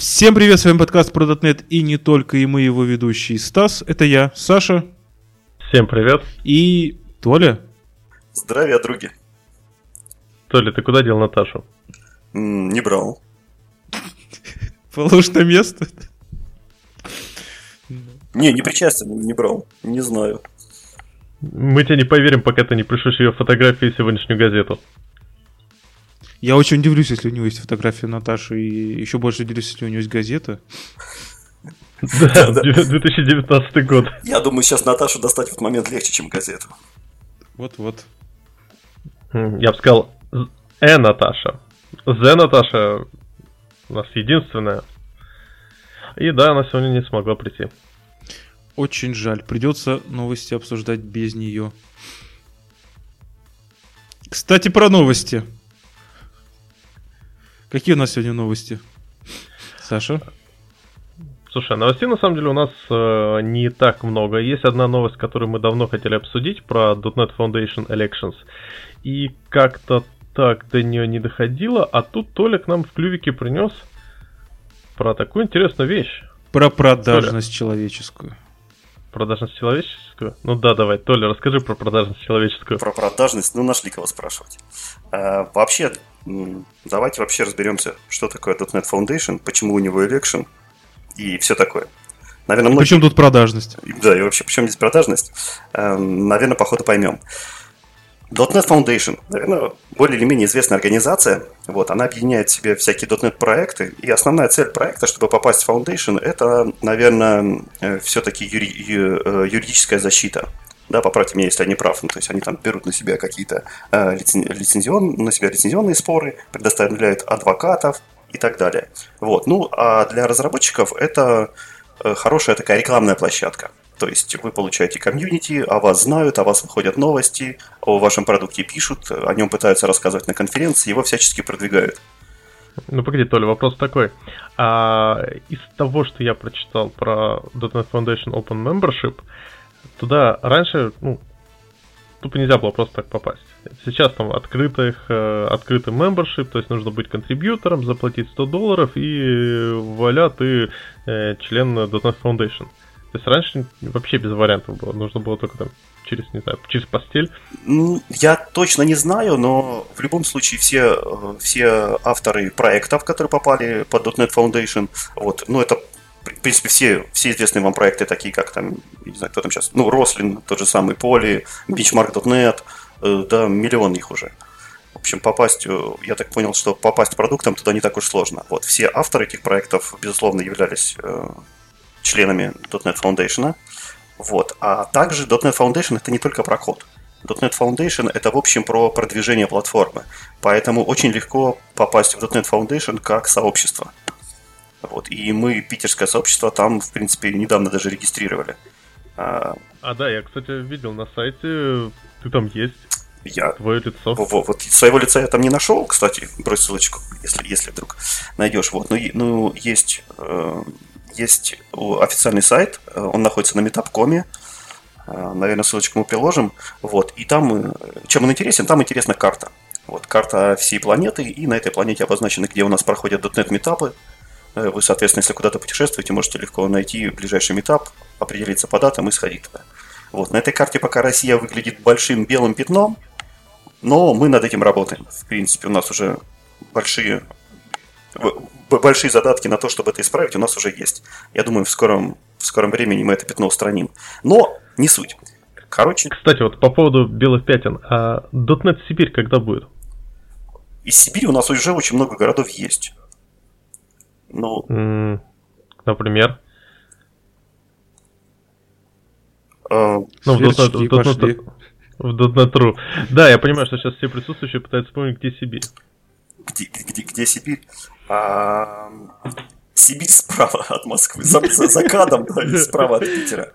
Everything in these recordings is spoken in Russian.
Всем привет, с вами подкаст про .NET и не только, и мы его ведущий Стас, это я, Саша. Всем привет. И Толя. Здравия, други. Толя, ты куда дел Наташу? М, не брал. Положь на место. Не, не причастен, не брал. Не знаю. Мы тебе не поверим, пока ты не пришлешь ее фотографии в сегодняшнюю газету. Я очень удивлюсь, если у него есть фотография Наташи, и еще больше удивлюсь, если у него есть газета. Да, 2019 год. Я думаю, сейчас Наташу достать в этот момент легче, чем газету. Вот-вот. Я бы сказал, Э Наташа. З Наташа у нас единственная. И да, она сегодня не смогла прийти. Очень жаль, придется новости обсуждать без нее. Кстати, про новости. Какие у нас сегодня новости? Саша? Слушай, новостей на самом деле у нас э, не так много. Есть одна новость, которую мы давно хотели обсудить про .NET Foundation Elections. И как-то так до нее не доходило, а тут Толя к нам в клювике принес про такую интересную вещь. Про продажность человеческую. Продажность человеческую? Ну да, давай, Толя, расскажи про продажность человеческую. Про продажность, ну нашли кого спрашивать. А, вообще, давайте вообще разберемся, что такое .NET Foundation, почему у него election и все такое. Наверное, многие... Причем тут продажность? Да, и вообще, почему здесь продажность? Эм, Наверное, по ходу поймем. .NET Foundation, наверное, более или менее известная организация. Вот, она объединяет в себе всякие .NET проекты. И основная цель проекта, чтобы попасть в Foundation, это, наверное, все-таки юридическая защита. Да, поправьте меня, если я не прав. Ну, то есть они там берут на себя какие-то э, лицен- лицензион, на себя лицензионные споры, предоставляют адвокатов и так далее. Вот. Ну, а для разработчиков это э, хорошая такая рекламная площадка. То есть вы получаете комьюнити, о вас знают, о вас выходят новости, о вашем продукте пишут, о нем пытаются рассказывать на конференции, его всячески продвигают. Ну погоди, Толя, вопрос такой. А, из того, что я прочитал про .NET Foundation Open Membership, туда раньше, ну, тупо нельзя было просто так попасть. Сейчас там открытых, э, открытый membership, то есть нужно быть контрибьютором, заплатить 100 долларов и вуаля, ты э, член .NET Foundation. То есть раньше вообще без вариантов было, нужно было только там через, не знаю, через постель. Ну, Я точно не знаю, но в любом случае все, э, все авторы проектов, которые попали под .NET Foundation, вот, ну это в принципе, все, все известные вам проекты, такие как там, не знаю, кто там сейчас, ну, Рослин, тот же самый Поли, Benchmark.net, э, да, миллион их уже. В общем, попасть, э, я так понял, что попасть продуктом туда не так уж сложно. Вот, все авторы этих проектов, безусловно, являлись э, членами .NET Foundation. Вот. А также .NET Foundation это не только про код. .NET Foundation это, в общем, про продвижение платформы. Поэтому очень легко попасть в .NET Foundation как сообщество. Вот. И мы, питерское сообщество, там, в принципе, недавно даже регистрировали. А, А да, я, кстати, видел на сайте, ты там есть, Я твое лицо. Во- во- Вот своего лица я там не нашел, кстати, брось ссылочку, если, если вдруг найдешь. Вот, ну, ну есть, э, есть официальный сайт, э, он находится на метапкоме, Э, наверное, ссылочку мы приложим. Вот, и там, э, чем он интересен, там интересна карта. Вот, карта всей планеты, и на этой планете обозначены, где у нас проходят .NET метапы. Вы, соответственно, если куда-то путешествуете, можете легко найти ближайший метап, определиться по датам и сходить туда. Вот, на этой карте пока Россия выглядит большим белым пятном, но мы над этим работаем. В принципе, у нас уже большие, большие задатки на то, чтобы это исправить, у нас уже есть. Я думаю, в скором, в скором времени мы это пятно устраним. Но не суть. Короче, Кстати, вот по поводу белых пятен, а .NET Сибирь когда будет? из Сибири у нас уже очень много городов есть. Ну, М, Например? э, Ну, в Сверчки .NET, в пошли. .NET, в .NET.ru. Да, я понимаю, что сейчас все присутствующие пытаются вспомнить, где Сибирь. где, где, где Сибирь? А, Сибирь справа от Москвы, за, за, за кадом, да, справа от Питера.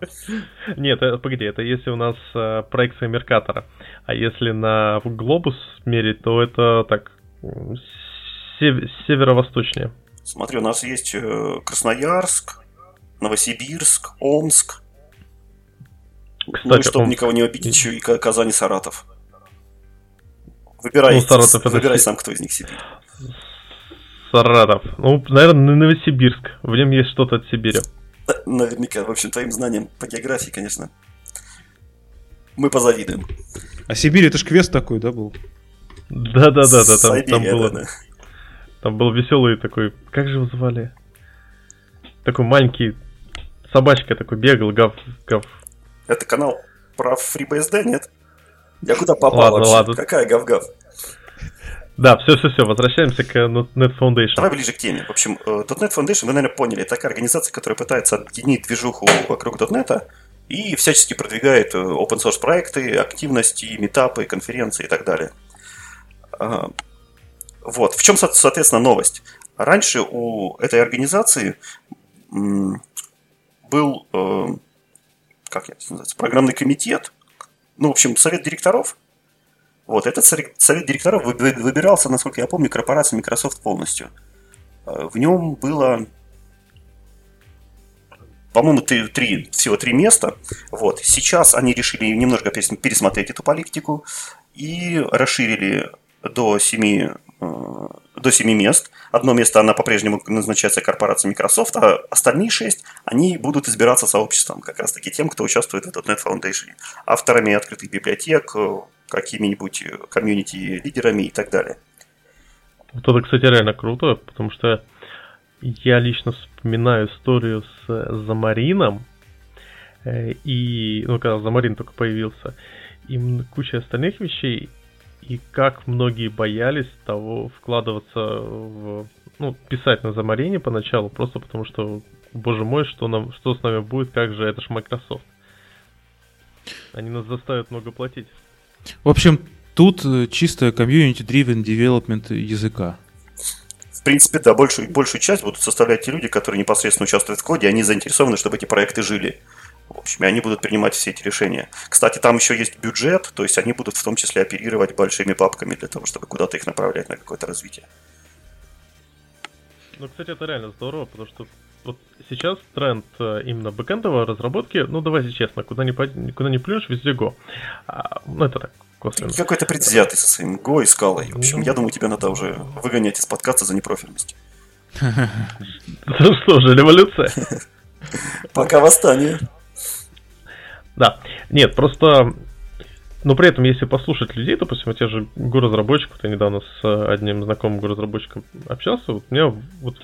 Нет, это, погоди, это если у нас э, проекция Меркатора. А если на глобус мерить, то это так сев- северо-восточнее. Смотри, у нас есть э, Красноярск, Новосибирск, Омск. ну и Кстати, чтобы Омск. никого не обидеть, еще и Ка- Казань и Саратов. Выбирай, Ну, Саратов это выбирай си- сам, кто из них Сибирь. Саратов. Ну, наверное, Новосибирск. В нем есть что-то от Сибири. Наверняка. В общем, твоим знанием по географии, конечно, мы позавидуем. А Сибирь это ж квест такой, да, был? Да-да-да, там, там было... Да, да. Там был веселый такой... Как же его звали? Такой маленький собачка такой бегал, гав, гав. Это канал про FreeBSD, нет? Я куда попал ладно, вообще? Ладно. Какая гав-гав? Да, все, все, все, возвращаемся к Net Foundation. Давай ближе к теме. В общем, э, .NET Foundation, вы, наверное, поняли, такая организация, которая пытается объединить движуху вокруг .NET и всячески продвигает э, open source проекты, активности, метапы, конференции и так далее. Вот. В чем, соответственно, новость? Раньше у этой организации был, э, как это называется, программный комитет, ну, в общем, совет директоров. Вот, этот совет директоров выбирался, насколько я помню, корпорацией Microsoft полностью. Э, в нем было, по-моему, три, три, всего три места. Вот. Сейчас они решили немножко пересмотреть эту политику и расширили до семи Э, до 7 мест. Одно место она по-прежнему назначается корпорацией Microsoft, а остальные 6, они будут избираться сообществом, как раз таки тем, кто участвует в .NET Foundation. Авторами открытых библиотек, э, какими-нибудь э, комьюнити-лидерами и так далее. Вот это, кстати, реально круто, потому что я лично вспоминаю историю с Замарином, и, ну, когда Замарин только появился, и куча остальных вещей, и как многие боялись того вкладываться в ну, писать на Замарине поначалу, просто потому что, боже мой, что нам, что с нами будет, как же, это ж Microsoft. Они нас заставят много платить. В общем, тут э, чисто community-driven development языка. В принципе, да, большую, большую часть будут составлять те люди, которые непосредственно участвуют в коде, они заинтересованы, чтобы эти проекты жили. В общем, и они будут принимать все эти решения. Кстати, там еще есть бюджет, то есть они будут в том числе оперировать большими папками для того, чтобы куда-то их направлять на какое-то развитие. Ну, кстати, это реально здорово, потому что вот сейчас тренд э, именно бэкэндовой разработки, ну, давайте честно, куда ни, куда ни плюнешь, везде Go. А, ну, это так, косвенно. Какой-то предвзятый со своим Go и скалой. В общем, я думаю, тебя надо уже выгонять из подкаста за непрофильность. Ну что же, революция. Пока восстание. Да. Нет, просто... Но при этом, если послушать людей, допустим, те же разработчиков, я недавно с одним знакомым разработчиком общался, вот меня вот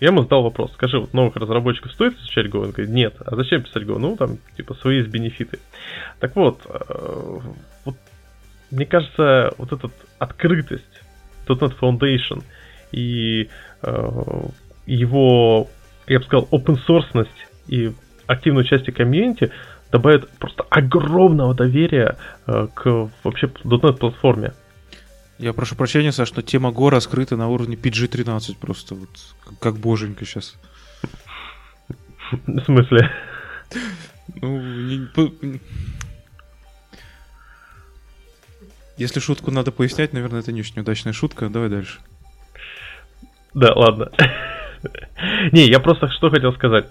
я ему задал вопрос, скажи, вот новых разработчиков стоит изучать Go? Он говорит, нет. А зачем писать Go? Ну, там, типа, свои есть бенефиты. Так вот, э, вот мне кажется, вот эта открытость, .NET Foundation и э, его, я бы сказал, open source и активное участие комьюнити добавит просто огромного доверия э, к вообще .NET платформе. Я прошу прощения, Саш, но тема Го раскрыта на уровне PG-13 просто, вот как боженька сейчас. В смысле? Ну, не, Если шутку надо пояснять, наверное, это не очень удачная шутка. Давай дальше. Да, ладно. Не, я просто что хотел сказать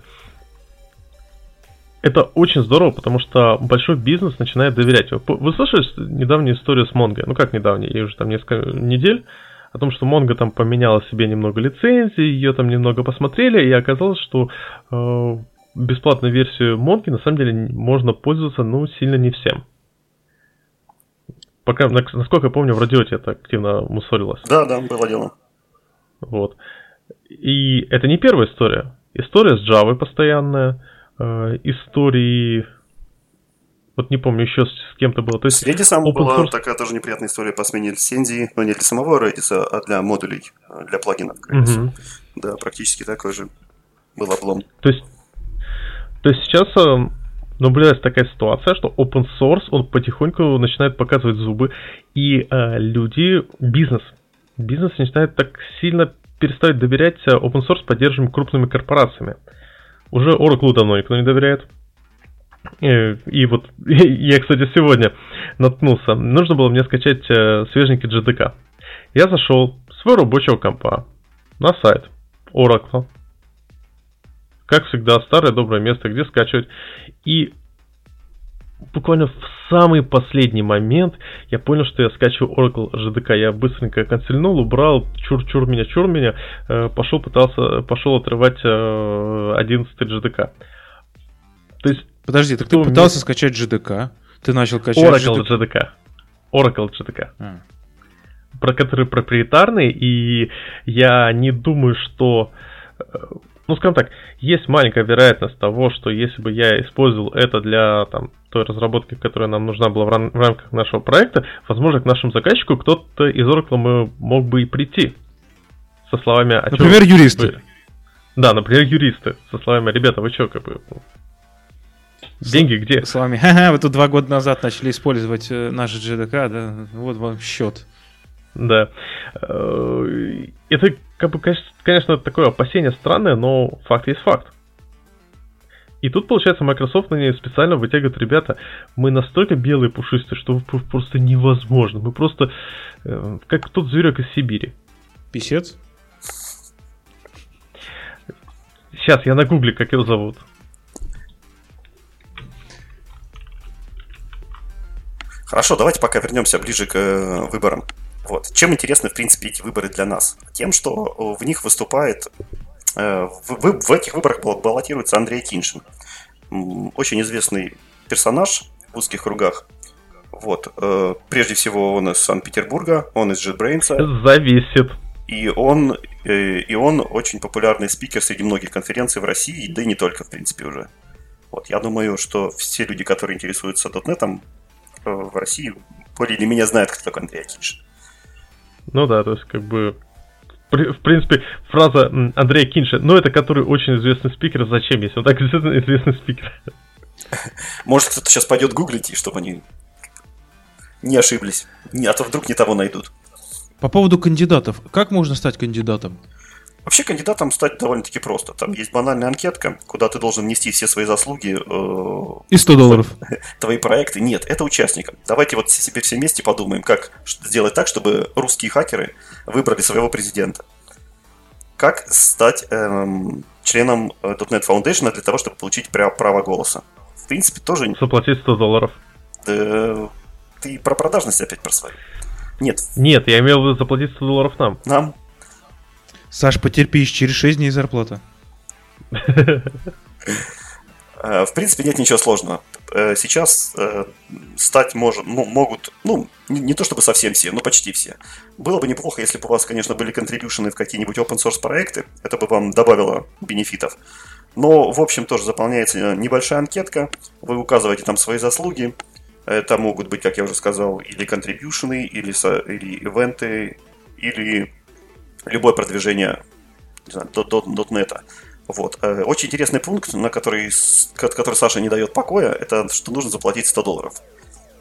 это очень здорово, потому что большой бизнес начинает доверять. Вы слышали недавнюю историю с Mongo? Ну как недавнюю, ей уже там несколько недель, о том, что Mongo там поменяла себе немного лицензий, ее там немного посмотрели, и оказалось, что э, бесплатную версию Mongo на самом деле можно пользоваться, ну, сильно не всем. Пока, насколько я помню, в радиоте это активно мусорилось. Да, да, было дело. Вот. И это не первая история. История с Java постоянная, э, истории вот не помню, еще с, кем-то было. То есть, с Redis была source... такая тоже неприятная история по смене лицензии, но не для самого Redis, а для модулей, для плагинов. Угу. Да, практически такой же был облом. То есть, то есть сейчас э, наблюдается такая ситуация, что open source, он потихоньку начинает показывать зубы, и э, люди, бизнес, бизнес начинает так сильно перестать доверять э, open source поддерживаемым крупными корпорациями. Уже Oracle давно никто не доверяет. И, и вот я, кстати, сегодня наткнулся. Нужно было мне скачать э, свеженький GDK. Я зашел с своего рабочего компа на сайт Oracle. Как всегда, старое доброе место, где скачивать. И буквально в самый последний момент я понял, что я скачиваю Oracle JDK. Я быстренько консольнул, убрал, чур-чур меня, чур меня, э, пошел пытался, пошел отрывать 11 JDK. То есть, Подожди, так ты пытался скачать JDK, ты начал качать Oracle JDK. JDK. Oracle JDK. А. Про который проприетарный, и я не думаю, что э, ну, скажем так, есть маленькая вероятность того, что если бы я использовал это для там, той разработки, которая нам нужна была в, рам- в рамках нашего проекта, возможно, к нашему заказчику кто-то из Oracle мог бы и прийти со словами... А например, чё, юристы. Вы... Да, например, юристы. Со словами, ребята, вы что, как бы... Деньги где? С вами, ха-ха, вы тут два года назад начали использовать э, наш GDK, да, вот вам счет. Да. Э, это, как бы, конечно, такое опасение странное, но факт есть факт. И тут, получается, Microsoft на ней специально вытягивает, ребята, мы настолько белые пушистые, что просто невозможно. Мы просто э, как тот зверек из Сибири. Писец? Сейчас я на гугле, как его зовут. Хорошо, давайте пока вернемся ближе к э, выборам. Вот. Чем интересны, в принципе, эти выборы для нас? Тем, что в них выступает... Э, в, в этих выборах баллотируется Андрей Киншин. Очень известный персонаж в узких кругах. Вот. Э, прежде всего, он из Санкт-Петербурга, он из JetBrains. Зависит. И он, э, и он очень популярный спикер среди многих конференций в России, да и не только, в принципе, уже. Вот, я думаю, что все люди, которые интересуются .NET в России, более или менее знают, кто такой Андрей Киншин. Ну да, то есть как бы в принципе, фраза Андрея Кинша, ну это который очень известный спикер, зачем, если он так известный спикер? Может, кто-то сейчас пойдет гуглить, чтобы они не ошиблись. А то вдруг не того найдут. По поводу кандидатов. Как можно стать кандидатом? Вообще кандидатом стать довольно-таки просто. Там есть банальная анкетка, куда ты должен внести все свои заслуги. Э, И 100 долларов. Твои проекты. Нет, это участникам. Давайте вот себе все вместе подумаем, как сделать так, чтобы русские хакеры выбрали своего президента. Как стать эм, членом э, .NET Foundation для того, чтобы получить право голоса. В принципе, тоже... Заплатить 100 долларов. Да, ты про продажность опять про свою. Нет. Нет, я имел в виду заплатить 100 долларов нам. Нам? Саш, потерпишь, через 6 дней зарплата. Э, в принципе, нет ничего сложного. Э, сейчас э, стать ну, могут, ну, не то чтобы совсем все, но почти все. Было бы неплохо, если бы у вас, конечно, были контрибьюшены в какие-нибудь open source проекты. Это бы вам добавило бенефитов. Но, в общем, тоже заполняется небольшая анкетка. Вы указываете там свои заслуги. Это могут быть, как я уже сказал, или контрибьюшены, или, или ивенты, или любое продвижение не .NET. Вот. Э, очень интересный пункт, на который, который Саша не дает покоя, это что нужно заплатить 100 долларов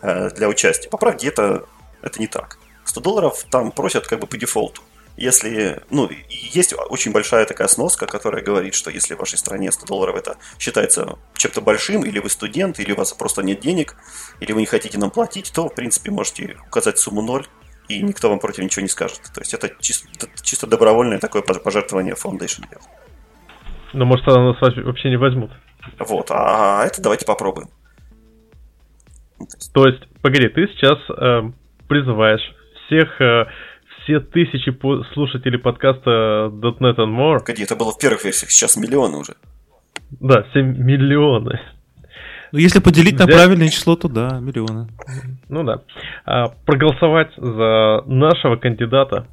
э, для участия. По правде, это, это не так. 100 долларов там просят как бы по дефолту. Если, ну, есть очень большая такая сноска, которая говорит, что если в вашей стране 100 долларов это считается чем-то большим, или вы студент, или у вас просто нет денег, или вы не хотите нам платить, то, в принципе, можете указать сумму 0, и никто вам против ничего не скажет. То есть это чисто, чисто добровольное такое пожертвование Foundation. Но может тогда нас вообще не возьмут. Вот, а это давайте попробуем. То есть, погоди, ты сейчас э, призываешь всех, э, все тысячи по- слушателей подкаста .NET and More... Погоди, это было в первых версиях, сейчас миллионы уже. Да, все миллионы. Ну, если поделить взять... на правильное число, то да, миллионы. Ну да. А, проголосовать за нашего кандидата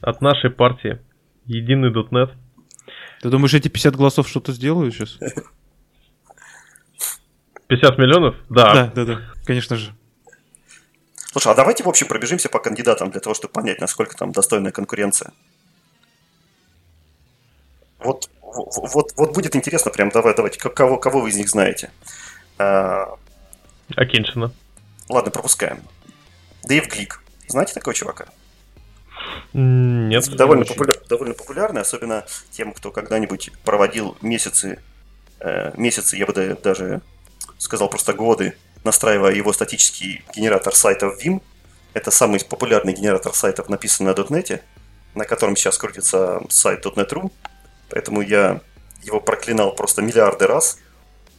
от нашей партии Единый .NET. Ты думаешь, эти 50 голосов что-то сделают сейчас? 50 миллионов? Да. Да, да, да, конечно же. Слушай, а давайте, в общем, пробежимся по кандидатам для того, чтобы понять, насколько там достойная конкуренция. Вот, вот, вот будет интересно, прям давай, давайте, кого, кого вы из них знаете? А, Акиншина. Ладно, пропускаем. Дэйв Глик. Знаете такого чувака? Нет. Довольно, популяр, довольно популярный, особенно тем, кто когда-нибудь проводил месяцы, э, месяцы, я бы даже сказал просто годы, настраивая его статический генератор сайтов Vim. Это самый популярный генератор сайтов, написанный на .NET, на котором сейчас крутится сайт .NET.ru. Поэтому я его проклинал просто миллиарды раз –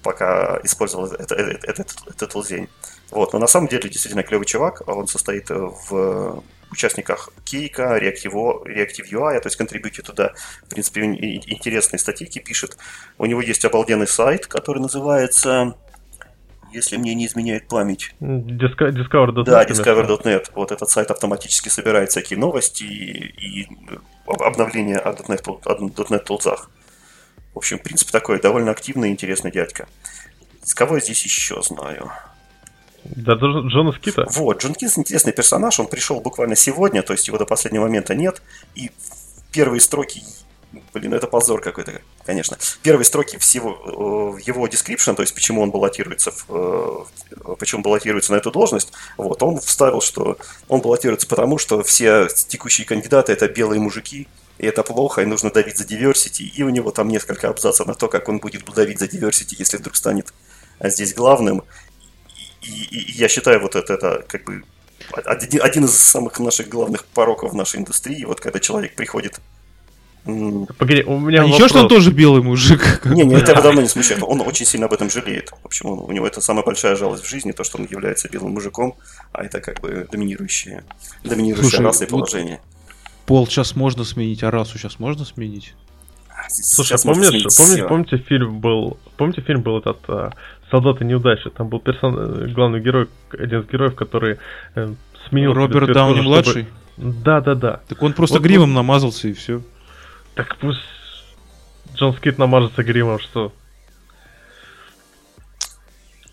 пока использовал этот, этот, этот, этот день. Вот, но на самом деле действительно клевый чувак, он состоит в участниках Кейка, Reactive, Reactive UI, то есть контрибьюте туда, в принципе, интересные статейки пишет. У него есть обалденный сайт, который называется если мне не изменяет память. Discover.net. Да, Discover.net. Вот этот сайт автоматически собирает всякие новости и, и обновления о .NET, о .NET тулзах. В общем, в принципе, такой довольно активный и интересный дядька. С кого я здесь еще знаю? Да, Джона Скита. Вот, Джон Кис интересный персонаж, он пришел буквально сегодня, то есть его до последнего момента нет, и первые строки Блин, это позор какой-то, конечно. Первые строки всего э, его description, то есть почему он баллотируется, в, э, почему баллотируется на эту должность, вот, он вставил, что он баллотируется потому, что все текущие кандидаты это белые мужики, и это плохо, и нужно давить за diversity, и у него там несколько абзацев на то, как он будет давить за diversity, если вдруг станет здесь главным. И, и, и я считаю, вот это, это как бы один, один из самых наших главных пороков в нашей индустрии, вот когда человек приходит Погоди, у меня а еще что он тоже белый мужик. Не, не, это его давно не смущает. Он очень сильно об этом жалеет. В общем, он, у него это самая большая жалость в жизни, то, что он является белым мужиком, а это как бы доминирующее, доминирующее Слушай, раса и положение. Пол сейчас можно сменить, а расу сейчас можно сменить? Слушай, а помнишь, помните, помните фильм был, помните фильм был этот а, "Солдаты неудачи"? Там был персон, э, главный герой, один из героев, который э, сменил. Роберт Дауни младший. Да, да, да. Так он просто вот, гримом вот... намазался и все. Так пусть Джон Скит намажется гримом, что...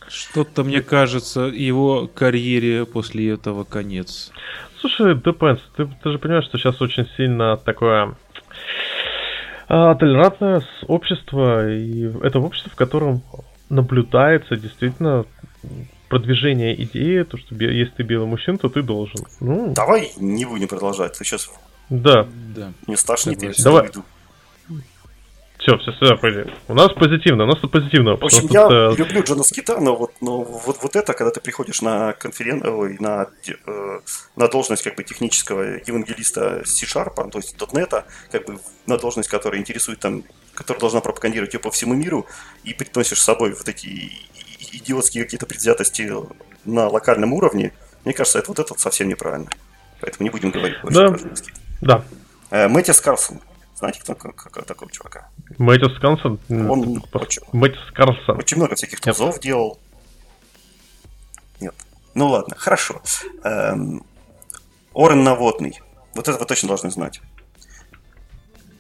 Что-то, мне кажется, его карьере после этого конец. Слушай, Depends, ты, ты же понимаешь, что сейчас очень сильно такое а, толерантное общество, и это общество, в котором наблюдается действительно продвижение идеи, то, что если ты белый мужчина, то ты должен. Ну... Давай не будем продолжать, ты сейчас да. да. Не стошнит, я Давай. Все, все, все, пойди. У нас позитивно, у нас тут позитивно. В общем, я тут, э... люблю Джона Скита, но вот, но вот, вот это, когда ты приходишь на конференцию, на, э, на должность как бы технического евангелиста C-Sharp, то есть .NET, как бы на должность, которая интересует там, которая должна пропагандировать ее по всему миру, и приносишь с собой вот эти идиотские какие-то предвзятости на локальном уровне, мне кажется, это вот это совсем неправильно. Поэтому не будем говорить больше да. про Скит. Да. Э, Мэтьяс Карлсон. Знаете, кто как, такого чувака? Мэтьяс Карлсон? Он очень, Мэтьяс Карлсон. Очень много всяких тузов делал. Нет. Ну ладно, хорошо. Эм, Орен Наводный. Вот это вы точно должны знать.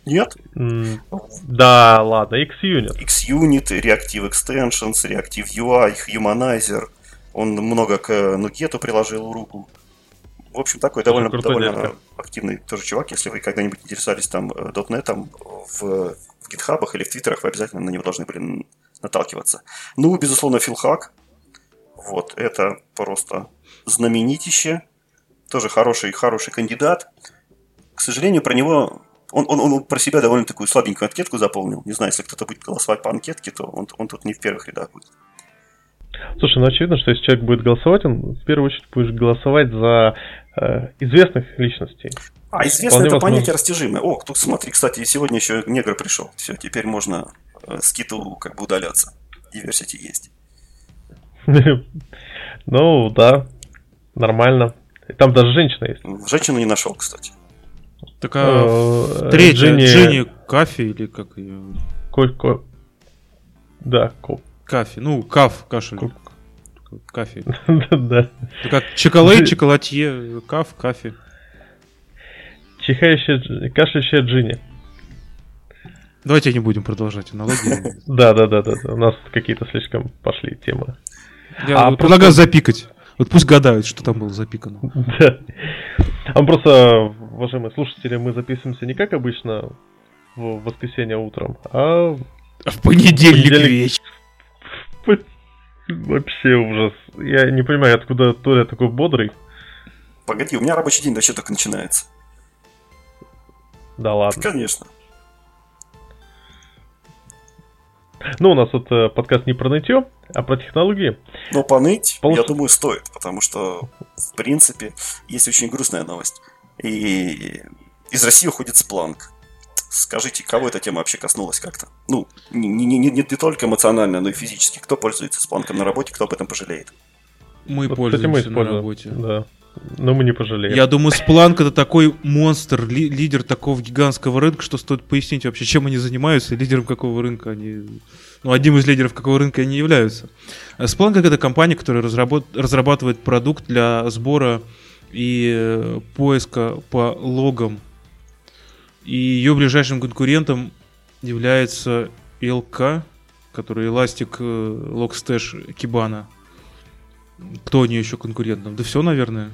Нет? Mm, да, ладно, X-Unit. X-Unit, Reactive Extensions, Reactive UI, Humanizer. Он много к Нугету приложил руку. В общем, такой довольно, довольно активный тоже чувак. Если вы когда-нибудь интересовались там .NET э, в, в гитхабах или в твиттерах, вы обязательно на него должны были наталкиваться. Ну, безусловно, Филхак. Вот, это просто знаменитище. Тоже хороший, хороший кандидат. К сожалению, про него он, он, он про себя довольно такую слабенькую анкетку заполнил. Не знаю, если кто-то будет голосовать по анкетке, то он, он тут не в первых рядах будет. Слушай, ну очевидно, что если человек будет голосовать, он в первую очередь будет голосовать за известных личностей. А известно это возможно... понятие растяжимое. О, тут смотри, кстати, сегодня еще негр пришел. Все, теперь можно э, скиту как бы удаляться. Diversity есть. Ну, да, нормально. Там даже женщина есть. Женщину не нашел, кстати. Такая э, третья, Джинни Кафе или как ее? Да, Коп. Кафе, ну, каф, кашель. Кафе. Да. Как чоколад, чоколатье, каф, кафе. Чихающая, кашляющая Джинни. Давайте не будем продолжать аналогии. Да, да, да, да. У нас какие-то слишком пошли темы. Я а предлагаю запикать. Вот пусть гадают, что там было запикано. Да. А просто, уважаемые слушатели, мы записываемся не как обычно в воскресенье утром, а в понедельник, понедельник вечером. Вообще ужас. Я не понимаю, откуда Толя такой бодрый. Погоди, у меня рабочий день вообще только начинается. Да ладно. Конечно. Ну, у нас вот э, подкаст не про нытье, а про технологии. Но поныть, Полос... я думаю, стоит, потому что, в принципе, есть очень грустная новость. И из России уходит Splunk. Скажите, кого эта тема вообще коснулась как-то? Ну, не, не, не, не, не только эмоционально, но и физически. Кто пользуется спланком на работе, кто об этом пожалеет? Мы вот, пользуемся кстати, мы на работе. Да. Но мы не пожалеем. Я думаю, Splunk это такой монстр, ли, лидер такого гигантского рынка, что стоит пояснить вообще, чем они занимаются, лидером какого рынка они... Ну, одним из лидеров какого рынка они являются. Splunk это компания, которая разработ... разрабатывает продукт для сбора и э, поиска по логам. И ее ближайшим конкурентом является LK, который Elastic э, Logstash Kibana. Кто у нее еще конкурентом? Да все, наверное.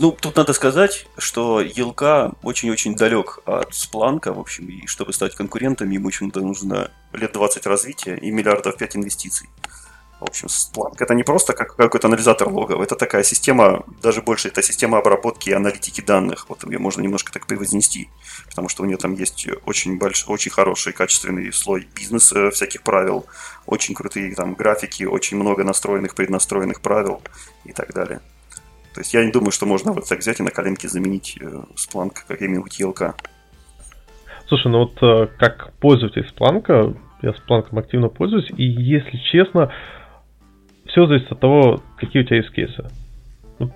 Ну, тут надо сказать, что Елка очень-очень далек от Спланка, в общем, и чтобы стать конкурентом, ему еще нужно лет 20 развития и миллиардов 5 инвестиций. В общем, Splunk это не просто как какой-то анализатор логов, это такая система, даже больше, это система обработки и аналитики данных. Вот ее можно немножко так превознести, потому что у нее там есть очень большой, очень хороший, качественный слой бизнеса, всяких правил, очень крутые там графики, очень много настроенных, преднастроенных правил и так далее. То есть я не думаю, что можно вот так взять и на коленке заменить э, Splunk каким-нибудь ELK. Слушай, ну вот э, как пользователь Splunk, я Splunk активно пользуюсь, и если честно, все зависит от того, какие у тебя есть кейсы. Ну,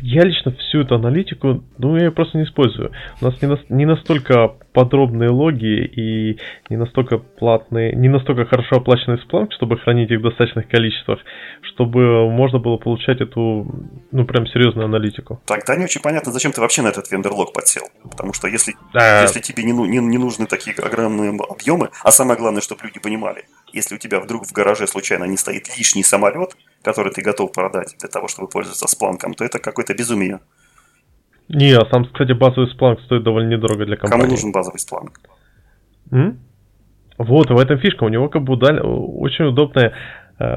я лично всю эту аналитику, ну, я ее просто не использую. У нас не, на, не настолько подробные логи и не настолько платные, не настолько хорошо оплаченный Splunk, чтобы хранить их в достаточных количествах, чтобы можно было получать эту, ну, прям серьезную аналитику. Тогда не очень понятно, зачем ты вообще на этот вендор-лог подсел. Потому что если, если тебе не, не, не нужны такие огромные объемы, а самое главное, чтобы люди понимали, если у тебя вдруг в гараже случайно не стоит лишний самолет, который ты готов продать для того, чтобы пользоваться спланком, то это какое-то безумие. Не, а сам, кстати, базовый спланк стоит довольно недорого для компании. Кому нужен базовый спланк? М? Вот, в этом фишка. У него как бы очень удобная... Э,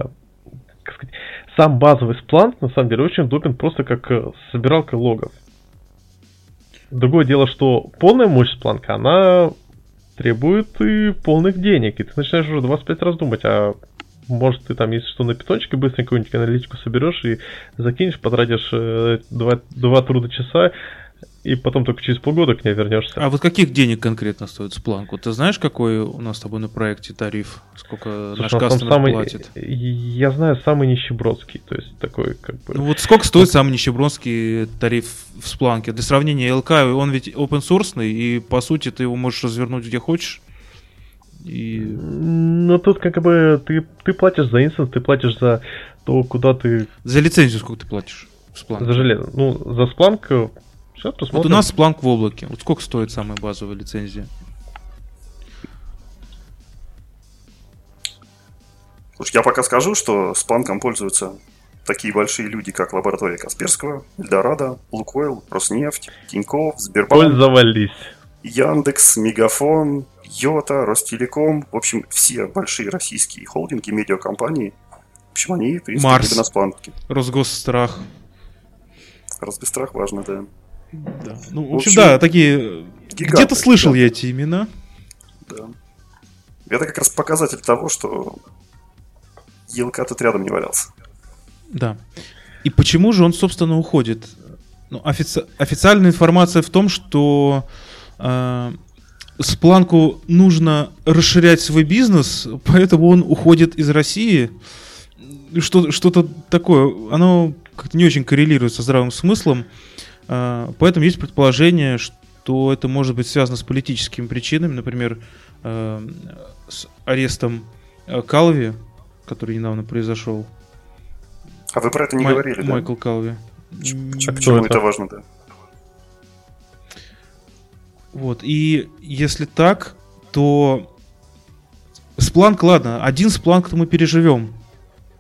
как сказать, сам базовый спланк, на самом деле, очень удобен просто как э, собиралка логов. Другое дело, что полная мощь спланка, она требует и полных денег. И ты начинаешь уже 25 раз думать, а может, ты там, если что, на питончике быстренько какую-нибудь аналитику соберешь и закинешь, потратишь э, два, два труда часа, и потом только через полгода к ней вернешься. А вот каких денег конкретно стоит Splunk? Ты знаешь, какой у нас с тобой на проекте тариф? Сколько Слушай, наш кастомер самый, платит? Я знаю самый нищебродский, то есть такой как бы... Ну вот сколько стоит самый нищебродский тариф в Splunk? Для сравнения, LK, он ведь open source, и по сути ты его можешь развернуть где хочешь. И... Ну тут как бы ты, ты платишь за инстанс, ты платишь за то, куда ты... За лицензию сколько ты платишь в? За железо. Ну, за Splunk... Сейчас посмотрим. Вот у нас Splunk в облаке. Вот сколько стоит самая базовая лицензия? Слушай, я пока скажу, что Splunk пользуются такие большие люди, как лаборатория Касперского, Эльдорадо, Лукойл, Роснефть, Тинькофф, Сбербанк. Пользовались. Яндекс, Мегафон, Йота, Ростелеком, в общем, все большие российские холдинги, медиакомпании, в общем, они, в принципе, Марс, на спланке. Росгосстрах. Росгосстрах важно, да. Да. Ну, в общем, в общем да, такие... Где-то слышал да. я эти имена. Да. Это как раз показатель того, что елка тут рядом не валялся. Да. И почему же он, собственно, уходит? Ну, офици... официальная информация в том, что э, Спланку нужно расширять свой бизнес, поэтому он уходит из России. Что, что-то такое, оно как-то не очень коррелирует со здравым смыслом. А, поэтому есть предположение, что это может быть связано с политическими причинами, например, а, с арестом а, Калви, который недавно произошел. А вы про это не Май- говорили, да? Майкл Калви. Почему это? это важно, да? Вот, и если так, то Спланк, ладно, один Спланк-то мы переживем.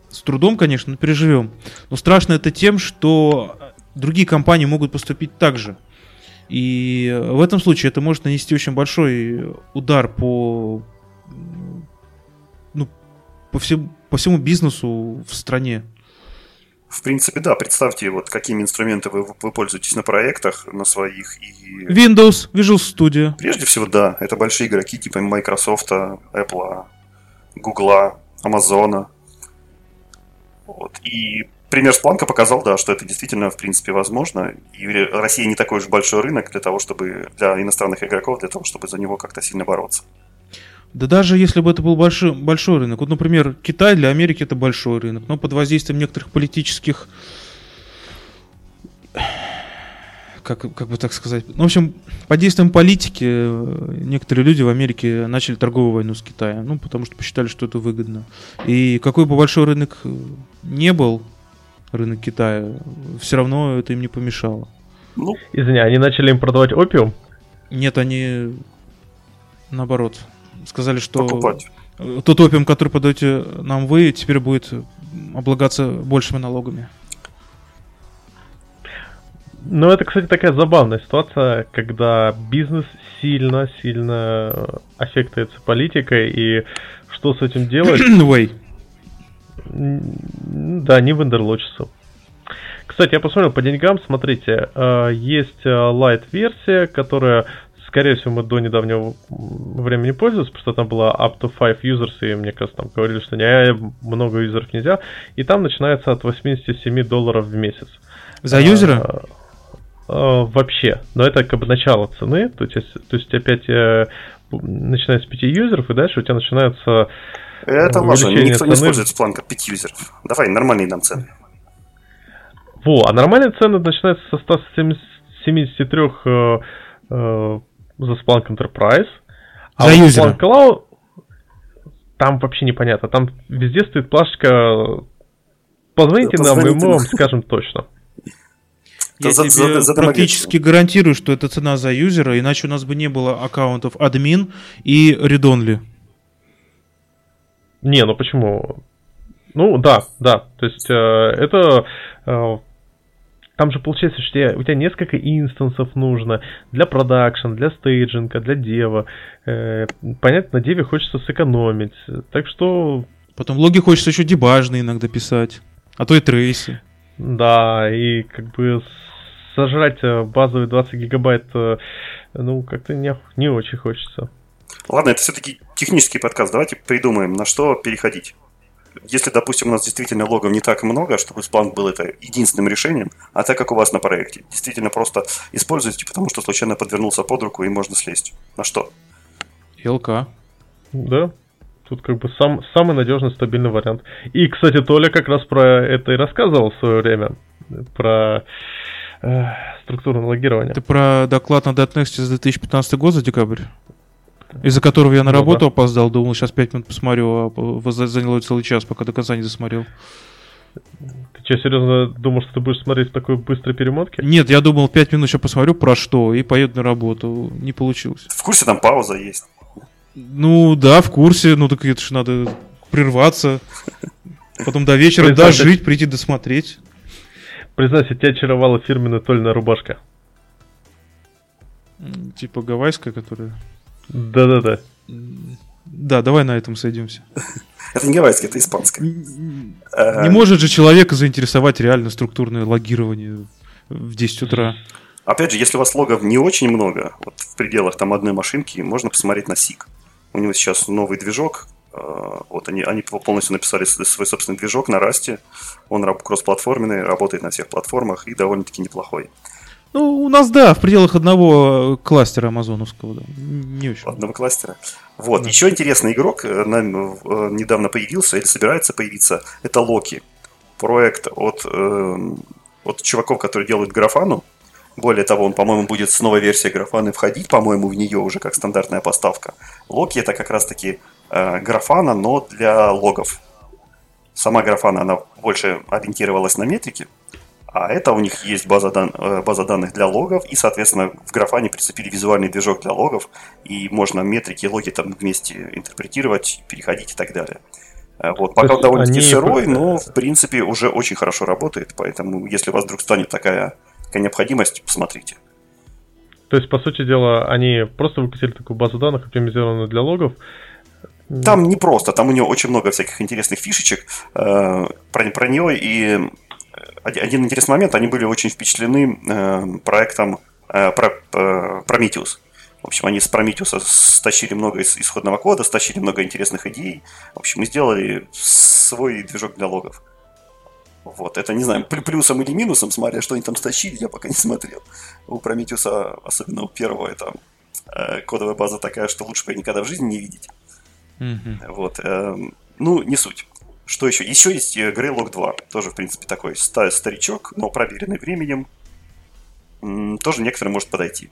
С трудом, конечно, но переживем. Но страшно это тем, что другие компании могут поступить так же. И в этом случае это может нанести очень большой удар по, ну, по, всему, по всему бизнесу в стране. В принципе, да, представьте, вот какими инструментами вы, вы пользуетесь на проектах, на своих и... Windows, Visual Studio. Прежде всего, да, это большие игроки типа Microsoft, Apple, Google, Amazon. Вот. И пример Спланка показал, да, что это действительно, в принципе, возможно. И Россия не такой уж большой рынок для того, чтобы для иностранных игроков, для того, чтобы за него как-то сильно бороться. Да даже если бы это был большой, большой рынок. Вот, например, Китай для Америки это большой рынок, но под воздействием некоторых политических как, как бы так сказать. Ну, в общем, под действием политики э, некоторые люди в Америке начали торговую войну с Китаем. Ну, потому что посчитали, что это выгодно. И какой бы большой рынок э, не был, рынок Китая, все равно это им не помешало. Ну, Извини, они начали им продавать опиум? Нет, они наоборот. Сказали, что Покупать. тот опиум, который подаете нам вы, теперь будет облагаться большими налогами. Ну, это, кстати, такая забавная ситуация, когда бизнес сильно-сильно аффектуется политикой, и что с этим делать? Way. Да, не вендерлочится. Кстати, я посмотрел по деньгам, смотрите, э, есть э, light-версия, которая, скорее всего, мы до недавнего времени пользовались, потому что там была up to 5 users, и мне кажется, там говорили, что не, много юзеров нельзя, и там начинается от 87 долларов в месяц. За юзера? Э, вообще. Но это как бы начало цены, то есть, то есть опять э, начинается с 5 юзеров, и дальше у тебя начинаются Это важно, никто цены. не использует от 5 юзеров. Давай, нормальные нам цены. Во, а нормальные цены начинаются со 173 э, э, за Splunk Enterprise. А за юзера. Splunk Cloud там вообще непонятно. Там везде стоит плашечка «Позвоните нам, и мы вам скажем точно». Я за, тебе за, за, практически гарантирую, что это цена за юзера, иначе у нас бы не было аккаунтов админ и read-only. Не, ну почему? Ну да, да. То есть э, это э, там же получается, что у тебя несколько instance ов нужно для production, для staging а, для dev а. Э, понятно, на dev е хочется сэкономить. Так что... Потом логи хочется еще debug ные иногда писать, а то и trace ы. Да, и как бы сожрать э, базовые 20 гигабайт, э, ну, как-то не, не очень хочется. Ладно, это все-таки технический подкаст. Давайте придумаем, на что переходить. Если, допустим, у нас действительно логов не так много, чтобы Splunk был это единственным решением, а так как у вас на проекте, действительно просто используйте, потому что случайно подвернулся под руку и можно слезть. На что? ЛК. Да, Тут как бы сам, самый надежный, стабильный вариант. И, кстати, Толя как раз про это и рассказывал в свое время. Про э, структурное логирование. Ты про доклад на .next за 2015 год, за декабрь? Из-за которого я на ну, работу да. опоздал, думал, сейчас 5 минут посмотрю, а заняло целый час, пока до конца не досмотрел. Ты что, серьезно думал, что ты будешь смотреть в такой быстрой перемотке? Нет, я думал, 5 минут сейчас посмотрю про что и поеду на работу. Не получилось. В курсе там пауза есть? Ну да, в курсе, ну так это же надо прерваться, потом до вечера дожить, прийти досмотреть. Признайся, тебя очаровала фирменная тольная рубашка. Типа гавайская, которая... Да-да-да. Да, давай на этом сойдемся. Это не гавайская, это испанская. Не может же человека заинтересовать реально структурное логирование в 10 утра. Опять же, если у вас логов не очень много, вот в пределах там одной машинки, можно посмотреть на SIG. У него сейчас новый движок, а, вот они, они полностью написали свой собственный движок на расте. Он кроссплатформенный, работает на всех платформах и довольно-таки неплохой. Ну, у нас, да, в пределах одного кластера амазоновского, да. Не очень. Одного кластера. Вот. Да. Еще интересный игрок э, э, недавно появился, или собирается появиться. Это Локи. Проект от, э, от чуваков, которые делают графану. Более того, он, по-моему, будет с новой версией графаны входить, по-моему, в нее уже как стандартная поставка. Локи это как раз-таки э, графана, но для логов. Сама графана, она больше ориентировалась на метрики, а это у них есть база, дан, э, база данных для логов, и, соответственно, в графане прицепили визуальный движок для логов, и можно метрики логи там вместе интерпретировать, переходить и так далее. Э, вот, пока довольно-таки они... сырой, но, в принципе, уже очень хорошо работает, поэтому, если у вас вдруг станет такая, такая необходимость, посмотрите. То есть, по сути дела, они просто выкатили такую базу данных, оптимизированную для логов, там не просто, там у него очень много всяких интересных фишечек э, про, про нее. И один интересный момент, они были очень впечатлены э, проектом э, э, Prometheus. В общем, они с Prometheus стащили много из исходного кода, стащили много интересных идей. В общем, мы сделали свой движок для логов. Вот, это не знаю, плюсом или минусом, смотря что они там стащили, я пока не смотрел. У Прометеуса, особенно у первого, это кодовая база такая, что лучше бы никогда в жизни не видеть. Mm-hmm. Вот, э, ну, не суть. Что еще? Еще есть Greylog 2. Тоже, в принципе, такой старичок, но проверенный временем. Тоже некоторым может подойти.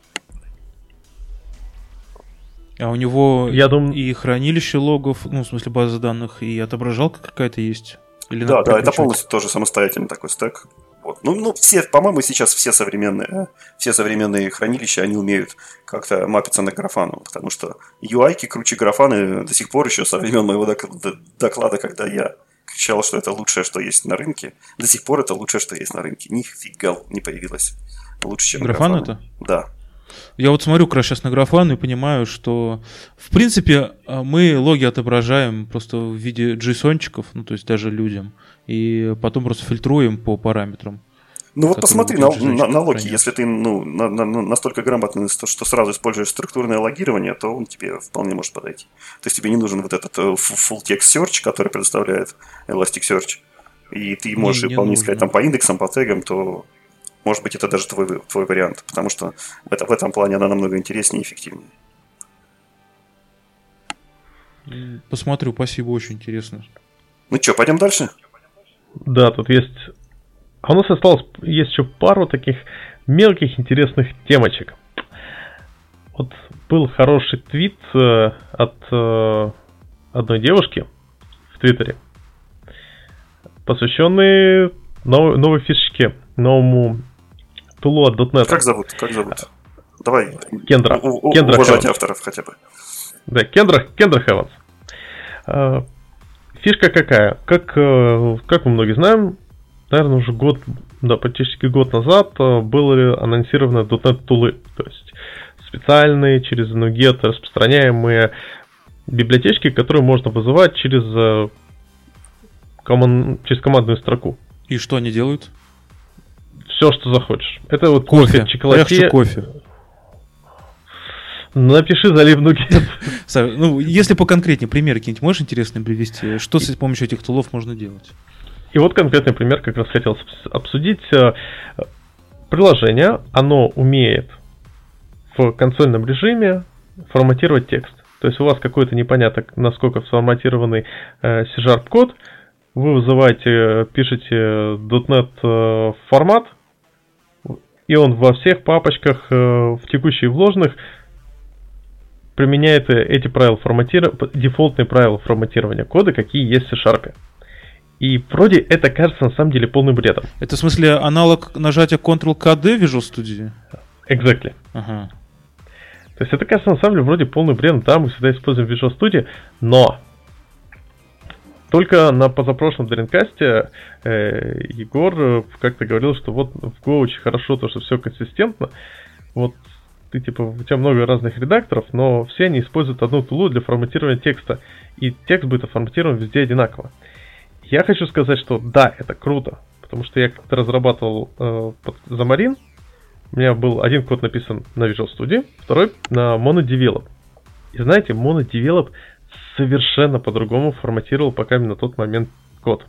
А у него Я думаю... и хранилище логов, ну, в смысле базы данных, и отображалка какая-то есть? Или да, да, это полностью тоже самостоятельный такой стек. Вот. Ну, ну, все, по-моему, сейчас все современные, все современные хранилища, они умеют как-то мапиться на графану, потому что UI-ки круче графаны до сих пор еще со времен моего доклада, когда я кричал, что это лучшее, что есть на рынке. До сих пор это лучшее, что есть на рынке. Нифига не появилось лучше, чем графан. Графан это? Да. Я вот смотрю как раз сейчас на графан и понимаю, что в принципе а, мы логи отображаем просто в виде JSON-чиков, ну то есть даже людям, и потом просто фильтруем по параметрам. Ну вот посмотри на, на, на логи, если ты ну, на, на, настолько грамотный, что сразу используешь структурное логирование, то он тебе вполне может подойти. То есть тебе не нужен вот этот э, full text search, который предоставляет Elasticsearch, и ты можешь не, не вполне искать там по индексам, по тегам, то может быть, это даже твой, твой вариант, потому что в, это, в этом плане она намного интереснее и эффективнее. Посмотрю, спасибо, очень интересно. Ну что, пойдем дальше? Да, тут есть... А у нас осталось, есть еще пару таких мелких интересных темочек. Вот был хороший твит э, от э, одной девушки в Твиттере, посвященный новой, новой фишечке, новому тулу от .NET. Как зовут? Как зовут? Давай. Кендра. У, у, Кендра уважать Хеванс. авторов хотя бы. Да, Кендра, Кендра Хеванс. А, фишка какая? Как, э, как мы многие знаем, наверное, уже год, да, практически год назад э, были анонсированы .NET тулы. То есть специальные через NuGet распространяемые библиотечки, которые можно вызывать через, э, коман... через командную строку. И что они делают? все, что захочешь. Это вот кофе. Хочу кофе. Напиши заливную нугет. Ну, если поконкретнее, пример какие-нибудь можешь интересные привести? Что с помощью этих тулов можно делать? И вот конкретный пример как раз хотел обсудить. Э, приложение, оно умеет в консольном режиме форматировать текст. То есть у вас какой-то непонятно насколько сформатированный э, C-Sharp код, вы вызываете, пишете .NET э, формат, и он во всех папочках в текущих вложенных применяет эти правила форматирования, дефолтные правила форматирования кода, какие есть в C-Sharp. И вроде это кажется на самом деле полным бредом. Это в смысле аналог нажатия Ctrl-KD в Visual Studio? Exactly. Ага. То есть это кажется на самом деле вроде полный бред. Да, мы всегда используем Visual Studio, но только на позапрошлом дринкасте э, Егор э, как-то говорил, что вот в Go очень хорошо то, что все консистентно. Вот ты типа, у тебя много разных редакторов, но все они используют одну тулу для форматирования текста. И текст будет оформатирован везде одинаково. Я хочу сказать, что да, это круто. Потому что я как-то разрабатывал э, под Xamarin. У меня был один код написан на Visual Studio, второй на MonoDevelop. И знаете, MonoDevelop совершенно по-другому форматировал пока на тот момент код.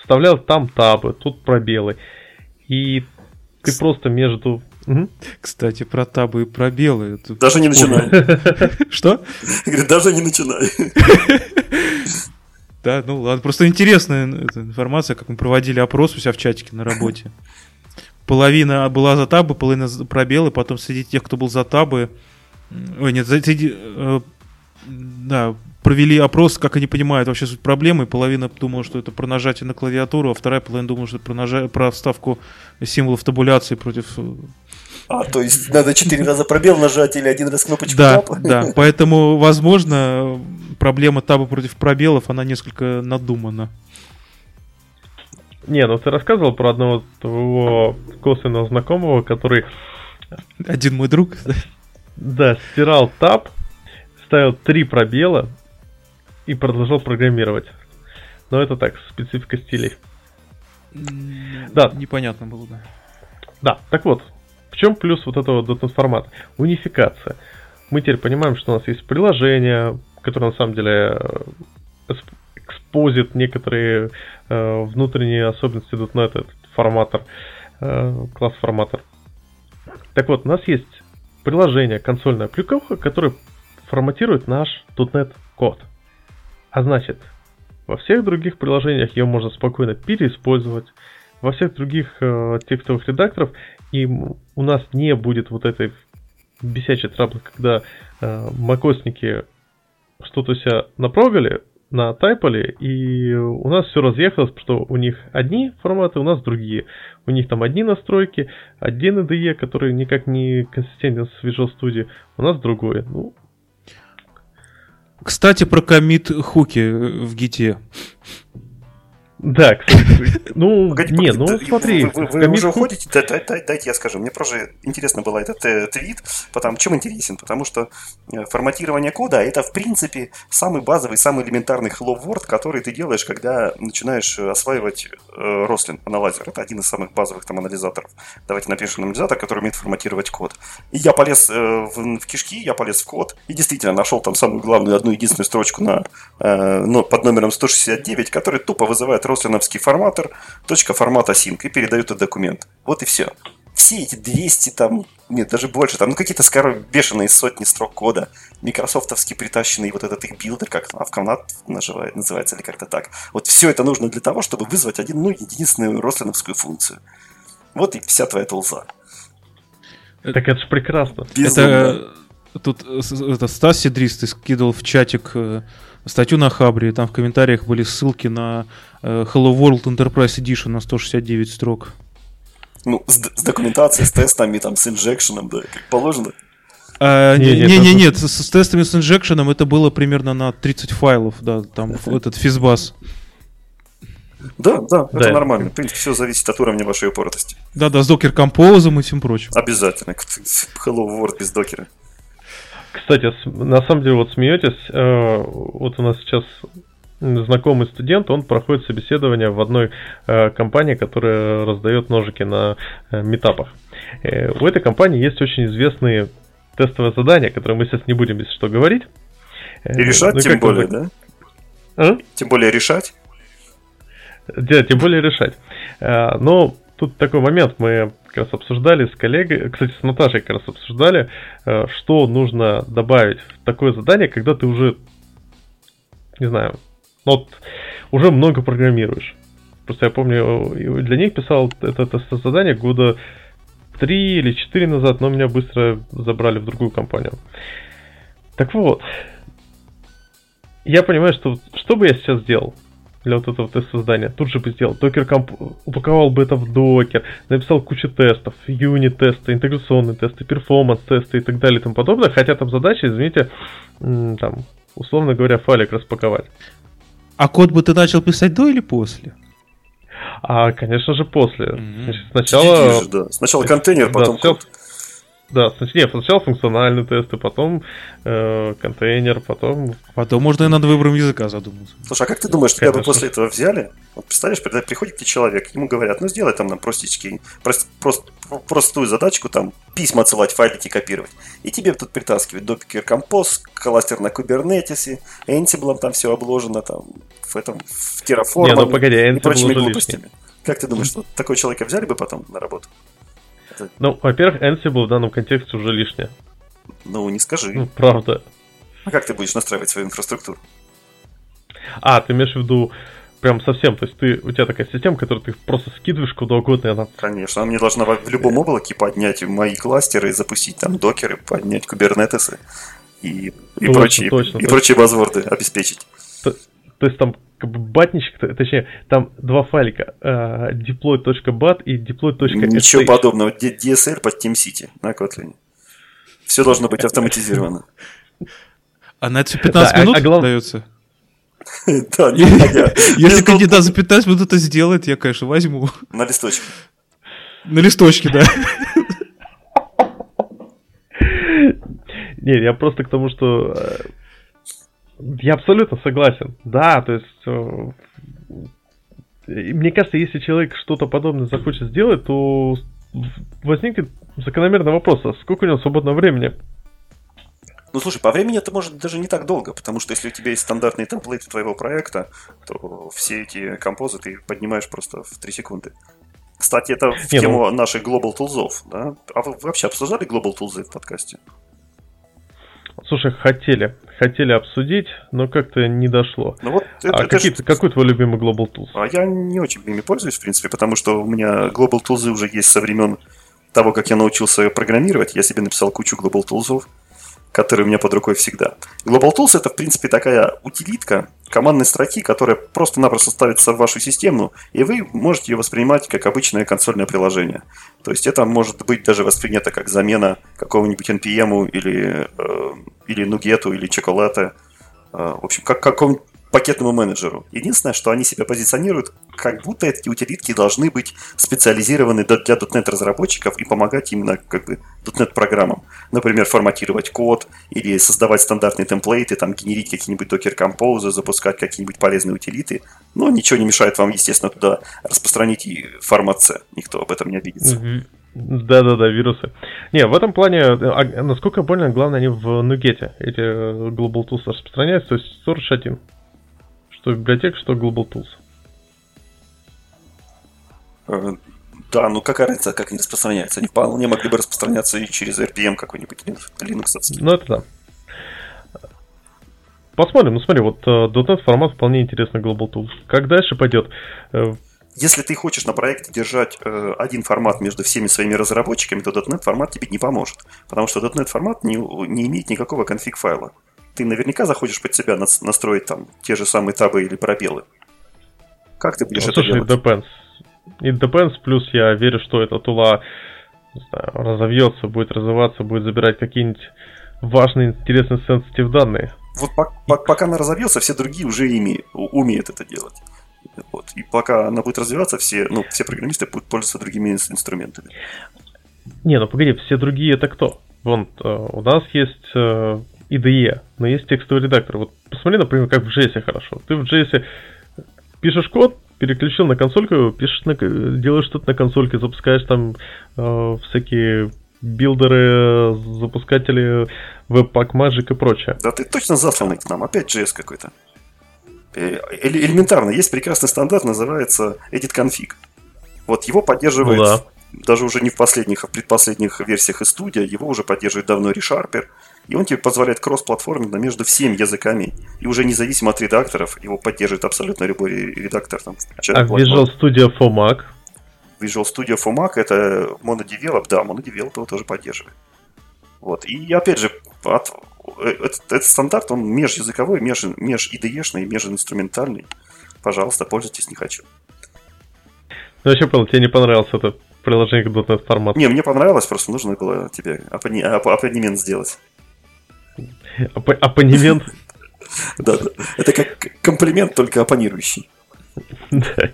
Вставлял там табы, тут пробелы. И ты просто между... Кстати, про табы и пробелы. Даже не начинай. Что? Даже не начинай. Да, ну ладно, просто интересная информация, как мы проводили опрос у себя в чатике на работе. Половина была за табы, половина за пробелы, потом среди тех, кто был за табы, ой, нет, среди э, да, провели опрос, как они понимают вообще суть проблемы. Половина думала, что это про нажатие на клавиатуру, а вторая половина думала, что это про, нажа... про вставку символов табуляции против... Э, а, то есть надо четыре раза пробел нажать или один раз кнопочку Да, да, поэтому, возможно, проблема таба против пробелов, она несколько надумана. Не, ну ты рассказывал про одного твоего косвенного знакомого, который... Один мой друг. Да, стирал таб, ставил три пробела и продолжал программировать. Но это так, специфика стилей. Да. Непонятно было, да. Да, так вот, в чем плюс вот этого .NET формата? Унификация. Мы теперь понимаем, что у нас есть приложение, которое на самом деле э, экспозит некоторые э, внутренние особенности .NET, этот форматор, э, класс-форматор. Так вот, у нас есть приложение, консольная плюковка, которое форматирует наш .NET код. А значит, во всех других приложениях ее можно спокойно переиспользовать, во всех других э, текстовых редакторах, и у нас не будет вот этой бесячей траблы, когда э, макосники что-то себя напрогали, натайпали, и у нас все разъехалось, что у них одни форматы, у нас другие. У них там одни настройки, один IDE, который никак не консистентен с Visual Studio, у нас другой. Ну, кстати, про комит хуки в гите. Да, кстати, ну, Погоди, не, ну смотри. Вы, вы, вы уже уходите? Да, да, да, дайте я скажу. Мне просто интересно было этот э, твит. Потому, чем интересен? Потому что э, форматирование кода это, в принципе, самый базовый, самый элементарный hello world, который ты делаешь, когда начинаешь осваивать э, Roslyn анализер. Это один из самых базовых там анализаторов. Давайте напишем анализатор, который умеет форматировать код. И я полез э, в, в кишки, я полез в код и действительно нашел там самую главную, одну единственную строчку на, э, ну, под номером 169, который тупо вызывает рослиновский форматор, точка формата sync и передают этот документ. Вот и все. Все эти 200 там, нет, даже больше, там ну, какие-то скоро бешеные сотни строк кода, микрософтовский притащенный вот этот их builder, как Авкомнат называет, называется или как-то так. Вот все это нужно для того, чтобы вызвать один, ну, единственную Roslyn овскую функцию. Вот и вся твоя tool за. Так это же прекрасно. Безумно. Это тут это Стас Сидрис ты скидывал в чатик э, статью на Хабре, и там в комментариях были ссылки на э, Hello World Enterprise Edition на 169 строк. Ну, с, с документацией, с тестами, там, с инжекшеном, да, как положено. А, не, не, не, нет, с, с тестами с инжекшеном это было примерно на 30 файлов, да, там этот физбас. Да, да, это да. нормально. В принципе, все зависит от уровня вашей упоротости. Да, да, с Docker Compose и всем прочим. Обязательно. Hello World без докера. Кстати, на самом деле, вот смеетесь, э, вот у нас сейчас знакомый студент, он проходит собеседование в одной э, компании, которая раздает ножики на э, метапах. У этой компании есть очень известные тестовые задания, которые мы сейчас не будем, если что, говорить. И решать ну, тем более, да? А? Тем более решать? Да, тем более решать. Но тут такой момент, мы как раз обсуждали с коллегой, кстати, с Наташей как раз обсуждали, э, что нужно добавить в такое задание, когда ты уже, не знаю, ну вот, уже много программируешь. Просто я помню, для них писал это, это задание года три или четыре назад, но меня быстро забрали в другую компанию. Так вот, я понимаю, что что бы я сейчас сделал? для вот этого тест создания. Тут же бы сделал. Докер комп... упаковал бы это в докер, написал кучу тестов, юнит-тесты, интеграционные тесты, перформанс-тесты и так далее и тому подобное. Хотя там задача, извините, там, условно говоря, файлик распаковать. А код бы ты начал писать до или после? А, конечно же, после. Mm-hmm. Значит, сначала... Же, да. Сначала контейнер, потом да, код. Да, нет, сначала функциональные тесты, потом э, контейнер, потом... Потом можно и над выбором языка задуматься. Слушай, а как ты думаешь, тебя бы после этого взяли? Вот представляешь, приходит тебе человек, ему говорят, ну сделай там нам простички, прост, прост, простую задачку, там, письма отсылать, файлики копировать. И тебе тут притаскивают Docker Compose, кластер на Kubernetes, Ansible там все обложено, там, в этом, в Terraform Не, ну погоди, Ansible и прочими глупостями. Лишний. Как ты думаешь, что такого человека взяли бы потом на работу? Ну, во-первых, Ansible в данном контексте уже лишнее. Ну, не скажи. Ну, правда. А как ты будешь настраивать свою инфраструктуру? А, ты имеешь в виду прям совсем, то есть ты, у тебя такая система, которую ты просто скидываешь куда угодно, и она... Конечно, она мне должна в любом облаке поднять мои кластеры, запустить там докеры, поднять кубернетесы и, и, точно, прочие, точно, и точно. прочие базворды обеспечить. То, то есть там как бы батничек, точнее, там два файлика, uh, deploy.bat и deploy.sh. Ничего подобного, DSL под TeamCity на Kotlin. Все должно быть автоматизировано. А на это 15 да, минут а, а дается? Да, Если кандидат за 15 минут это сделает, я, конечно, возьму. На листочке. На листочке, да. Не, я просто к тому, что э, я абсолютно согласен. Да, то есть э, мне кажется, если человек что-то подобное захочет сделать, то возникнет закономерный вопрос, а сколько у него свободного времени? Ну, слушай, по времени это может даже не так долго, потому что если у тебя есть стандартные темплейты твоего проекта, то все эти композы ты поднимаешь просто в 3 секунды. Кстати, это в не, тему ну... наших Global Tools, да? А вы вообще обсуждали Global Tools в подкасте? Слушай, хотели. Хотели обсудить, но как-то не дошло. Ну вот это, а это какие, ж... какой твой любимый Global Tools? А я не очень ими пользуюсь, в принципе, потому что у меня Global Tools уже есть со времен того, как я научился программировать. Я себе написал кучу Global Tools который у меня под рукой всегда. Global Tools это, в принципе, такая утилитка командной строки, которая просто-напросто ставится в вашу систему, и вы можете ее воспринимать как обычное консольное приложение. То есть это может быть даже воспринято как замена какого-нибудь NPM или, э, или Nuget, или Chocolate. Э, в общем, как какому пакетному менеджеру. Единственное, что они себя позиционируют, как будто эти утилитки должны быть специализированы для .NET разработчиков и помогать именно как бы .NET программам. Например, форматировать код или создавать стандартные темплейты, там генерить какие-нибудь Docker Compose, запускать какие-нибудь полезные утилиты. Но ничего не мешает вам, естественно, туда распространить и формат C. Никто об этом не обидится. Да-да-да, вирусы. Не, в этом плане, а, насколько больно, главное, они в Нугете, эти э, Global Tools распространяются, то есть Source 1 что библиотека, что Global Tools. Э, да, ну какая разница, как они распространяются? Они вполне могли бы распространяться и через RPM какой-нибудь Linux. Ну это да. Посмотрим, ну смотри, вот uh, .NET формат вполне интересный Global Tools. Как дальше пойдет? Uh, если ты хочешь на проекте держать э, один формат между всеми своими разработчиками, то .NET формат тебе не поможет. Потому что .NET формат не, не имеет никакого конфиг файла ты наверняка захочешь под себя настроить там те же самые табы или пробелы. Как ты будешь ну, это слушай, делать? Depends. It depends, плюс я верю, что эта тула знаю, разовьется, будет развиваться, будет забирать какие-нибудь важные, интересные, сенситив данные. Вот по- по- пока она разовьется, все другие уже ими, умеют это делать. Вот. И пока она будет развиваться, все, ну, все программисты будут пользоваться другими инструментами. Не, ну погоди, все другие это кто? Вон, э, у нас есть э, IDE, но есть текстовый редактор. Вот посмотри, например, как в JS хорошо. Ты в JS пишешь код, переключил на консольку, пишешь на, делаешь что-то на консольке, запускаешь там э, всякие билдеры, запускатели, Webpack Magic и прочее. Да ты точно засланный к нам, опять JS какой-то. Э, элементарно, есть прекрасный стандарт, называется Edit Config. Вот его поддерживает, ну, да. даже уже не в последних, а в предпоследних версиях и студия, его уже поддерживает давно ReSharper. И он тебе позволяет кросс-платформенно между всеми языками. И уже независимо от редакторов, его поддерживает абсолютно любой редактор. Там, а Visual Studio for Mac? Visual Studio for Mac это MonoDevelop, да, MonoDevelop его тоже поддерживает. Вот. И опять же, от, этот, этот стандарт, он межязыковой, меж, меж IDE-шный, межинструментальный. Пожалуйста, пользуйтесь, не хочу. Ну, вообще, понял, тебе не понравилось это приложение к .NET формату? Не, мне понравилось, просто нужно было тебе апони... апонемент сделать. Ап- оппонемент? Да. Это как комплимент, только оппонирующий. Да.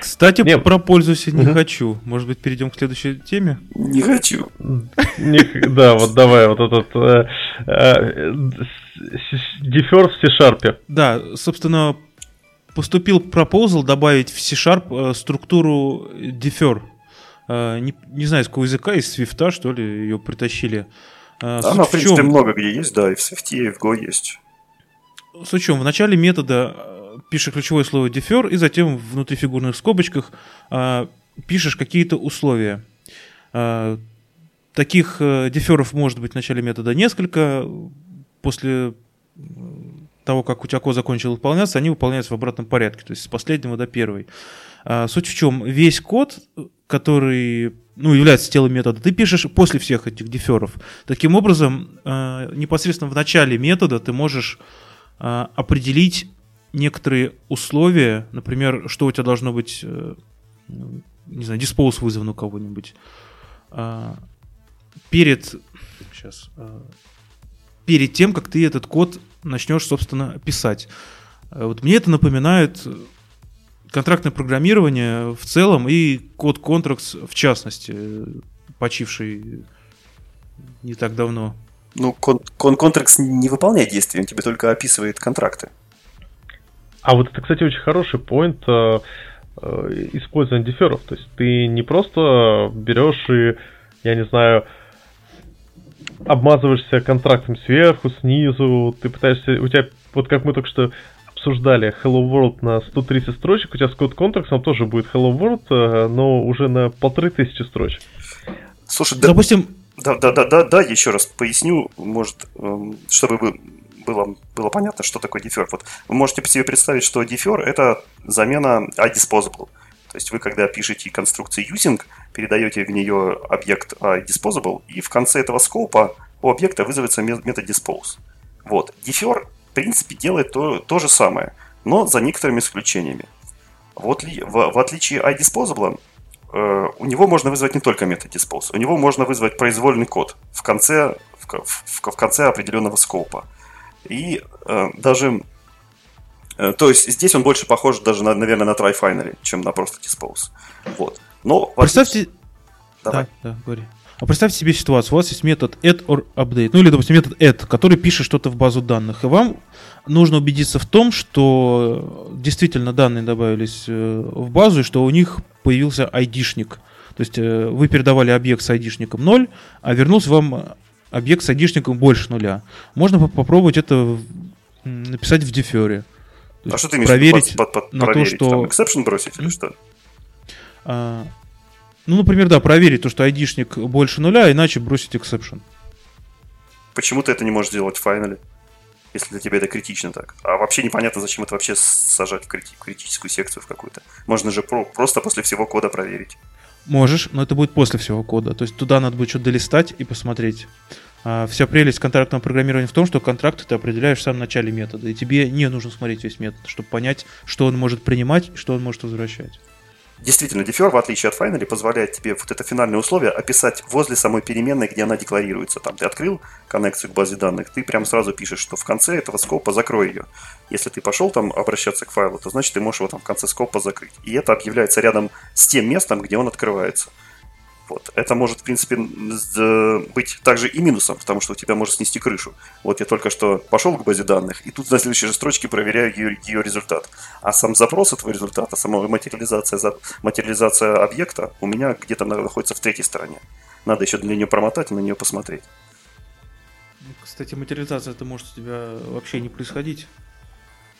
Кстати, не, про пользуйся не хочу. Может быть, перейдем к следующей теме? Не хочу. да, вот давай, вот этот э, э, дефер в C-Sharp. Да, собственно, поступил пропозал добавить в C-Sharp э, структуру defer. Не, не знаю, из какого языка, из Swift, что ли, ее притащили. Она, в принципе, чем... много где есть, да, и в Swift, и в Go есть. Суть в чем? В начале метода э, пишешь ключевое слово defer, и затем внутри фигурных скобочках а, пишешь какие-то условия. А, таких а, деферов может быть в начале метода несколько. После того, как у тебя код закончил выполняться, они выполняются в обратном порядке, то есть с последнего до первой. А, суть в чем? Весь код, который ну, является телом метода, ты пишешь после всех этих деферов. Таким образом, э, непосредственно в начале метода ты можешь э, определить некоторые условия, например, что у тебя должно быть, э, не знаю, диспоуз вызван у кого-нибудь. Э, перед, сейчас, э, перед тем, как ты этот код начнешь, собственно, писать. Э, вот мне это напоминает контрактное программирование в целом и код Contracts в частности, почивший не так давно. Ну, кон Contracts не выполняет действия, он тебе только описывает контракты. А вот это, кстати, очень хороший поинт э, э, использования деферов. То есть ты не просто берешь и, я не знаю, обмазываешься контрактом сверху, снизу, ты пытаешься, у тебя, вот как мы только что обсуждали Hello World на 130 строчек, у тебя с код контрактом тоже будет Hello World, э, но уже на полторы тысячи строчек. Слушай, да, допустим... Да, да, да, да, да, еще раз поясню, может, эм, чтобы было, было понятно, что такое defer. Вот вы можете себе представить, что defer – это замена iDisposable. То есть вы, когда пишете конструкцию using, передаете в нее объект iDisposable, и в конце этого скопа у объекта вызовется метод dispose. Вот. Defer, принципе, делает то, то же самое, но за некоторыми исключениями. Вот ли, в, в отличие iDisposable, э, у него можно вызвать не только метод dispose, у него можно вызвать произвольный код в конце, в, в, в конце определенного скопа. И э, даже Э, то есть здесь он больше похож даже, на, наверное, на try finally, чем на просто dispose. Вот. Но... Представьте... Давай. Да, да, говори. А представьте себе ситуацию. У вас есть метод add or update, ну или, допустим, метод add, который пишет что-то в базу данных. И вам нужно убедиться в том, что действительно данные добавились э, в базу, и что у них появился айдишник. То есть э, вы передавали объект с айдишником 0, а вернулся вам объект с айдишником больше нуля. Можно попробовать это написать в дефере. А что ты имеешь проверить под, под, под, на проверить? то, что... Там exception бросить или что? А, ну, например, да, проверить то, что айдишник больше нуля, иначе бросить exception. Почему ты это не можешь сделать в файнале? Если для тебя это критично так. А вообще непонятно, зачем это вообще сажать в, крити- критическую секцию в какую-то. Можно же про- просто после всего кода проверить. Можешь, но это будет после всего кода. То есть туда надо будет что-то долистать и посмотреть. А, вся прелесть контрактного программирования в том, что контракт ты определяешь в самом начале метода, и тебе не нужно смотреть весь метод, чтобы понять, что он может принимать и что он может возвращать. Действительно, defer, в отличие от finally, позволяет тебе вот это финальное условие описать возле самой переменной, где она декларируется. Там ты открыл коннекцию к базе данных, ты прям сразу пишешь, что в конце этого скопа закрой ее. Если ты пошел там обращаться к файлу, то значит ты можешь его там в конце скопа закрыть. И это объявляется рядом с тем местом, где он открывается. Вот. Это может, в принципе, быть также и минусом, потому что у тебя может снести крышу. Вот я только что пошел к базе данных, и тут на следующей же строчке проверяю ее, ее результат. А сам запрос этого результата, сама материализация, материализация объекта у меня где-то находится в третьей стороне. Надо еще для нее промотать и на нее посмотреть. Ну, кстати, материализация это может у тебя вообще не происходить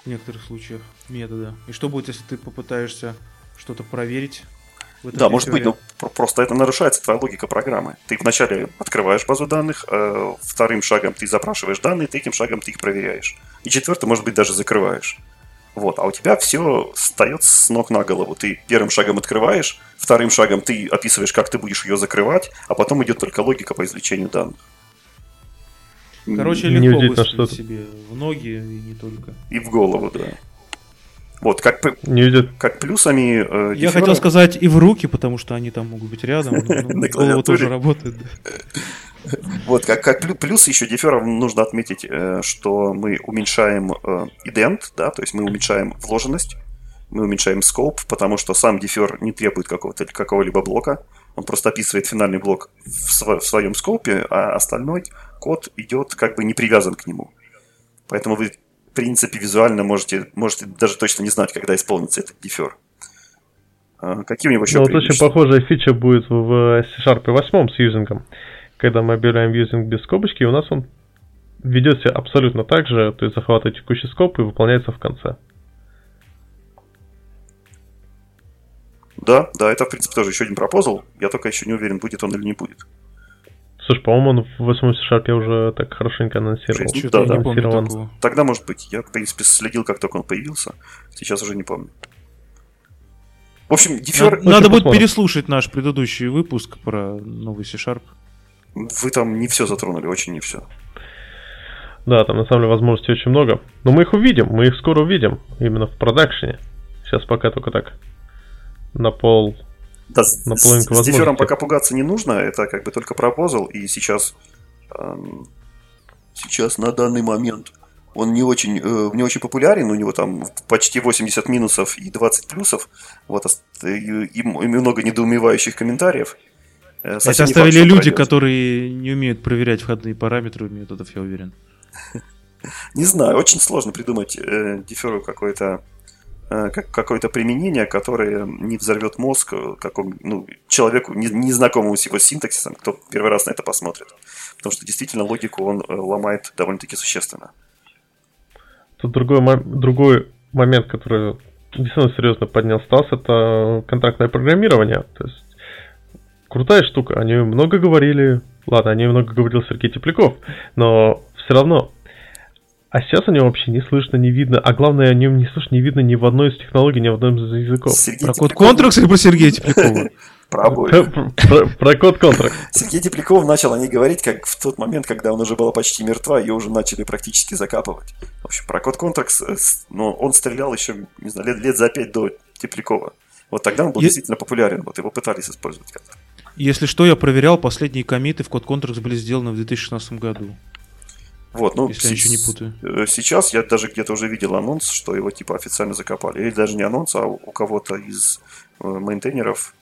в некоторых случаях метода. И что будет, если ты попытаешься что-то проверить да, может быть, но просто это нарушается твоя логика программы. Ты вначале открываешь базу данных, э, вторым шагом ты запрашиваешь данные, третьим шагом ты их проверяешь. И четвертым, может быть, даже закрываешь. Вот, а у тебя все встает с ног на голову. Ты первым шагом открываешь, вторым шагом ты описываешь, как ты будешь ее закрывать, а потом идет только логика по извлечению данных. Короче, легко выстрелить себе в ноги и не только. И в голову, да. Вот, как, не видят. как плюсами... Э, Я хотел сказать и в руки, потому что они там могут быть рядом. На голову тоже работает. Вот, как, как плюс еще дефером нужно отметить, э, что мы уменьшаем э, идент, да, то есть мы уменьшаем вложенность, мы уменьшаем скоп, потому что сам дефер не требует какого-то какого-либо блока, он просто описывает финальный блок в, св- в своем скопе, а остальной код идет как бы не привязан к нему. Поэтому вы принципе, визуально можете, можете даже точно не знать, когда исполнится этот дефер. А, какие у него еще Ну, вот очень похожая фича будет в C-Sharp 8 с юзингом. Когда мы объявляем юзинг без скобочки, у нас он ведет себя абсолютно так же, то есть захватывает текущий скоп и выполняется в конце. Да, да, это, в принципе, тоже еще один пропозал. Я только еще не уверен, будет он или не будет. Слушай, по-моему, он в 8 C-Sharp уже так хорошенько анонсировал. Да, да, анонсировал. Тогда, может быть. Я, в принципе, следил, как только он появился. Сейчас уже не помню. В общем, дефер... Надо, надо будет переслушать наш предыдущий выпуск про новый C-Sharp. Вы там не все затронули, очень не все. Да, там на самом деле возможностей очень много. Но мы их увидим, мы их скоро увидим. Именно в продакшене. Сейчас пока только так. На пол да, с, с дефером пока пугаться не нужно, это как бы только пропозал, и сейчас, эм, сейчас на данный момент он не очень, э, не очень популярен, у него там почти 80 минусов и 20 плюсов, вот, и, и, и много недоумевающих комментариев. Э, это оставили факт, люди, пройдет. которые не умеют проверять входные параметры методов, я уверен. Не знаю, очень сложно придумать э, деферу какой-то как какое-то применение, которое не взорвет мозг э, какому, ну, человеку, не, незнакомому с его синтаксисом, кто первый раз на это посмотрит. Потому что действительно логику он ломает довольно-таки существенно. Тут другой, другой момент, который действительно серьезно поднял Стас, это контрактное программирование. То есть крутая штука, они много говорили, ладно, они много говорил Сергей Тепляков, но все равно а сейчас о нем вообще не слышно, не видно. А главное, о нем не слышно, не видно ни в одной из технологий, ни в одном из языков. Сергей про код контракт или про Сергея Теплякова? Про. Про код контракт. Сергей Тепляков начал о ней говорить как в тот момент, когда он уже была почти мертва, ее уже начали практически закапывать. В общем, про код контракт, ну, он стрелял еще, не знаю, лет, лет за пять до Теплякова. Вот тогда он был действительно популярен, вот его пытались использовать как-то. Если что, я проверял, последние комиты в код контракт были сделаны в 2016 году. Вот, ну, если я ничего не путаю. Э, сейчас я даже где-то уже видел анонс, что его типа официально закопали. Или даже не анонс, а у кого-то из э, мейнтейнеров,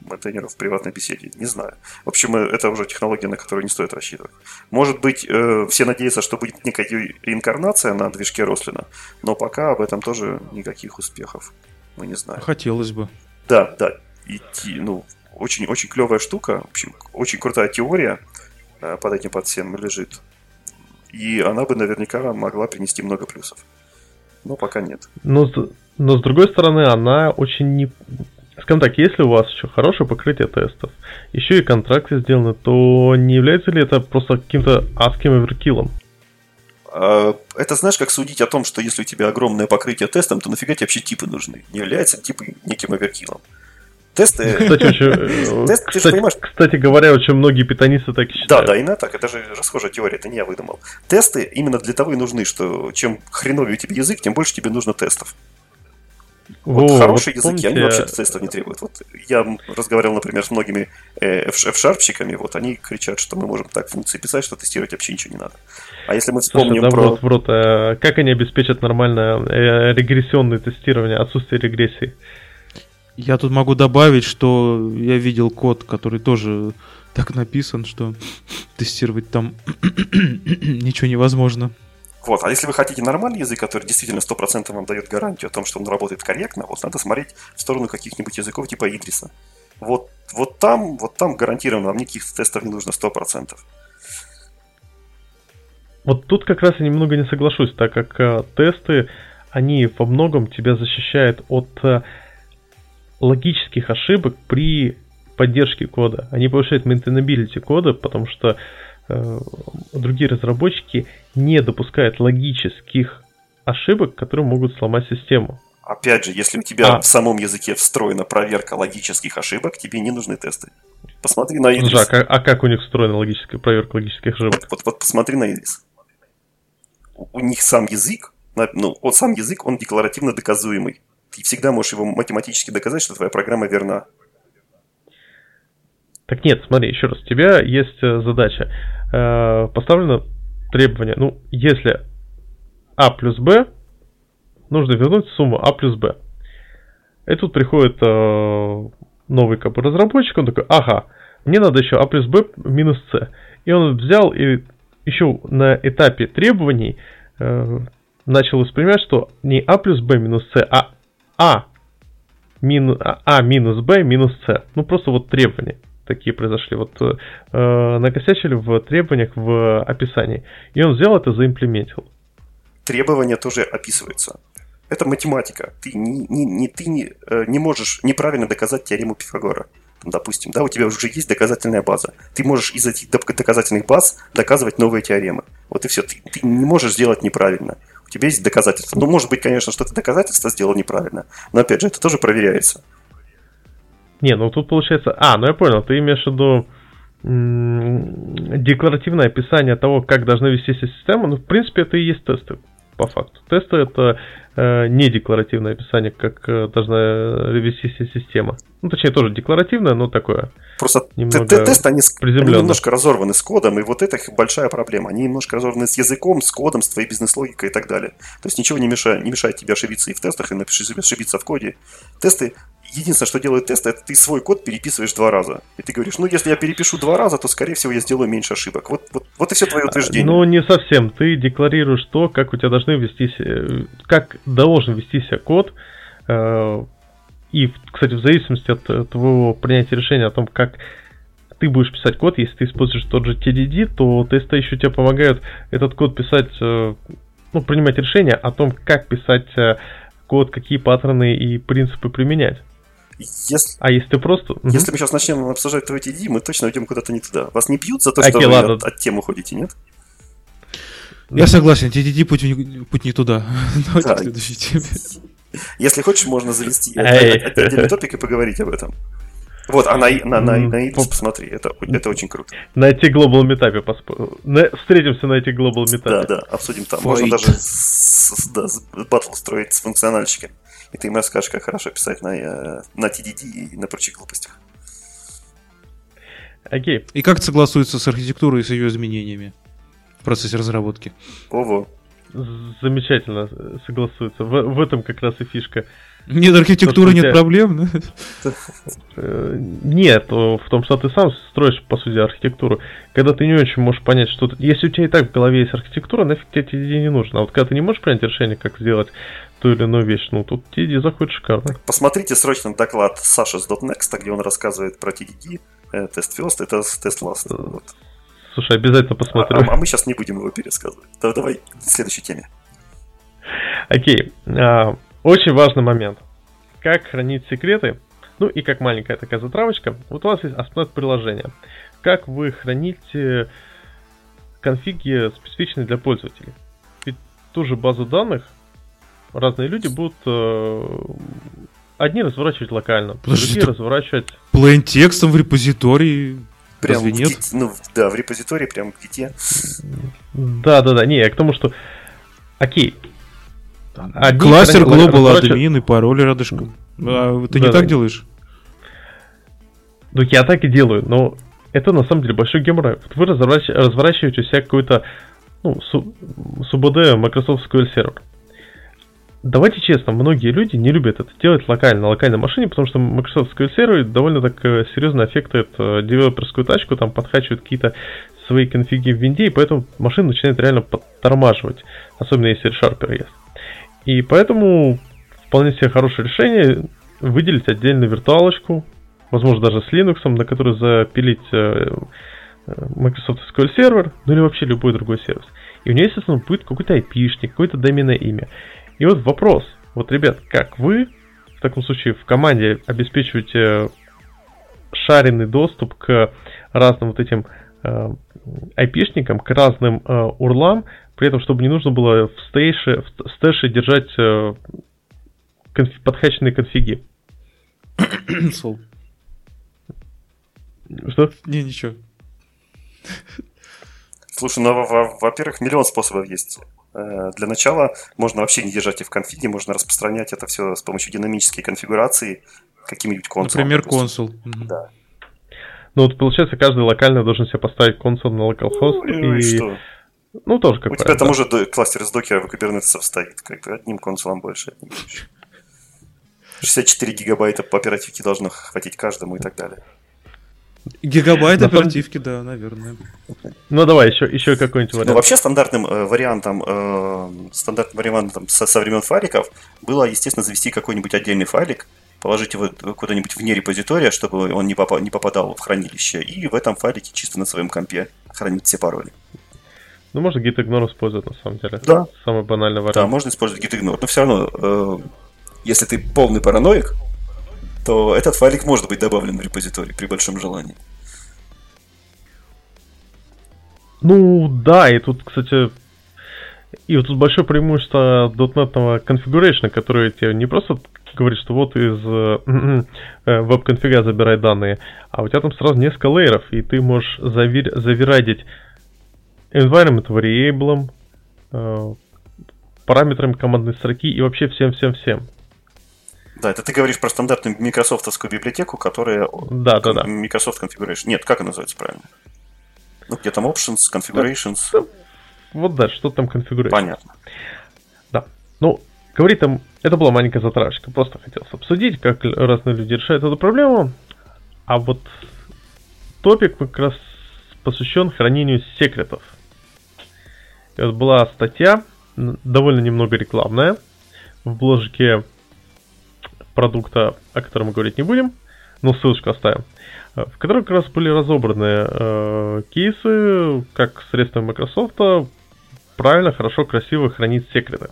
мейнтейнеров в приватной беседе. Не знаю. В общем, э, это уже технология, на которую не стоит рассчитывать. Может быть, все надеются, что будет некая реинкарнация на движке Рослина, но пока об этом тоже никаких успехов. Мы не знаем. Хотелось бы. Да, да. Идти, ну, очень, очень клевая штука. В общем, очень крутая теория под этим под всем лежит. И она бы наверняка могла принести много плюсов. Но пока нет. Но, но с другой стороны, она очень не... Скажем так, если у вас еще хорошее покрытие тестов, еще и контракты сделаны, то не является ли это просто каким-то адским оверкиллом? А, это знаешь, как судить о том, что если у тебя огромное покрытие тестом, то нафига тебе вообще типы нужны? Не является типы неким оверкиллом? Тесты... Кстати, очень, э, Тест, кстати, ты же понимаешь... кстати говоря, очень многие питанисты так считают. Да, да, именно так. Это же расхожая теория, это не я выдумал. Тесты именно для того и нужны, что чем хреновее у тебя язык, тем больше тебе нужно тестов. Вот О, хорошие вот языки, помните... они вообще тестов не требуют. Вот я разговаривал, например, с многими э, F-шарпщиками, вот они кричат, что мы можем так функции писать, что тестировать вообще ничего не надо. А если мы вспомним Слушай, про... Вот, вот, э, как они обеспечат нормальное регрессионное тестирование, отсутствие регрессии? Я тут могу добавить, что я видел код, который тоже так написан, что тестировать там ничего невозможно. Вот, а если вы хотите нормальный язык, который действительно 100% вам дает гарантию о том, что он работает корректно, вот надо смотреть в сторону каких-нибудь языков типа Идриса. Вот, вот там, вот там гарантированно вам никаких тестов не нужно 100%. Вот тут как раз я немного не соглашусь, так как э, тесты, они во многом тебя защищают от э, логических ошибок при поддержке кода. Они повышают maintainability кода, потому что э, другие разработчики не допускают логических ошибок, которые могут сломать систему. Опять же, если у тебя а. в самом языке встроена проверка логических ошибок, тебе не нужны тесты. Посмотри на Идрис. А как, а как у них встроена логическая проверка логических ошибок? Вот, вот, вот посмотри на Идрис. У, у них сам язык, ну, вот сам язык, он декларативно доказуемый ты всегда можешь его математически доказать, что твоя программа верна. Так нет, смотри, еще раз, у тебя есть э, задача. Э, поставлено требование, ну, если А плюс Б, нужно вернуть сумму А плюс Б. И тут приходит э, новый как бы, разработчик, он такой, ага, мне надо еще А плюс Б минус С. И он взял и еще на этапе требований э, начал воспринимать, что не А плюс Б минус С, а а минус, а минус Б минус С. Ну, просто вот требования такие произошли. Вот э, накосячили в требованиях в описании. И он взял это, заимплементил. Требования тоже описываются. Это математика. Ты не, не, не, ты не, э, не можешь неправильно доказать теорему Пифагора. Допустим, да, у тебя уже есть доказательная база. Ты можешь из этих доказательных баз доказывать новые теоремы. Вот и все. Ты, ты не можешь сделать неправильно у тебя есть доказательства. Ну, может быть, конечно, что ты доказательство сделал неправильно, но, опять же, это тоже проверяется. Не, ну тут получается... А, ну я понял, ты имеешь в виду декларативное описание того, как должна вести система. Ну, в принципе, это и есть тесты, по факту. Тесты — это э, не декларативное описание, как э, должна вести система. Ну, точнее, тоже декларативное, но такое. Просто тесты, они, они немножко разорваны с кодом, и вот это их большая проблема. Они немножко разорваны с языком, с кодом, с твоей бизнес-логикой и так далее. То есть ничего не мешает, не мешает тебе ошибиться и в тестах, и напиши себе ошибиться в коде. Тесты единственное, что делает тест, это ты свой код переписываешь два раза. И ты говоришь, ну, если я перепишу два раза, то, скорее всего, я сделаю меньше ошибок. Вот, вот, вот и все твое утверждение. Ну, не совсем. Ты декларируешь то, как у тебя должны вестись, э, как должен вести себя код. Э, и, кстати, в зависимости от твоего принятия решения о том, как ты будешь писать код, если ты используешь тот же TDD, то тесты еще тебе помогают этот код писать, э, ну, принимать решения о том, как писать код, какие паттерны и принципы применять. Если, а если ты просто... Если мы сейчас начнем обсуждать твой TD, мы точно уйдем куда-то не туда. Вас не бьют за то, что вы от, от темы уходите, нет? Я согласен, TDD путь, путь не туда. Давайте да. к следующей теме. Если хочешь, можно завести отдельный топик и поговорить об этом. Вот, а на, на, на, на Ibis посмотри, это, это очень круто. На эти Global Meetup посп... на... встретимся на эти Global Meetup. Да, да, обсудим там. Fight. Можно даже с, с, да, с батл строить с функциональщиками и ты им расскажешь, как хорошо писать на, э, на TDD и на прочих глупостях. Окей. Okay. И как это согласуется с архитектурой и с ее изменениями в процессе разработки? Ого. Замечательно согласуется. В, в этом как раз и фишка. Нет архитектуры, нет проблем, да? Э, нет, в том, что ты сам строишь, по сути, архитектуру. Когда ты не очень можешь понять, что... Если у тебя и так в голове есть архитектура, нафиг тебе TDD не нужно. А вот когда ты не можешь принять решение, как сделать ту или иную вещь, ну, тут TDD заходит шикарно. Посмотрите срочно доклад Саши с .next, где он рассказывает про TDD, э, тест first, это тест last. Э, вот. Слушай, обязательно посмотрю. А, а мы сейчас не будем его пересказывать. Давай к следующей теме. Окей. А, очень важный момент. Как хранить секреты? Ну и как маленькая такая затравочка. Вот у вас есть основное приложение. Как вы храните конфиги, специфичные для пользователей? Ведь ту же базу данных разные люди будут э, одни разворачивать локально, Подожди, другие разворачивать... Plain текстом в репозитории Прям Разве нет? Гит, ну, да, в репозитории прям в гите. Да, да, да. Не, я к тому, что... Окей, Одни Кластер Global Admin и пароли рядышком. А ты да, не да. так делаешь? Ну, я так и делаю, но это на самом деле большой геморрой. Вот вы разворачиваете, разворачиваете у себя какой-то ну, СУБД Microsoft SQL Server. Давайте честно, многие люди не любят это делать локально, на локальной машине, потому что Microsoft SQL довольно так э, серьезно аффектует э, девелоперскую тачку, там подхачивает какие-то свои конфиги в винде, и поэтому машина начинает реально подтормаживать, особенно если ReSharper есть. И поэтому вполне себе хорошее решение выделить отдельную виртуалочку, возможно даже с Linux, на который запилить э, Microsoft SQL Server, ну или вообще любой другой сервис. И у нее, естественно, будет какой-то IP-шник, какое-то доменное имя. И вот вопрос, вот, ребят, как вы в таком случае в команде обеспечиваете шаренный доступ к разным вот этим э, IP-шникам, к разным э, урлам, при этом, чтобы не нужно было в стейше, в стэше держать э, конфи, подхаченные конфиги. Сол. Что? Не, ничего. Слушай, ну, во-первых, миллион способов есть. Э, для начала можно вообще не держать их в конфиге, можно распространять это все с помощью динамической конфигурации каким-нибудь консулом. Например, консул. Да. Ну вот получается, каждый локально должен себе поставить консул на localhost. Ну, и, и что? Ну, тоже как У тебя там уже кластер из докера в кубернетесов стоит, как бы одним консулом больше, одним меньше. 64 гигабайта по оперативке должно хватить каждому и так далее. Гигабайт На оперативки, да, наверное. Ну давай, еще, еще какой-нибудь вариант. Ну, вообще стандартным э, вариантом, э, стандартным вариантом со, со времен файликов было, естественно, завести какой-нибудь отдельный файлик, положить его куда-нибудь вне репозитория, чтобы он не, попа- не попадал в хранилище, и в этом файлике чисто на своем компе хранить все пароли. Ну, можно gitignore использовать, на самом деле. Да. Самый банальный вариант. Да, можно использовать gitignore, но все равно, э, если ты полный параноик, то этот файлик может быть добавлен в репозиторий при большом желании. Ну, да, и тут, кстати, и вот тут большое преимущество .NET конфигурейшна, который тебе не просто говорит, что вот из э, э, веб-конфига забирай данные, а у тебя там сразу несколько лейеров, и ты можешь завир- завирадить environment variable, э, параметрами командной строки и вообще всем-всем-всем. Да, это ты говоришь про стандартную микрософтовскую библиотеку, которая... Да, да, да. Microsoft Configuration. Нет, как она называется правильно? Ну, где там options, configurations. Вот да, что там configuration. Понятно. Да. Ну, говорит там Это была маленькая затравочка. Просто хотелось обсудить, как разные люди решают эту проблему. А вот топик как раз посвящен хранению секретов. И вот была статья, довольно немного рекламная, в бложике продукта, о котором мы говорить не будем, но ссылочку оставим, в которой как раз были разобраны э, кейсы, как средствами Microsoft правильно, хорошо, красиво хранить секреты.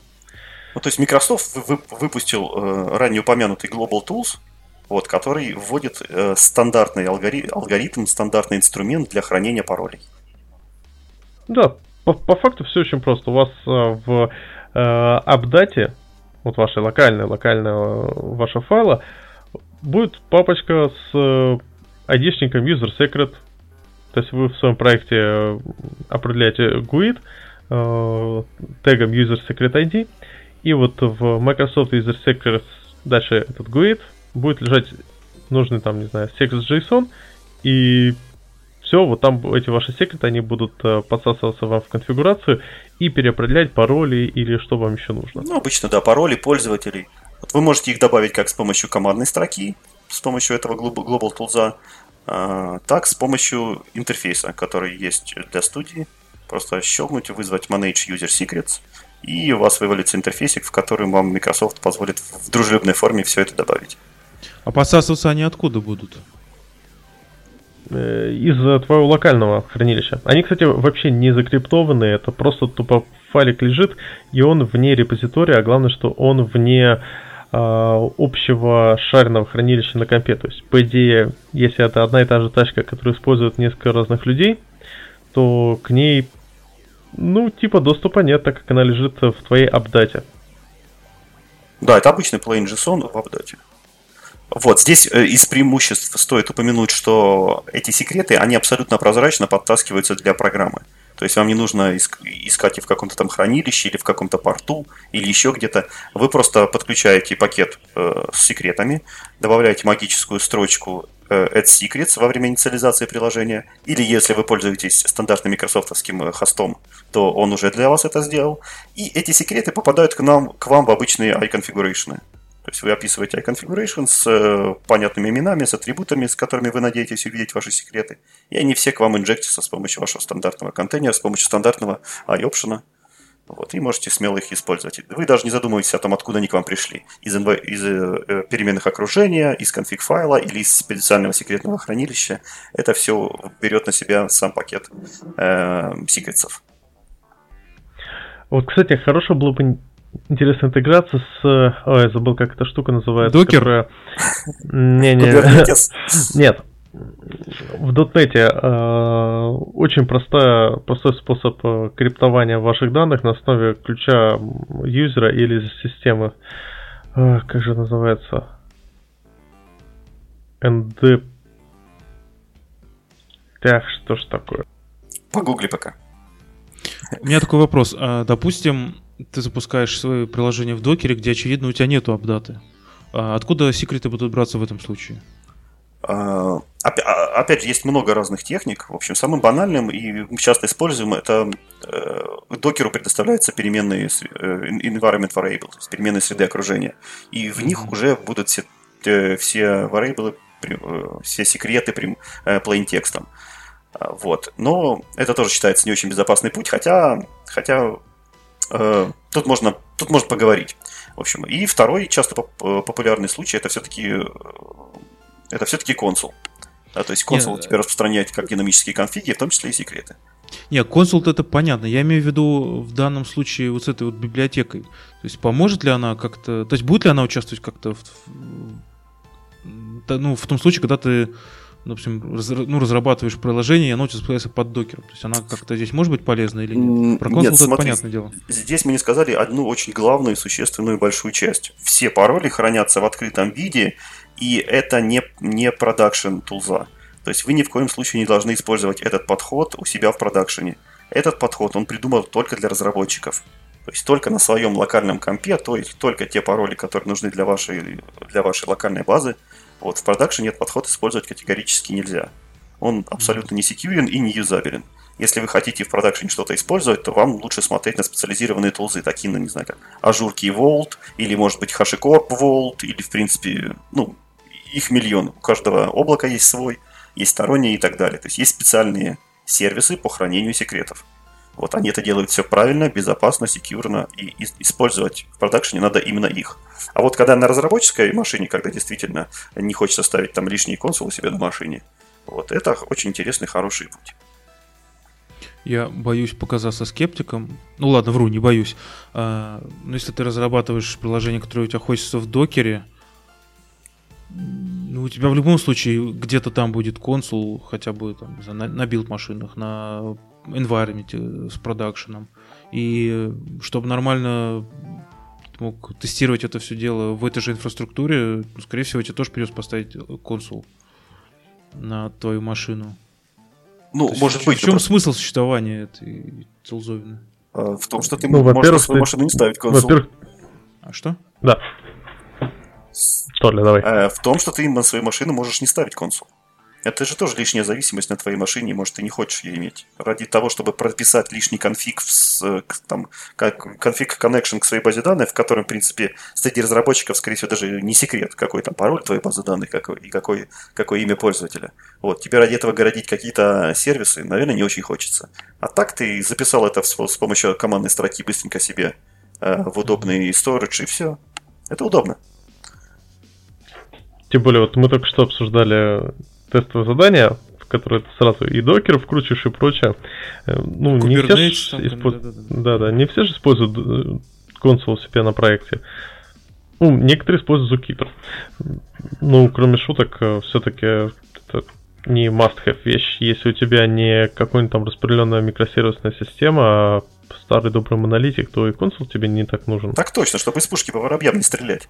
Ну, то есть Microsoft выпустил э, ранее упомянутый Global Tools, вот, который вводит э, стандартный алгори- алгоритм, стандартный инструмент для хранения паролей. Да, по, по факту все очень просто. У вас э, в э, апдате, вот вашей локальной, локального вашего файла, будет папочка с э, айдишником user secret. То есть вы в своем проекте э, определяете GUID, э, тегом user secret ID, и вот в Microsoft User Secrets дальше этот GUID будет лежать нужный там, не знаю, секрет JSON, и все, вот там эти ваши секреты, они будут подсасываться вам в конфигурацию и переопределять пароли или что вам еще нужно. Ну, обычно, да, пароли пользователей. Вот вы можете их добавить как с помощью командной строки, с помощью этого Global Tools, а, так с помощью интерфейса, который есть для студии. Просто щелкнуть, вызвать Manage User Secrets, и у вас вывалится интерфейсик, в котором вам Microsoft позволит в дружелюбной форме все это добавить. А подсасываться они откуда будут? Э, из твоего локального хранилища. Они, кстати, вообще не закриптованные, это просто тупо файлик лежит, и он вне репозитория, а главное, что он вне э, общего шаренного хранилища на компе. То есть, по идее, если это одна и та же тачка, которую используют несколько разных людей, то к ней, ну, типа доступа нет, так как она лежит в твоей апдате. Да, это обычный plain JSON в апдате. Вот, здесь э, из преимуществ стоит упомянуть, что эти секреты, они абсолютно прозрачно подтаскиваются для программы. То есть вам не нужно искать их в каком-то там хранилище или в каком-то порту или еще где-то. Вы просто подключаете пакет э, с секретами, добавляете магическую строчку э, Add Secrets во время инициализации приложения. Или если вы пользуетесь стандартным микрософтовским э, хостом, то он уже для вас это сделал. И эти секреты попадают к, нам, к вам в обычные iConfiguration. То есть вы описываете iConfiguration с э, понятными именами, с атрибутами, с которыми вы надеетесь увидеть ваши секреты. И они все к вам инжектятся с помощью вашего стандартного контейнера, с помощью стандартного iOption. Вот, и можете смело их использовать. Вы даже не задумываетесь о том, откуда они к вам пришли. Из, из э, переменных окружения, из конфиг файла или из специального секретного хранилища. Это все берет на себя сам пакет э, секретов. Вот, кстати, хорошо было бы интересная интеграция с... Ой, я забыл, как эта штука называется. Докер? Которая... Не, не. Нет. В дотнете э, очень простая, простой способ э, криптования ваших данных на основе ключа юзера или системы. Э, как же называется? ND... Так, что ж такое? Погугли пока. У меня такой вопрос. А, допустим, ты запускаешь свое приложение в докере, где, очевидно, у тебя нету апдаты. А откуда секреты будут браться в этом случае? А, а, опять же, есть много разных техник. В общем, самым банальным и часто используемым это э, докеру предоставляются переменные э, environment variables, переменные среды окружения. И в них уже будут все, э, все variables, все секреты plain текстом. Вот. Но это тоже считается не очень безопасный путь, хотя, хотя тут можно, тут можно поговорить. В общем, и второй часто популярный случай это все-таки э, это все-таки консул. Да, то есть консул Нет, теперь распространяет как динамические конфиги, в том числе и секреты. Не, консул это понятно. Я имею в виду в данном случае вот с этой вот библиотекой. То есть поможет ли она как-то... То есть будет ли она участвовать как-то в, ну, в том случае, когда ты допустим, раз, ну, разрабатываешь приложение, и оно у тебя под докером. То есть она как-то здесь может быть полезна или нет? Про консул это понятное дело. Здесь мы не сказали одну очень главную, существенную большую часть. Все пароли хранятся в открытом виде, и это не, не продакшн тулза. То есть вы ни в коем случае не должны использовать этот подход у себя в продакшене. Этот подход он придумал только для разработчиков. То есть только на своем локальном компе, то есть только те пароли, которые нужны для вашей, для вашей локальной базы, вот в продакшене этот подход использовать категорически нельзя. Он абсолютно не секьюрен и не юзабелен. Если вы хотите в продакшене что-то использовать, то вам лучше смотреть на специализированные тулзы, такие, ну, не знаю, как Key Vault, или, может быть, HashiCorp Vault, или, в принципе, ну, их миллион. У каждого облака есть свой, есть сторонние и так далее. То есть есть специальные сервисы по хранению секретов. Вот они это делают все правильно, безопасно, секьюрно, и использовать в продакшене надо именно их. А вот когда на разработческой машине, когда действительно не хочется ставить там лишние консулы себе на машине, вот это очень интересный, хороший путь. Я боюсь показаться скептиком. Ну ладно, вру, не боюсь. А, но если ты разрабатываешь приложение, которое у тебя хочется в докере, ну, у тебя в любом случае где-то там будет консул, хотя бы там, на, на билд-машинах, на environment с продакшеном. И чтобы нормально мог тестировать это все дело в этой же инфраструктуре, ну, скорее всего, тебе тоже придется поставить консул на твою машину. Ну, То может быть. В чем просто... смысл существования этой Целзовины? А, в том, что ты ну, можешь на свою машину не ставить консул. Во-первых... А что? Да. Толя, давай. А, в том, что ты на свою машину можешь не ставить консул. Это же тоже лишняя зависимость на твоей машине, может, ты не хочешь ее иметь. Ради того, чтобы прописать лишний конфиг, в, там, как конфиг connection к своей базе данных, в котором, в принципе, среди разработчиков, скорее всего, даже не секрет, какой там пароль твоей базы данных какой, и какой, какое имя пользователя. Вот, тебе ради этого городить какие-то сервисы, наверное, не очень хочется. А так ты записал это с помощью командной строки быстренько себе э, в удобный storage, и все. Это удобно. Тем более, вот мы только что обсуждали тестовое задание, в которое ты сразу и докер вкручиваешь и прочее. Э, ну, не все же использ... да, да, не все же используют э, консул себе на проекте. Ну, некоторые используют Zookeeper. Ну, кроме шуток, э, все-таки это не must-have вещь. Если у тебя не какой-нибудь там распределенная микросервисная система, а старый добрый монолитик, то и консул тебе не так нужен. Так точно, чтобы из пушки по воробьям не стрелять.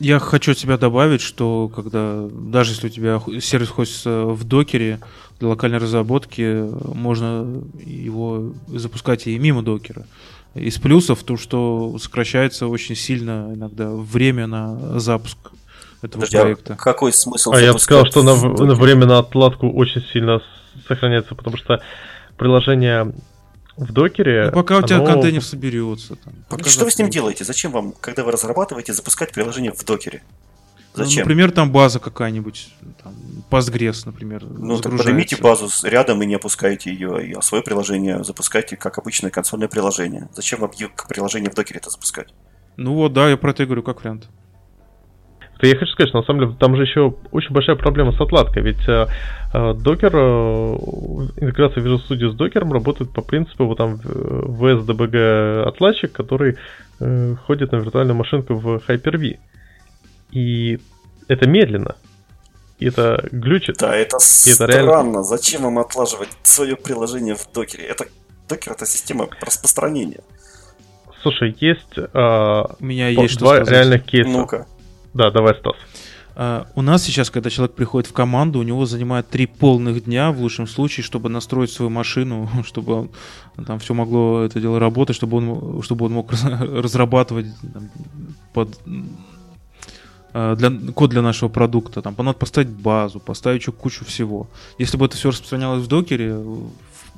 Я хочу от тебя добавить, что когда даже если у тебя сервис хочется в докере для локальной разработки, можно его запускать и мимо докера. Из плюсов то, что сокращается очень сильно иногда время на запуск этого Подожди, а проекта. А какой смысл? А я бы сказал, что на, на время на отладку очень сильно сохраняется, потому что приложение в докере. Ну, пока у тебя оно... контейнер соберется. Там, что вы с ним делаете? Зачем вам, когда вы разрабатываете, запускать приложение в докере? Ну, Зачем? Ну, например, там база какая-нибудь, там, Postgres, например. Ну, так поднимите базу рядом и не опускайте ее, а свое приложение запускайте как обычное консольное приложение. Зачем вам приложение в докере это запускать? Ну вот, да, я про это и говорю, как вариант. То я хочу сказать, что на самом деле там же еще очень большая проблема с отладкой, ведь э, э докер, э, интеграция Visual Studio с докером работает по принципу вот там VSDBG отладчик, который э, ходит на виртуальную машинку в Hyper-V. И это медленно. И это глючит. Да, это и странно. Это реально... Зачем вам отлаживать свое приложение в докере? Это докер это система распространения. Слушай, есть э, У меня есть два реальных кейса. Ну-ка. Да, давай, Стас. Uh, у нас сейчас, когда человек приходит в команду, у него занимает три полных дня, в лучшем случае, чтобы настроить свою машину, чтобы там все могло это дело работать, чтобы он, чтобы он мог разрабатывать там, под, uh, для, код для нашего продукта. Там надо поставить базу, поставить еще кучу всего. Если бы это все распространялось в докере, в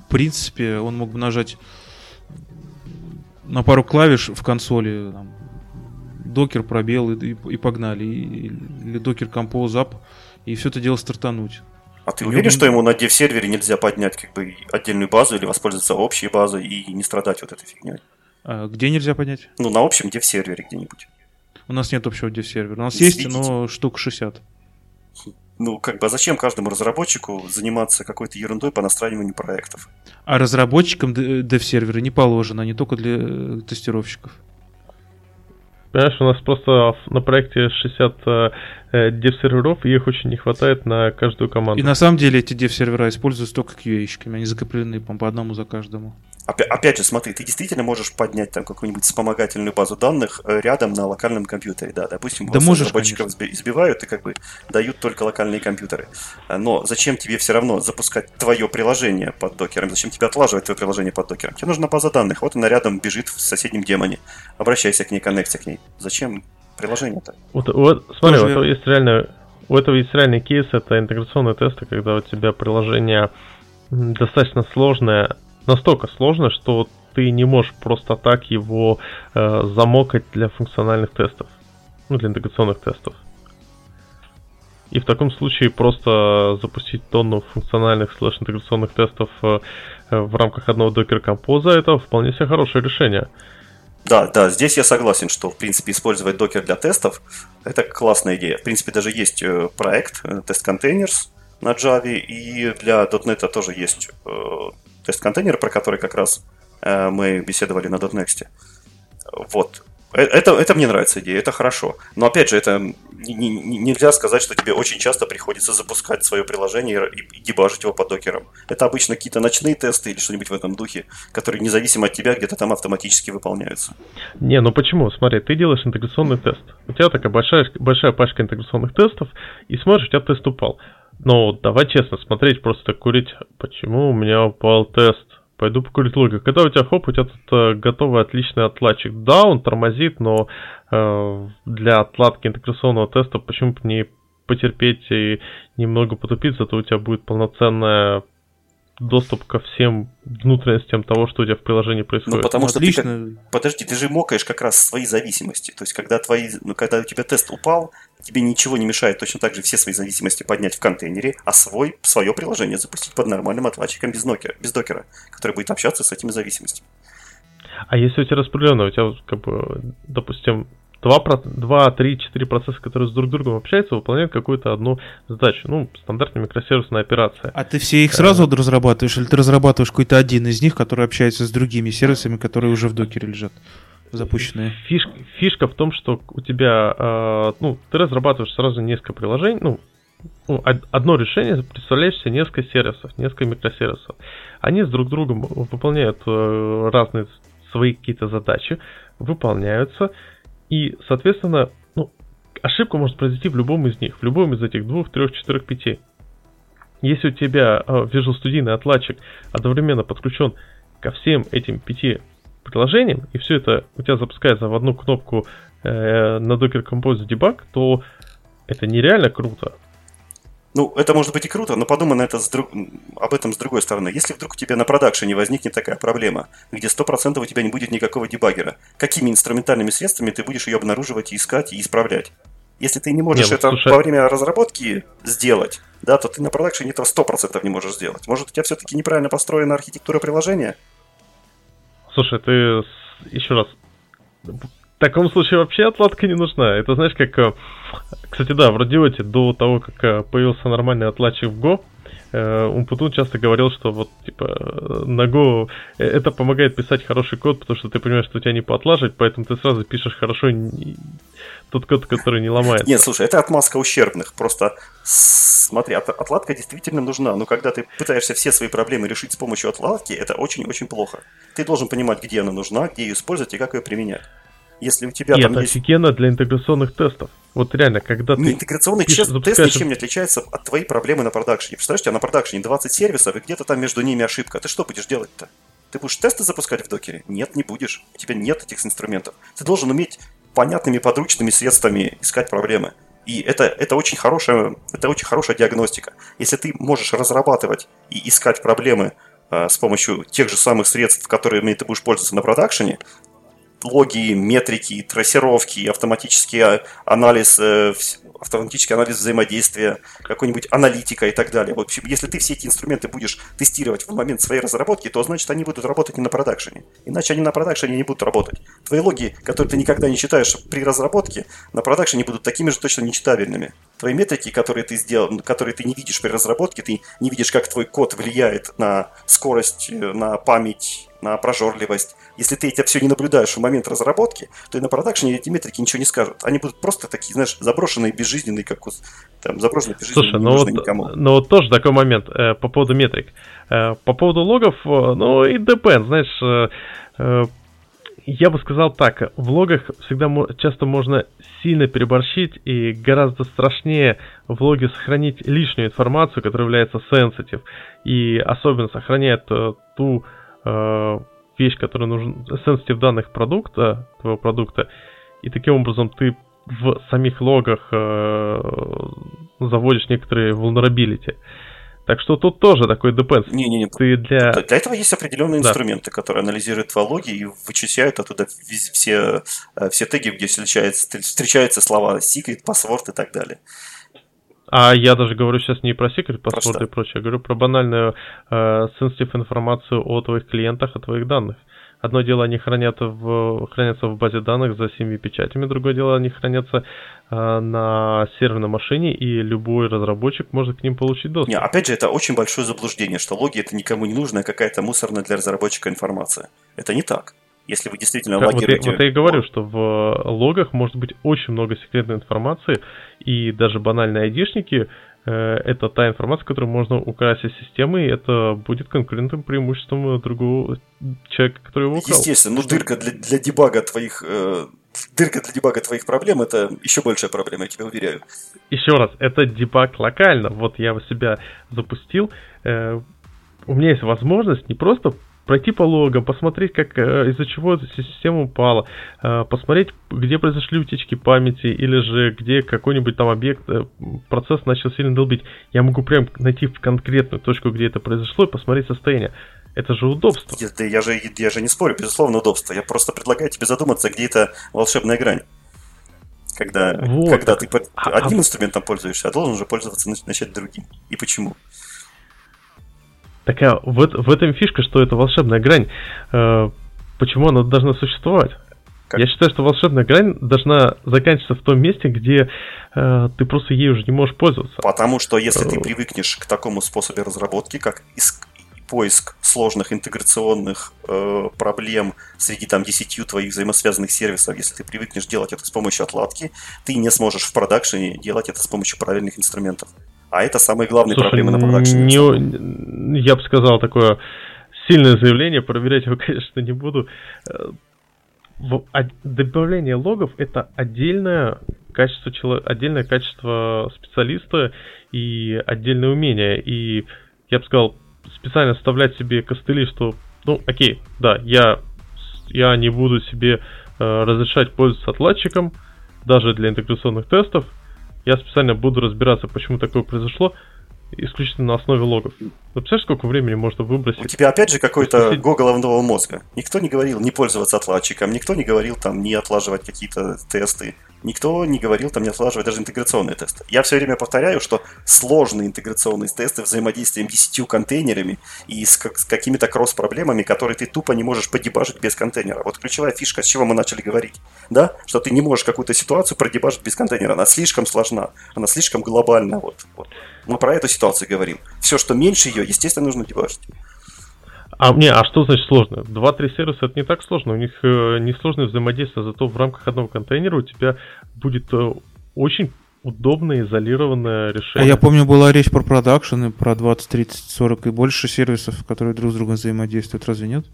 принципе, он мог бы нажать на пару клавиш в консоли, там, докер пробел и, и, погнали. И, или докер compose up, и все это дело стартануть. А ты уверен, что ему на dev-сервере нельзя поднять как бы отдельную базу или воспользоваться общей базой и не страдать вот этой фигней? А где нельзя поднять? Ну, на общем dev-сервере где-нибудь. У нас нет общего dev-сервера. У нас есть, Видите? но штук 60. Ну, как бы, а зачем каждому разработчику заниматься какой-то ерундой по настраиванию проектов? А разработчикам dev-серверы не положено, не только для э, тестировщиков. Понимаешь, у нас просто на проекте 60 э, дев-серверов, и их очень не хватает на каждую команду. И на самом деле эти дев-сервера используются только QA-щиками, они закреплены по одному за каждому. Опять же, смотри, ты действительно можешь поднять там какую-нибудь вспомогательную базу данных э, рядом на локальном компьютере, да, допустим, да можешь, разработчиков конечно. избивают и как бы дают только локальные компьютеры. А, но зачем тебе все равно запускать твое приложение под докером? Зачем тебе отлаживать твое приложение под докером? Тебе нужна база данных, вот она рядом бежит в соседнем демоне. Обращайся к ней, коннекти к ней. Зачем приложение-то? Вот, вот смотри, Тоже... вот есть реально, у этого есть реальный кейс, это интеграционные тесты, когда у тебя приложение достаточно сложное, настолько сложное, что ты не можешь просто так его э, замокать для функциональных тестов, ну, для интеграционных тестов. И в таком случае просто запустить тонну функциональных слэш-интеграционных тестов э, в рамках одного докер композа это вполне себе хорошее решение. Да, да, здесь я согласен, что, в принципе, использовать докер для тестов – это классная идея. В принципе, даже есть э, проект Test Containers на Java, и для .NET тоже есть тест-контейнер, про который как раз Э, мы беседовали на .next. Вот. Э, это, это мне нравится идея, это хорошо. Но опять же, это не, не, нельзя сказать, что тебе очень часто приходится запускать свое приложение и, и дебажить его под докером. Это обычно какие-то ночные тесты или что-нибудь в этом духе, которые независимо от тебя где-то там автоматически выполняются. Не, ну почему? Смотри, ты делаешь интеграционный тест. У тебя такая большая, большая пачка интеграционных тестов, и смотришь, у тебя тест упал. Но давай честно смотреть, просто курить, почему у меня упал тест пойду покурить логик. Когда у тебя хоп, у тебя тут э, готовый отличный отладчик. Да, он тормозит, но э, для отладки интеграционного теста почему бы не потерпеть и немного потупить, зато у тебя будет полноценная доступ ко всем внутренностям того, что у тебя в приложении происходит. Ну, потому что Отлично. ты как... Подожди, ты же мокаешь как раз свои зависимости. То есть, когда твои, ну, когда у тебя тест упал, тебе ничего не мешает точно так же все свои зависимости поднять в контейнере, а свой, свое приложение запустить под нормальным отладчиком без докера, без докера, который будет общаться с этими зависимостями. А если у тебя распределенно, у тебя, как бы, допустим, 2, 2, 3, 4 процесса, которые с друг другом общаются, выполняют какую-то одну задачу. Ну, стандартная микросервисная операция. А ты все их сразу э, разрабатываешь, или ты разрабатываешь какой-то один из них, который общается с другими сервисами, которые уже в докере лежат? Запущенные. Фишка, фишка в том, что у тебя, э, ну, ты разрабатываешь сразу несколько приложений, ну, ну, одно решение представляешь себе несколько сервисов, несколько микросервисов. Они с друг другом выполняют э, разные свои какие-то задачи, выполняются, и, соответственно, ну, ошибка может произойти в любом из них, в любом из этих двух, трех, четырех, пяти. Если у тебя э, Visual Studio отладчик одновременно подключен ко всем этим пяти приложениям, и все это у тебя запускается в одну кнопку э, на Docker Compose Debug, то это нереально круто. Ну, это может быть и круто, но подумай на это с друг... об этом с другой стороны. Если вдруг у тебя на продакшене возникнет такая проблема, где 100% у тебя не будет никакого дебаггера, какими инструментальными средствами ты будешь ее обнаруживать, искать и исправлять? Если ты не можешь не, ну, это слушай... во время разработки сделать, да, то ты на продакшене этого 100% не можешь сделать. Может, у тебя все-таки неправильно построена архитектура приложения? Слушай, ты еще раз в таком случае вообще отладка не нужна. Это знаешь, как... Э, кстати, да, в Радиоте до того, как э, появился нормальный отладчик в Go, Умпутун часто говорил, что вот, типа, на Go это помогает писать хороший код, потому что ты понимаешь, что у тебя не поотлаживать, поэтому ты сразу пишешь хорошо тот код, который не ломается. Нет, слушай, это отмазка ущербных. Просто смотри, от, отладка действительно нужна, но когда ты пытаешься все свои проблемы решить с помощью отладки, это очень-очень плохо. Ты должен понимать, где она нужна, где ее использовать и как ее применять. Если у тебя Нет, там есть... офигенно для интеграционных тестов. Вот реально, когда не, ты... Интеграционный пишешь, тест ничем не отличается от твоей проблемы на продакшене. Представляешь, у тебя на продакшене 20 сервисов, и где-то там между ними ошибка. Ты что будешь делать-то? Ты будешь тесты запускать в докере? Нет, не будешь. У тебя нет этих инструментов. Ты должен уметь понятными подручными средствами искать проблемы. И это, это, очень хорошая, это очень хорошая диагностика. Если ты можешь разрабатывать и искать проблемы э, с помощью тех же самых средств, которыми ты будешь пользоваться на продакшене, логи, метрики, трассировки, автоматический анализ, автоматический анализ взаимодействия, какой-нибудь аналитика и так далее. В общем, если ты все эти инструменты будешь тестировать в момент своей разработки, то значит они будут работать не на продакшене. Иначе они на продакшене не будут работать. Твои логи, которые ты никогда не читаешь при разработке, на продакшене будут такими же точно нечитабельными. Твои метрики, которые ты сделал, которые ты не видишь при разработке, ты не видишь, как твой код влияет на скорость, на память, на прожорливость. Если ты это все не наблюдаешь в момент разработки, то и на продакшене эти метрики ничего не скажут. Они будут просто такие, знаешь, заброшенные, безжизненные, как там, заброшенные, безжизненные, Слушай, ну вот, никому. ну вот тоже такой момент э, по поводу метрик. Э, по поводу логов, э, ну и depend, знаешь, э, э, я бы сказал так, в логах всегда часто можно сильно переборщить и гораздо страшнее в логе сохранить лишнюю информацию, которая является sensitive, и особенно сохраняет э, ту э, вещь, которая нужна, sensitive данных продукта, твоего продукта, и таким образом ты в самих логах э, заводишь некоторые vulnerability. Так что тут тоже такой depends. Не-не-не. Ты для... Для этого есть определенные Да. инструменты, которые анализируют твои логи и вычисляют оттуда все, э, все теги, где встречаются, встречаются слова secret, password и так далее. А я даже говорю сейчас не про secret Про password что? и прочее, я говорю про банальную э, sensitive информацию о твоих клиентах, о твоих данных. Одно дело, они хранят в, хранятся в базе данных за семью печатями, другое дело, они хранятся э, на серверной машине, и любой разработчик может к ним получить доступ. Не, опять же, это очень большое заблуждение, что логи это никому не нужная какая-то мусорная для разработчика информация. Это не так. Если вы действительно Да, вот, я, логируете... вот я и говорю, что в логах может быть очень много секретной информации, и даже банальные айдишники э, это та информация, которую можно украсить системой, и это будет конкурентным преимуществом другого человека, который его украл. Естественно, ну дырка для, для дебага твоих... э, дырка для дебага твоих проблем это еще большая проблема, я тебя уверяю. Еще раз, это дебаг локально. Вот я у себя запустил. э, у меня есть возможность не просто пройти по логам, посмотреть, как э, из-за чего эта система упала, э, посмотреть, где произошли утечки памяти, или же где какой-нибудь там объект, э, процесс начал сильно долбить. Я могу прям найти в конкретную точку, где это произошло, и посмотреть состояние. Это же удобство. Я, да я же, я же не спорю, безусловно, удобство. Я просто предлагаю тебе задуматься, где эта волшебная грань. Когда, Вот. когда ты под- А- одним а- инструментом пользуешься, а должен уже пользоваться нач- начать другим. И почему? Такая вот в этом фишка, что это волшебная грань. Э, почему она должна существовать? Как? Я считаю, что волшебная грань должна заканчиваться в том месте, где э, ты просто ей уже не можешь пользоваться. Потому что если ты Э. привыкнешь к такому способу разработки, как иск- поиск сложных интеграционных э, проблем среди там 10 твоих взаимосвязанных сервисов, если ты привыкнешь делать это с помощью отладки, ты не сможешь в продакшене делать это с помощью правильных инструментов. А это самые главные Слушай, проблемы на продакшене. не- я бы сказал такое сильное заявление, проверять его, конечно, не буду. Э, а- добавление логов это отдельное качество чело- отдельное качество специалиста и отдельное умение. И я бы сказал, специально вставлять себе костыли, что, ну, окей, да, я, я не буду себе э, разрешать пользоваться отладчиком, даже для интеграционных тестов. Я специально буду разбираться, почему такое произошло, исключительно на основе логов. Вы представляешь, сколько времени можно У выбросить? тебя опять же какой-то го головного мозга. Никто не говорил не пользоваться отладчиком, никто не говорил там не отлаживать какие-то тесты, никто не говорил там не отлаживать даже интеграционные тесты. Я все время повторяю, что сложные интеграционные тесты взаимодействием 10 контейнерами и с, как- с какими-то кросс-проблемами, которые ты тупо не можешь подебажить без контейнера. Вот ключевая фишка, с чего мы начали говорить, да, что ты не можешь какую-то ситуацию продебажить без контейнера. Она слишком сложна, она слишком глобальна. Вот, вот. Мы про эту ситуацию говорим. Все, что меньше ее, естественно, нужно дебажить. А мне, а что значит сложно? Два-три сервиса это не так сложно, у них э, несложное взаимодействие, зато в рамках одного контейнера у тебя будет э, очень удобное изолированное А решение. я помню, была речь про продакшн и про 20, 30, 40 и больше сервисов, которые друг с другом взаимодействуют, разве нет?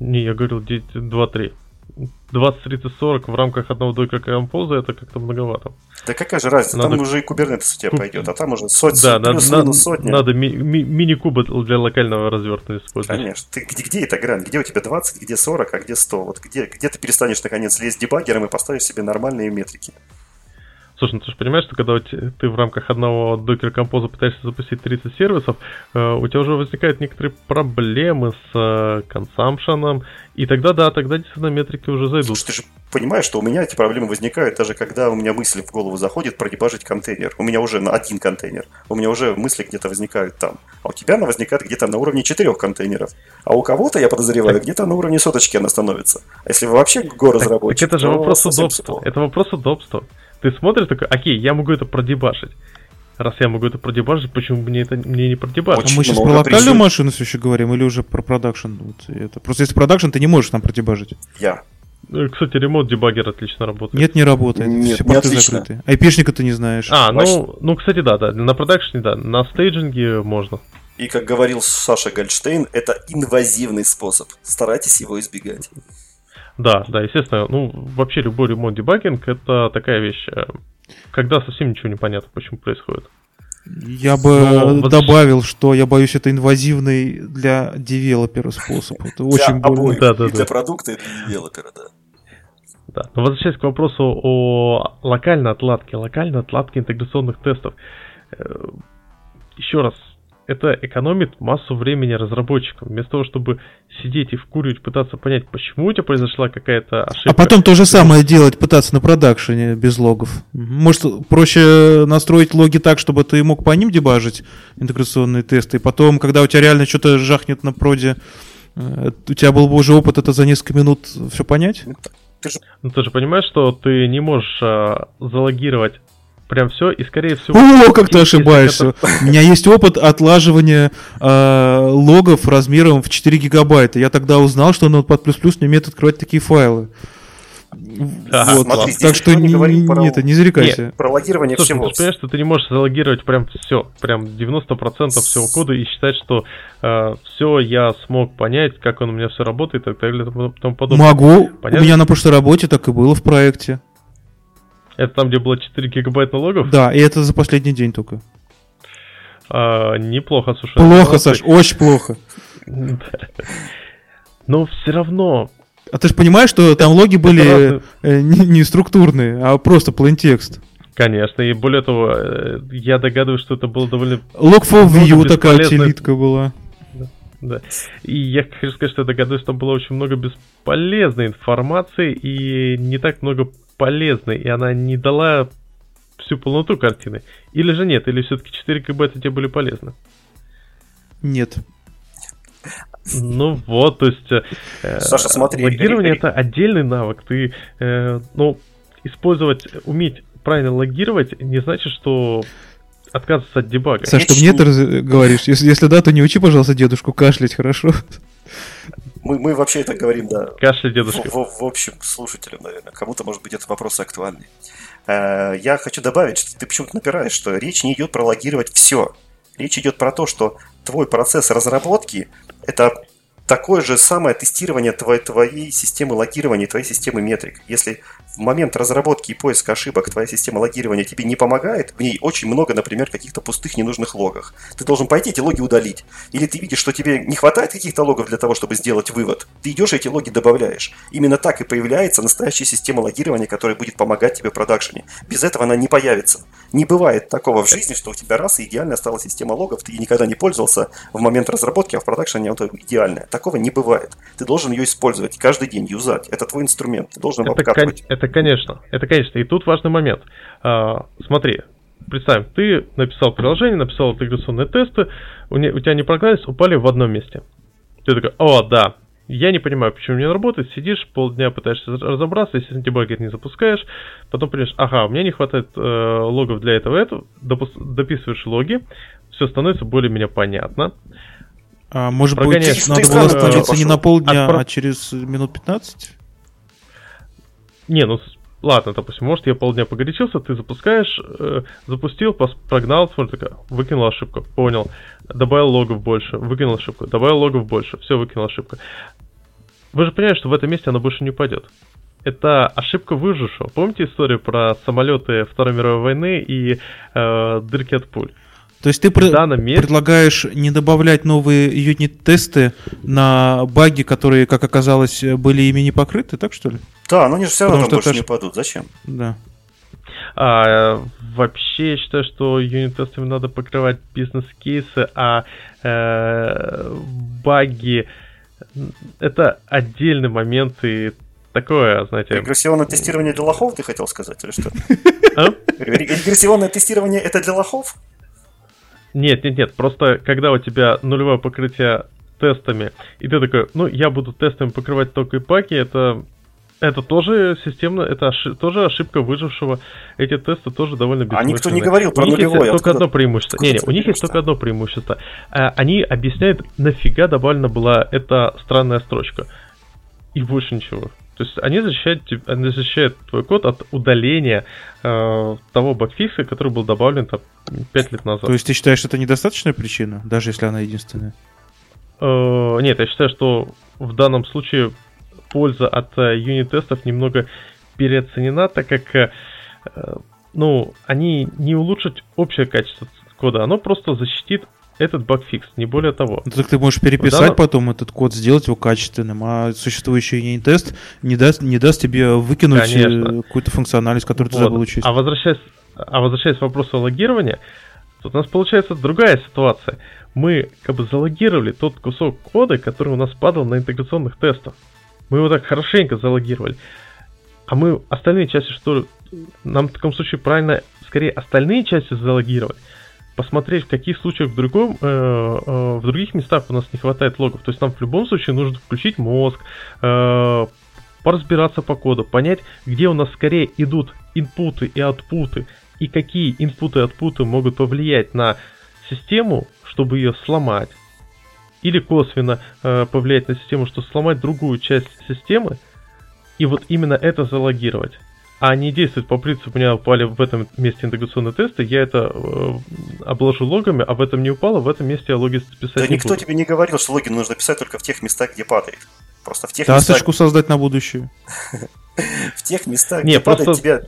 Не, я говорил 2-3. 20, 30, 40 в рамках одного дойка композа это как-то многовато. Да какая же разница, Надо- там уже и кубернетес у тебя Куб- пойдет, а там уже сотни, да, надо, плюс-минус сотня. надо ми- ми- мини-кубы для локального развертывания использовать. Конечно. Ты, где, где эта грань? Где у тебя 20, где 40, а где 100? Вот где, где ты перестанешь наконец лезть дебаггером и поставишь себе нормальные метрики? Слушай, ну ты же понимаешь, что когда ты в рамках одного докер композа пытаешься запустить 30 сервисов, э, у тебя уже возникают некоторые проблемы с э, консампшеном, и тогда, да, тогда действительно метрики уже зайдут. Слушай, ты же понимаешь, что у меня эти проблемы возникают даже когда у меня мысль в голову заходит продебажить контейнер. У меня уже на один контейнер. У меня уже мысли где-то возникают там. А у тебя она возникает где-то на уровне четырех контейнеров. А у кого-то, я подозреваю, где-то на уровне соточки она становится. А если вы вообще Так, го-разработчик, так это же вопрос удобства. Это вопрос удобства. Ты смотришь такой, окей, я могу это про debug ить. Раз я могу это про debug ить, почему мне это мне не про debug ить? Очень а мы сейчас про локальную причин. машину все еще говорим или уже про production? Вот это. Просто если production, ты не можешь там про debug ить. Я. Э, Кстати, remote debugger отлично работает. Нет, не работает. Нет, Все не порты отлично. закрыты. Айпишника ты не знаешь. А, ну, ну, кстати, да, да. На production е, да. На staging е можно. И как говорил Саша Гольдштейн, это инвазивный способ. Старайтесь его избегать. Да, да, естественно. Ну, вообще любой ремонт дебагинг это такая вещь, э, когда совсем ничего не понятно, почему происходит. Я бы Но вот- добавил, что я боюсь, это инвазивный для девелопера способ. Это очень больно. Да, да, и для да. продукта, и для девелопера, да. Да. Но возвращаясь к вопросу о локальной отладке, локальной отладке интеграционных тестов. Э, Еще раз, это экономит массу времени разработчикам. Вместо того, чтобы сидеть и вкуривать, пытаться понять, почему у тебя произошла какая-то ошибка. А потом то же самое делать, пытаться на продакшене без логов. Может, проще настроить логи так, чтобы ты мог по ним дебажить интеграционные тесты, и потом, когда у тебя реально что-то жахнет на проде, э, у тебя был бы уже опыт это за несколько минут все понять? Ну, ты же понимаешь, что ты не можешь а, залогировать прям все, и скорее всего... О, как ты ошибаешься! Это... У меня есть опыт отлаживания э, логов размером в 4 гигабайта. Я тогда узнал, что Notepad++ не умеет открывать такие файлы. Да, вот. Смотри, так что не, не, про... это, не зарекайся. Нет, про логирование Слушай, всего. Ты понимаешь, что ты не можешь залогировать прям все, прям 90% всего кода и считать, что э, все, я смог понять, как он у меня все работает и так далее и тому подобное. Могу. Понятно? У меня на прошлой работе так и было в проекте. Это там, где было 4 гигабайта налогов? Да, и это за последний день только. А, неплохо, слушай. Плохо, Саш, очень плохо. Но все равно. А ты же понимаешь, что там логи были э, не структурные, а просто plain текст. Конечно, и более того, э, я догадываюсь, что это было довольно... Log for view такая утилитка была. Да. И я хочу сказать, что я догадываюсь, что там было очень много бесполезной информации и не так много полезной, и она не дала всю полноту картины? Или же нет? Или все-таки 4 гигабайта тебе были полезны? Нет. Ну вот, то есть... Э, Саша, смотри. Логирование это отдельный навык. Ты, э, ну, использовать, уметь правильно логировать не значит, что отказываться от дебага. Саш, ты мне ты говоришь? Если, если да, то не учи, пожалуйста, дедушку кашлять, хорошо? Мы, мы вообще это говорим, да. Кашля дедушка. В, в, в общем, слушателям, наверное. Кому-то, может быть, этот вопрос актуальный. Э, я хочу добавить, что ты почему-то напираешь, что речь не идет про логировать все. Речь идет про то, что твой процесс разработки – это такое же самое тестирование твоей, твоей системы логирования, твоей системы метрик. Если в момент разработки и поиска ошибок твоя система логирования тебе не помогает, в ней очень много, например, каких-то пустых ненужных логов. Ты должен пойти эти логи удалить. Или ты видишь, что тебе не хватает каких-то логов для того, чтобы сделать вывод. Ты идешь и эти логи добавляешь. Именно так и появляется настоящая система логирования, которая будет помогать тебе в продакшене. Без этого она не появится. Не бывает такого в жизни, что у тебя раз и идеальная стала система логов, ты никогда не пользовался в момент разработки, а в продакшене она идеальная. Такого не бывает. Ты должен ее использовать каждый день, юзать. Это твой инструмент. Ты должен его это, кон- это, конечно. Это, конечно. И тут важный момент. А, смотри, представим, ты написал приложение, написал интеграционные тесты, у, не, у тебя не прогнались, упали в одном месте. Ты такой, о, да, я не понимаю, почему не работает, сидишь, полдня пытаешься разобраться, если дебаггер не запускаешь, потом понимаешь, ага, у меня не хватает э, логов для этого, этого, допус- дописываешь логи, все становится более-менее понятно. А, может Прогоняешь. быть, надо было остановиться не на полдня, Отпро... а через минут 15? Не, ну ладно, допустим, может я полдня погорячился, ты запускаешь, э, запустил, прогнал, смотри, такая, выкинул ошибку, понял, добавил логов больше, выкинул ошибку, добавил логов больше, все, выкинул ошибку. Вы же понимаете, что в этом месте она больше не упадет. Это ошибка выжившего. Помните историю про самолеты Второй мировой войны и э, дырки от пуль? То есть ты пр- месте... предлагаешь не добавлять новые юнит-тесты на баги, которые, как оказалось, были ими не покрыты, так что ли? Да, но они же все равно больше не падут. Зачем? Да. А, вообще, я считаю, что юнит-тестами надо покрывать бизнес-кейсы, а э, баги это отдельный момент и такое, знаете... Регрессионное тестирование для лохов, ты хотел сказать, или что? А? Регрессионное тестирование это для лохов? Нет, нет, нет, просто когда у тебя нулевое покрытие тестами, и ты такой, ну, я буду тестами покрывать только и паки, это это тоже системно, это ошиб, тоже ошибка выжившего. Эти тесты тоже довольно бессмысленные. А никто не говорил про нулевое. У них есть только одно преимущество. Не, не, у них есть только одно преимущество. А, они объясняют, нафига добавлена была эта странная строчка. И больше ничего. То есть они защищают, они защищают твой код от удаления э, того багфикса, который был добавлен там 5 лет назад. То есть ты считаешь, это недостаточная причина, даже если она единственная? Э, нет, я считаю, что в данном случае польза от э, юнит-тестов немного переоценена, так как э, ну, они не улучшат общее качество кода, оно просто защитит этот багфикс, не более того. Ну, так ты можешь переписать данном... потом этот код, сделать его качественным, а существующий юнит-тест не даст, не даст тебе выкинуть э, какую-то функциональность, которую вот. ты забыл учесть. А возвращаясь, а возвращаясь к вопросу логирования, Тут у нас получается другая ситуация. Мы как бы залогировали тот кусок кода, который у нас падал на интеграционных тестах. Мы его так хорошенько залогировали. А мы остальные части, что нам в таком случае правильно скорее остальные части залогировать, посмотреть, в каких случаях в, другом, э, э, в других местах у нас не хватает логов. То есть нам в любом случае нужно включить мозг, э, поразбираться по коду, понять, где у нас скорее идут инпуты и отпуты, и какие инпуты и отпуты могут повлиять на систему, чтобы ее сломать, или косвенно э, повлиять на систему, чтобы сломать другую часть системы, и вот именно это залогировать а не действует по принципу, у меня упали в этом месте интеграционные тесты, я это э, обложу логами, а в этом не упало, в этом месте я логи писать Да не никто буду. тебе не говорил, что логи нужно писать только в тех местах, где падает. Просто в тех Тасочку местах... создать на будущее. В тех местах, где падает тебя...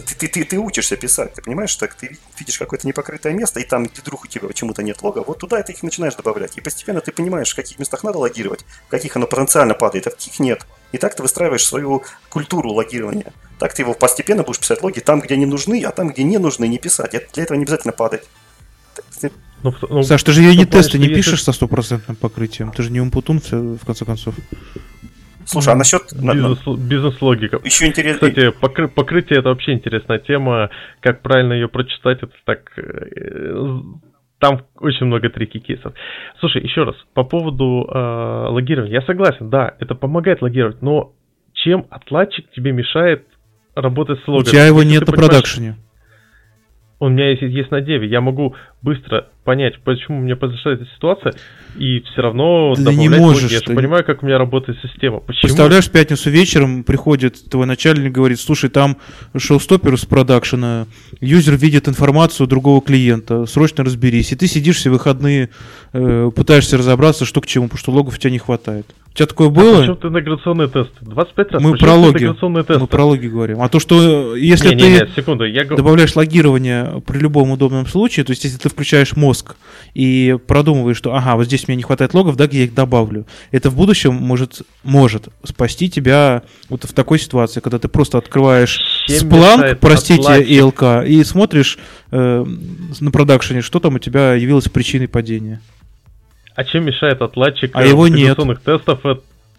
Ты, ты, ты учишься писать, ты понимаешь, что ты видишь какое-то непокрытое место, и там, вдруг у тебя почему-то нет лога, вот туда ты их начинаешь добавлять. И постепенно ты понимаешь, в каких местах надо логировать, в каких оно потенциально падает, а в каких нет. И так ты выстраиваешь свою культуру логирования. Так ты его постепенно будешь писать логи там, где они нужны, а там, где не нужны, не писать. Для этого не обязательно падать. Ну, ну, Саш, ты же юнит-тесты не пишешь со стопроцентным покрытием. Ты же не умпутун, в конце концов. Слушай, а насчет... Бизнес-логика. Еще интересно... Кстати, покры... покрытие это вообще интересная тема. Как правильно ее прочитать, это так... Там очень много трики кейсов. Слушай, еще раз, по поводу э, логирования. Я согласен, да, это помогает логировать, но чем отладчик тебе мешает работать с логом? У тебя его нет на продакшене у меня есть, есть на деве, я могу быстро понять, почему меня произошла эта ситуация, и все равно ты не можешь. Я же понимаю, как у меня работает система. Почему? Представляешь, в пятницу вечером приходит твой начальник и говорит, слушай, там шоу-стопер с продакшена, юзер видит информацию другого клиента, срочно разберись. И ты сидишь все выходные, э, пытаешься разобраться, что к чему, потому что логов у тебя не хватает. У тебя такое было? А почему ты интеграционные тесты? 25 раз. Мы про логи. Мы про логи говорим. А то, что если не, ты не, не, секунду, я... добавляешь логирование при любом удобном случае, то есть если ты включаешь мозг и продумываешь, что ага, вот здесь мне не хватает логов, да, я их добавлю. Это в будущем может, может спасти тебя вот в такой ситуации, когда ты просто открываешь Splunk, простите, ИЛК, и смотришь э, на продакшене, что там у тебя явилось причиной падения. А чем мешает отладчик а его интеграционных нет. тестов?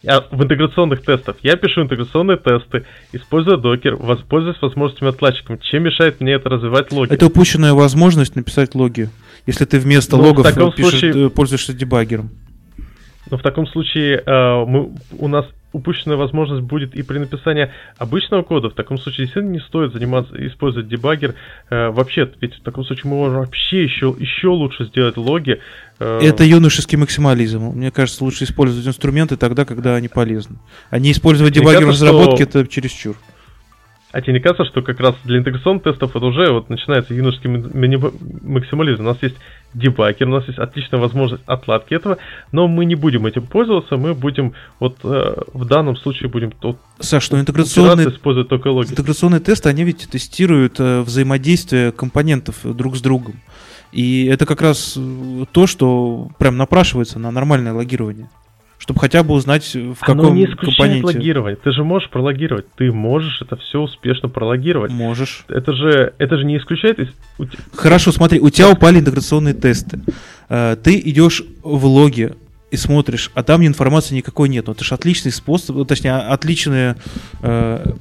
А, в интеграционных тестах я пишу интеграционные тесты, используя докер, воспользуюсь возможностями отладчиком. Чем мешает мне это развивать логи? Это упущенная возможность написать логи. Если ты вместо Но ну, логов пишешь, случае... Э, пользуешься дебаггером. Но в таком случае э, мы, у нас упущенная возможность будет и при написании обычного кода. В таком случае действительно не стоит заниматься, использовать дебаггер. Э, вообще, ведь в таком случае мы можем вообще еще, еще лучше сделать логи. Э... Это юношеский максимализм. Мне кажется, лучше использовать инструменты тогда, когда они полезны. А не использовать дебаггер в разработке, что... это чересчур. А тебе не кажется, что как раз для интеграционных тестов это уже вот начинается юношеский максимализм? У нас есть дебагер, у нас есть отличная возможность отладки этого, но мы не будем этим пользоваться, мы будем вот э, в данном случае будем тут Саш, что интеграционные, использовать только логику. интеграционные тесты, они ведь тестируют э, взаимодействие компонентов друг с другом. И это как раз э, то, что прям напрашивается на нормальное логирование чтобы хотя бы узнать, в каком Оно не исключает компоненте. логировать. Ты же можешь прологировать. Ты можешь это все успешно прологировать. Можешь. Это же, это же не исключает... Хорошо, смотри, у тебя упали интеграционные тесты. Э, ты идешь в логи и смотришь, а там информации никакой нет. Это же отличный способ, точнее, отличная, э,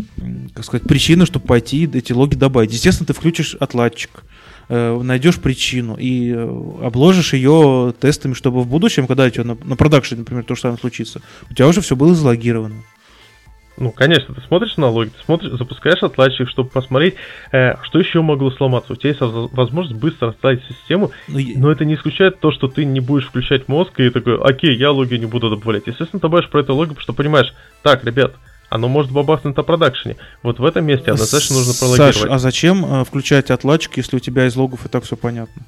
как сказать, причина, чтобы пойти эти логи добавить. Естественно, ты включишь отладчик э, найдешь причину и э, обложишь ее тестами, чтобы в будущем, когда у тебя на, на продакшене, например, то же самое случится, у тебя уже все было залогировано. Ну, конечно, ты смотришь на логи, ты смотришь, запускаешь отладчик, чтобы посмотреть, э, что еще могло сломаться. У тебя есть возможность быстро отставить систему, но, ну, но это не исключает то, что ты не будешь включать мозг и такой, окей, я логи не буду добавлять. Естественно, добавишь про это логи, потому что понимаешь, так, ребят, оно может бабахнуть на продакшене. Вот в этом месте однозначно нужно прологировать. Саш, а зачем э, включать отладчик, если у тебя из логов и так все понятно?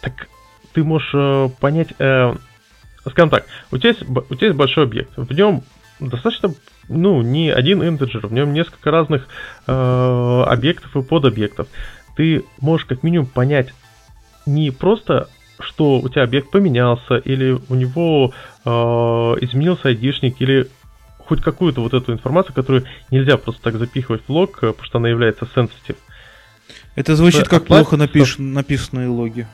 Так ты можешь э, понять, э, скажем так, у тебя, есть, у тебя есть большой объект, в нем достаточно, ну, не один интеджер, в нем несколько разных э, объектов и подобъектов. Ты можешь как минимум понять не просто что у тебя объект поменялся, или у него э, изменился айдишник, или хоть какую-то вот эту информацию, которую нельзя просто так запихивать в лог, э, потому что она является sensitive. Это звучит как плохо напиш... написанные логи.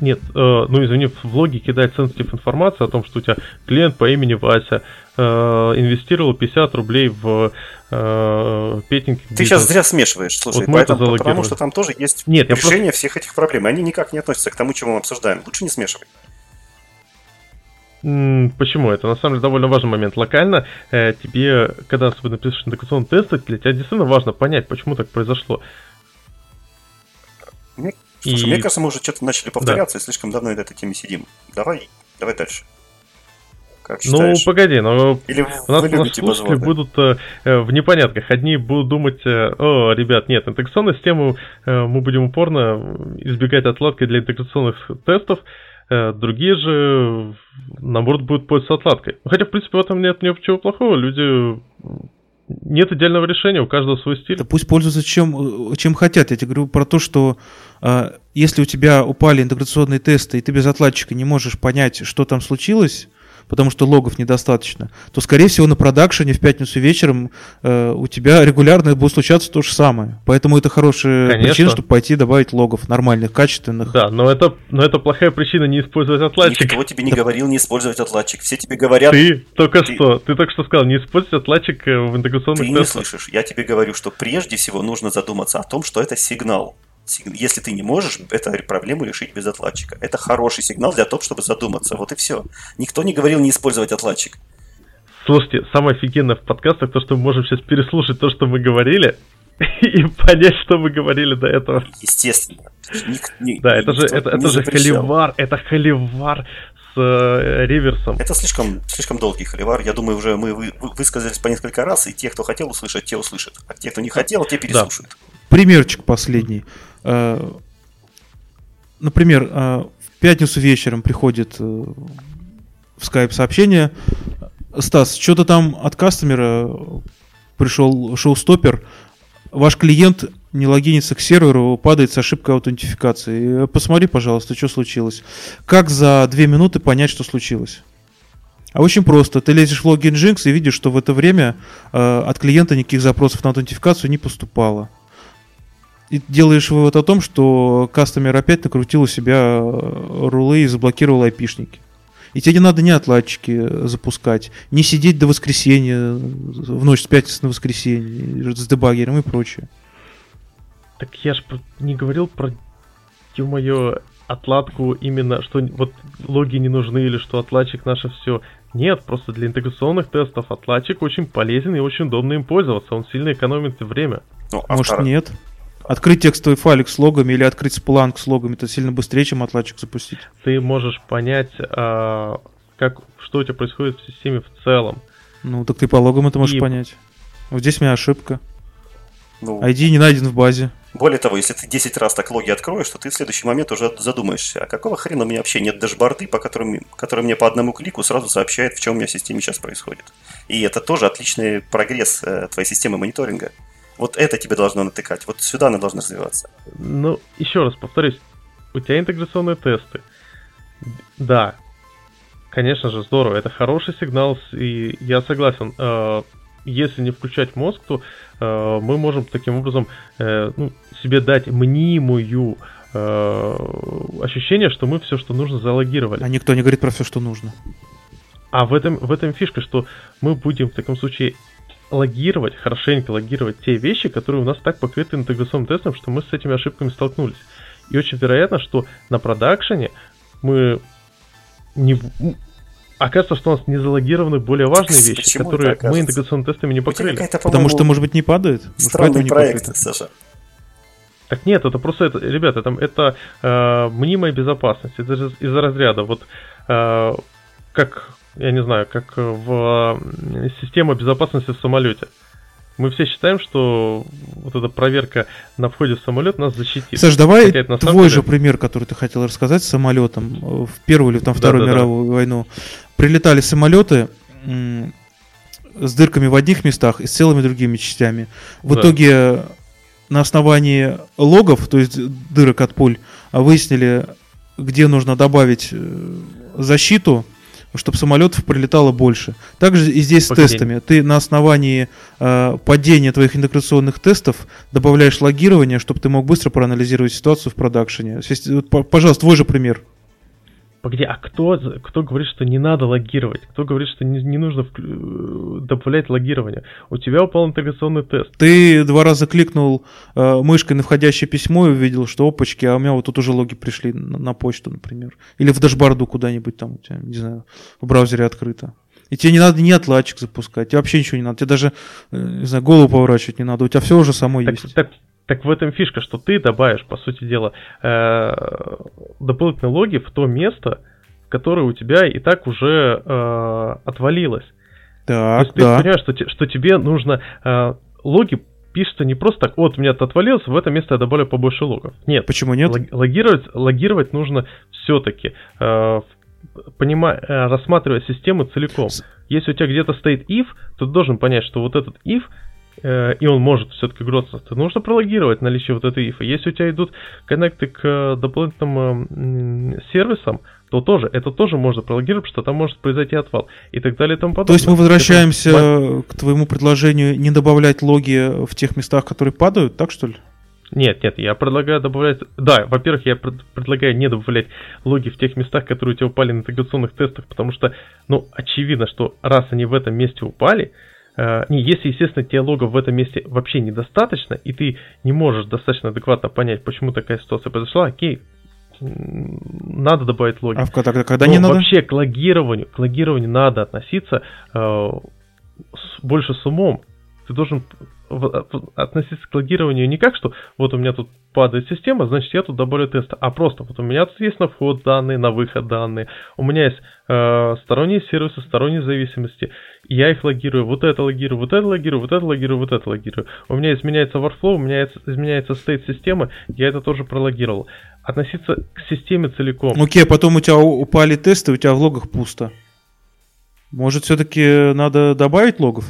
Нет, э, ну извини, в логи кидает сенситив информация о том, что у тебя клиент по имени Вася э, инвестировал 50 рублей в э, петинг. Ты сейчас зря смешиваешь, слушай, вот поэтому, потому что там тоже есть Нет, решение просто... всех этих проблем, и они никак не относятся к тому, чего мы обсуждаем. Лучше не смешивай. Почему? Это на самом деле довольно важный момент. Локально э, тебе, когда особенно пишешь интеграционные тесты, для тебя действительно важно понять, почему так произошло. Мне, слушай, и... мне кажется, мы уже что-то начали повторяться да. и слишком давно на этой теме сидим. Давай, давай дальше. Как ну, погоди, но Или у нас, у нас слушатели будут э, в непонятках. Одни будут думать, э, о, ребят, нет, интеграционную систему э, мы будем упорно избегать отладкой для интеграционных тестов, э, другие же, наоборот, будут пользоваться отладкой. Хотя, в принципе, в этом нет ничего плохого. Люди нет идеального решения, у каждого свой стиль. Да пусть пользуются чем, чем хотят. Я тебе говорю про то, что э, если у тебя упали интеграционные тесты, и ты без отладчика не можешь понять, что там случилось, потому что логов недостаточно, то, скорее всего, на продакшене в пятницу вечером э, у тебя регулярно будет случаться то же самое. Поэтому это хорошая Конечно. причина, чтобы пойти добавить логов нормальных, качественных. Да, но это, но это плохая причина не использовать отладчик. Никто тебе не говорил не использовать отладчик. Все тебе говорят... Ты только ты... что, ты только что сказал, не использовать отладчик э, в интеграционных Ты тестах. не слышишь. Я тебе говорю, что прежде всего нужно задуматься о том, что это сигнал если ты не можешь эту проблему решить без отладчика. Это хороший сигнал для того, чтобы задуматься. Вот и все. Никто не говорил не использовать отладчик. Слушайте, самое офигенное в подкастах то, что мы можем сейчас переслушать то, что мы говорили, и понять, что мы говорили до этого. Естественно. Ник, ник, да, это же, это, это же холивар, это холивар с э, реверсом. Это слишком, слишком долгий холивар. Я думаю, уже мы вы, высказались по несколько раз, и те, кто хотел услышать, те услышат. А те, кто не хотел, те переслушают. Да. Примерчик последний. Э, например, э, в пятницу вечером приходит э, в скайп сообщение. Стас, что-то там от кастомера пришел шоу-стопер. Ваш клиент не логинится к серверу, падает с ошибкой аутентификации. Посмотри, пожалуйста, что случилось. Как за две минуты понять, что случилось? А очень просто. Ты лезешь в логин Jinx и видишь, что в это время э, от клиента никаких запросов на аутентификацию не поступало и делаешь вывод о том, что кастомер опять накрутил у себя э, рулы и заблокировал айпишники. И тебе не надо ни отладчики запускать, не сидеть до воскресенья, в ночь с пятницы на воскресенье, с дебагером и прочее. Так я же не говорил про, ё-моё, отладку именно, что вот логи не нужны или что отладчик наше все. Нет, просто для интеграционных тестов отладчик очень полезен и очень удобно им пользоваться. Он сильно экономит время. Ну, а Может, втор... нет? Открыть текстовый файлик с логами или открыть спланк с логами, это сильно быстрее, чем отладчик запустить. Ты можешь понять, а, как, что у тебя происходит в системе в целом. Ну, так ты по логам это можешь И... понять. Вот здесь у меня ошибка. Ну, ID не найден в базе. Более того, если ты 10 раз так логи откроешь, то ты в следующий момент уже задумаешься, а какого хрена у меня вообще нет дашборды, по которым, которые мне по одному клику сразу сообщают, в чем у меня в системе сейчас происходит. И это тоже отличный прогресс э, твоей системы мониторинга. Вот это тебе должно натыкать. Вот сюда она должна развиваться. Ну, еще раз повторюсь. У тебя интеграционные тесты. Да, конечно же, здорово. Это хороший сигнал, и я согласен. Э, если не включать мозг, то э, мы можем таким образом э, ну, себе дать мнимую ощущение, что мы все, что нужно, залогировали. А никто не говорит про все, что нужно. А в этом, в этом фишка, что мы будем в таком случае логировать, хорошенько логировать те вещи, которые у нас так покрыты интеграционным тестом, что мы с этими ошибками столкнулись. И очень вероятно, что на продакшене мы не... Окажется, что у нас не залогированы более важные вещи, Почему которые мы интеграционными тестами не покрыли. Потому что, может быть, не падает? Странный проект, не Саша. Так нет, это просто, это, ребята, это, это э, мнимая безопасность. Это из-за разряда. Вот э, как я не знаю, как в система безопасности в самолете. Мы все считаем, что вот эта проверка на входе в самолет нас защитит. Саш, давай твой деле... же пример, который ты хотел рассказать с самолетом в Первую или там Вторую да, мировую да. войну. Прилетали самолеты с дырками в одних местах и с целыми другими частями. В да. итоге на основании логов, то есть дырок от пуль, выяснили, где нужно добавить э, защиту, чтобы самолетов прилетало больше. Также и здесь Погоди. с тестами. Ты на основании э, падения твоих интеграционных тестов добавляешь логирование, чтобы ты мог быстро проанализировать ситуацию в продакшене. Пожалуйста, твой же пример. Погоди, а кто, кто говорит, что не надо логировать? Кто говорит, что не, не нужно вклю- э, добавлять логирование? У тебя упал интеграционный тест. Ты два раза кликнул э, мышкой на входящее письмо и увидел, что опачки, а у меня вот тут уже логи пришли на, на почту, например. Или в дашборду куда-нибудь там у тебя, не знаю, в браузере открыто. И тебе не надо ни отладчик запускать, тебе вообще ничего не надо. Тебе даже, э, не знаю, голову поворачивать не надо. У тебя все уже само Так, есть. так, так в этом фишка, что ты добавишь, по сути дела, э, дополнительные логи в то место, которое у тебя и так уже э, отвалилось. То Так, есть ты да. понимаешь, что, что тебе нужно э, логи пишется не просто так, вот у меня это отвалилось, в это место я добавлю побольше логов. Нет, Почему нет? лог- логировать, логировать нужно все-таки, рассматривая систему целиком. Если у тебя где-то стоит if, то ты должен понять, что вот этот if э, и он может все-таки грозиться, то нужно прологировать наличие вот этой if. Если у тебя идут коннекты к э, дополнительным э, сервисам, то тоже, это тоже можно прологировать, потому что там может произойти отвал и так далее и тому подобное. То есть мы возвращаемся Это- к твоему предложению не добавлять логи в тех местах, которые падают, так что ли? Нет, нет, я предлагаю добавлять... Да, во-первых, я пред- предлагаю не добавлять логи в тех местах, которые у тебя упали на интеграционных тестах, потому что, ну, очевидно, что раз они в этом месте упали, не, если, естественно, тебе логов в этом месте вообще недостаточно, и ты не можешь достаточно адекватно понять, почему такая ситуация произошла, окей, надо добавить логи. А в- тогда когда Но не надо? Вообще к логированию, к логированию надо относиться э, с- больше с умом. Ты должен в- в- относиться к логированию не как, что вот у меня тут падает система, значит я тут добавлю теста, а просто вот у меня тут есть на вход данные, на выход данные, у меня есть э, сторонние сервисы, сторонние зависимости, я их логирую, вот это логирую, вот это логирую, вот это логирую, вот это логирую. У меня изменяется workflow, у меня изменяется стейт системы, я это тоже прологировал. Относиться к системе целиком. Окей, а потом у тебя упали тесты, у тебя в логах пусто. Может, все-таки надо добавить логов?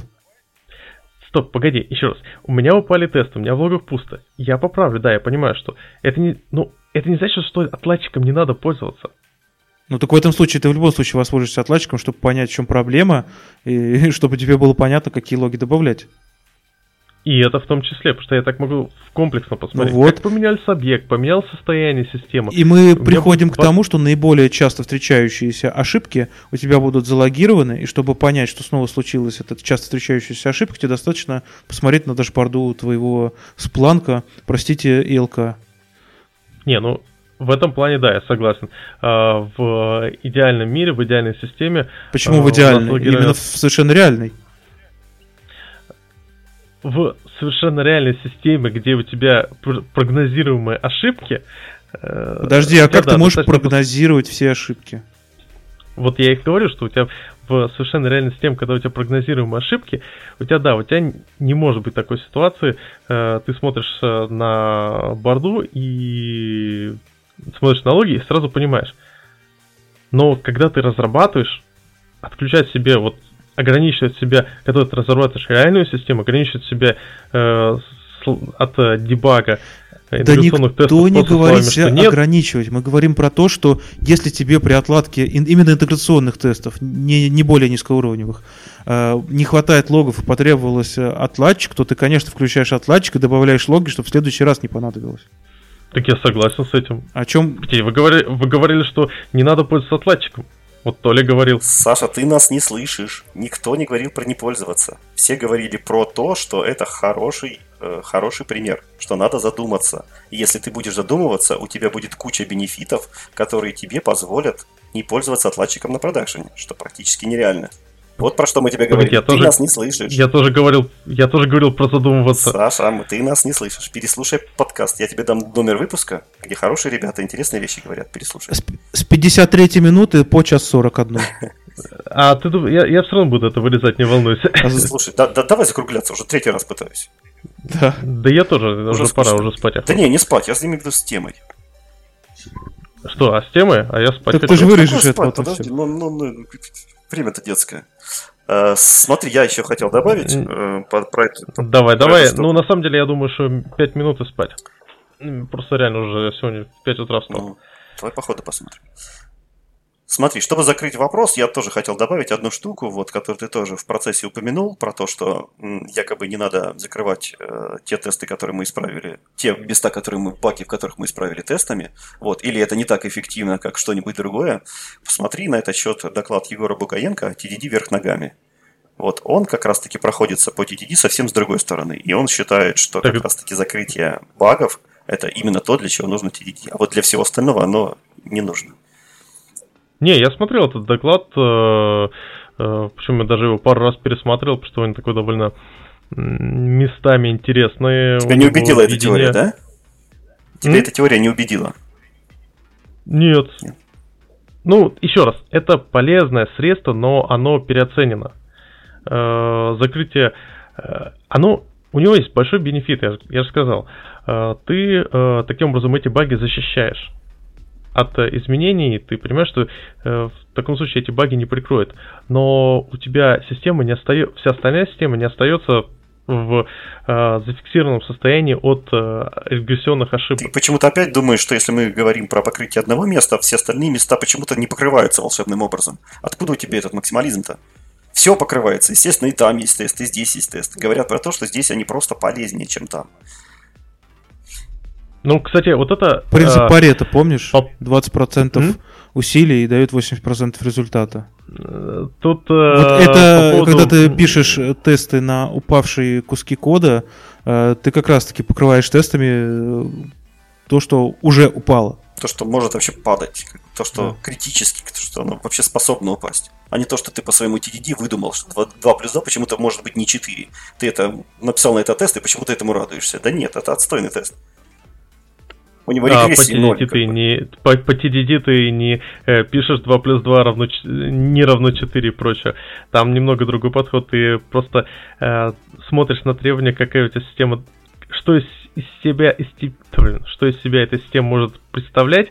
Стоп, погоди, еще раз. У меня упали тесты, у меня в логах пусто. Я поправлю, да, я понимаю, что это не, ну, это не значит, что отладчиком не надо пользоваться. Ну так в этом случае ты в любом случае воспользуешься отладчиком, чтобы понять, в чем проблема, и чтобы тебе было понятно, какие логи добавлять. И это в том числе, потому что я так могу комплексно посмотреть, Ну вот. как поменялся объект, поменялось состояние системы. И мы меня приходим будет к тому, что наиболее часто встречающиеся ошибки у тебя будут залогированы, и чтобы понять, что снова случилась эта часто встречающаяся ошибка, тебе достаточно посмотреть на дашборду твоего спланка, простите, ИЛК. Не, ну, в этом плане, да, я согласен. А, в идеальном мире, в идеальной системе Почему А, в идеальной? логирование- Именно в совершенно реальной. в совершенно реальной системе, где у тебя пр- прогнозируемые ошибки... э, Подожди, а тебя, как да, ты можешь достаточно прогнозировать все ошибки? Вот я и говорю, что у тебя в совершенно реальной системе, когда у тебя прогнозируемые ошибки, у тебя, да, у тебя не может быть такой ситуации, э, ты смотришь на борду и смотришь на логи и сразу понимаешь. Но когда ты разрабатываешь, отключать себе, вот ограничивать себя, когда ты разрабатываешь реальную систему, ограничивать себя э, от э, дебага Да никто не говорит себя что нет, ограничивать. Мы говорим про то, что если тебе при отладке именно интеграционных тестов, не, не более низкоуровневых, э, не хватает логов и потребовалось э, отладчик, то ты, конечно, включаешь отладчик и добавляешь логи, чтобы в следующий раз не понадобилось. Так я согласен с этим. О чем Погоди, Вы говорили, вы говорили, что не надо пользоваться отладчиком. Вот Толя говорил. Саша, ты нас не слышишь. Никто не говорил про не пользоваться. Все говорили про то, что это хороший, э, хороший пример, что надо задуматься. И если ты будешь задумываться, у тебя будет куча бенефитов, которые тебе позволят не пользоваться отладчиком на продакшене, что практически нереально. Вот про что мы тебе говорим. я ты тоже- нас не слышишь. Я тоже говорил, я тоже говорил про задумываться. Саша, м- ты нас не слышишь. Переслушай подкаст. Я тебе дам номер выпуска, где хорошие ребята интересные вещи говорят. Переслушай. с, с 53 минуты по час 41. А ты я, я все равно буду это вырезать, не волнуйся. Слушай, да- да- давай закругляться, уже третий раз пытаюсь. Да. Да я тоже, уже, Уже пора, уже спать. Да не, не спать, я с ними с темой. Что, а с темой? А я спать Так хочу. ты же вырежешь это Подожди, ну, ну, ну, время-то детское. Э, смотри, я еще хотел добавить э, про это. Давай, про давай. штуку. Ну, на самом деле, я думаю, что 5 минут и спать. Просто реально уже сегодня в 5 утра встал. Ну, давай по ходу посмотрим. Смотри, чтобы закрыть вопрос, я тоже хотел добавить одну штуку, вот, которую ты тоже в процессе упомянул, про то, что м, якобы не надо закрывать э, те тесты, которые мы исправили, те места, которые мы, баки, в которых мы исправили тестами, вот, или это не так эффективно, как что-нибудь другое. Посмотри на этот счет доклад Егора Букаенко TDD вверх ногами. Вот, он как раз-таки проходится по TDD совсем с другой стороны, и он считает, что Так как раз-таки закрытие багов – это именно то, для чего нужно TDD, а вот для всего остального оно не нужно. Не, я смотрел этот доклад, э, э, причем я даже его пару раз пересматривал, потому что он такой довольно местами интересный. Тебя не убедила эта теория, да? Тебя М? эта теория не убедила. Нет. Ну, еще раз, это полезное средство, но оно переоценено. Э, закрытие, э, оно, у него есть большой бенефит, я, же- я же сказал. Э, ты таким образом эти баги защищаешь от э, изменений, ты понимаешь, что э, в таком случае эти баги не прикроют. Но у тебя система не остается, вся остальная система не остается в э, зафиксированном состоянии от э, регрессионных ошибок. Ты почему-то опять думаешь, что если мы говорим про покрытие одного места, все остальные места почему-то не покрываются волшебным образом. Откуда у тебя этот максимализм-то? Все покрывается. Естественно, и там есть тест, и здесь есть тест. Говорят про то, что здесь они просто полезнее, чем там. Ну, кстати, вот это... Принцип э, Парета, помнишь? поп- 20% М? усилий дает 80% результата. Э, Тут Вот э, это, по поводу- когда ты пишешь э, тесты на упавшие куски кода, э, ты как раз-таки покрываешь тестами э, то, что уже упало. То, что может вообще падать. То, что Да. критически, то, что оно вообще способно упасть. А не то, что ты по своему TDD выдумал, что 2, 2 плюс 2 почему-то может быть не 4. Ты это написал на это тест, и почему ты этому радуешься. Да нет, это отстойный тест. У него по регрессии ноль. TDD ты не, по, по TDD ты не э, пишешь 2 плюс 2 равно, не равно 4 и прочее. Там немного другой подход. Ты просто э, смотришь на требования, какая у тебя система, что из, из себя, из, что из себя эта система может представлять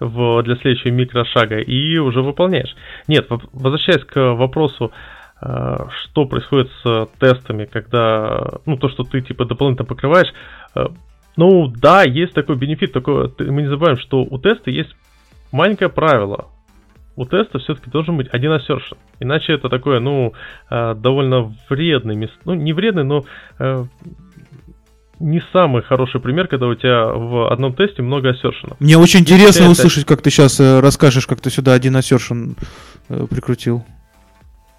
в, для следующего микрошага и уже выполняешь. Нет, возвращаясь к вопросу, э, что происходит с тестами, когда, ну, то, что ты, типа, дополнительно покрываешь, э, ну, да, есть такой бенефит, такой, ты- мы не забываем, что у теста есть маленькое правило. У теста все-таки должен быть один assertion. Иначе это такое, ну, э, довольно вредный, мес- ну, не вредный, но э, не самый хороший пример, когда у тебя в одном тесте много assertion. Мне очень интересно это- услышать, как ты сейчас расскажешь, как ты сюда один assertion э, прикрутил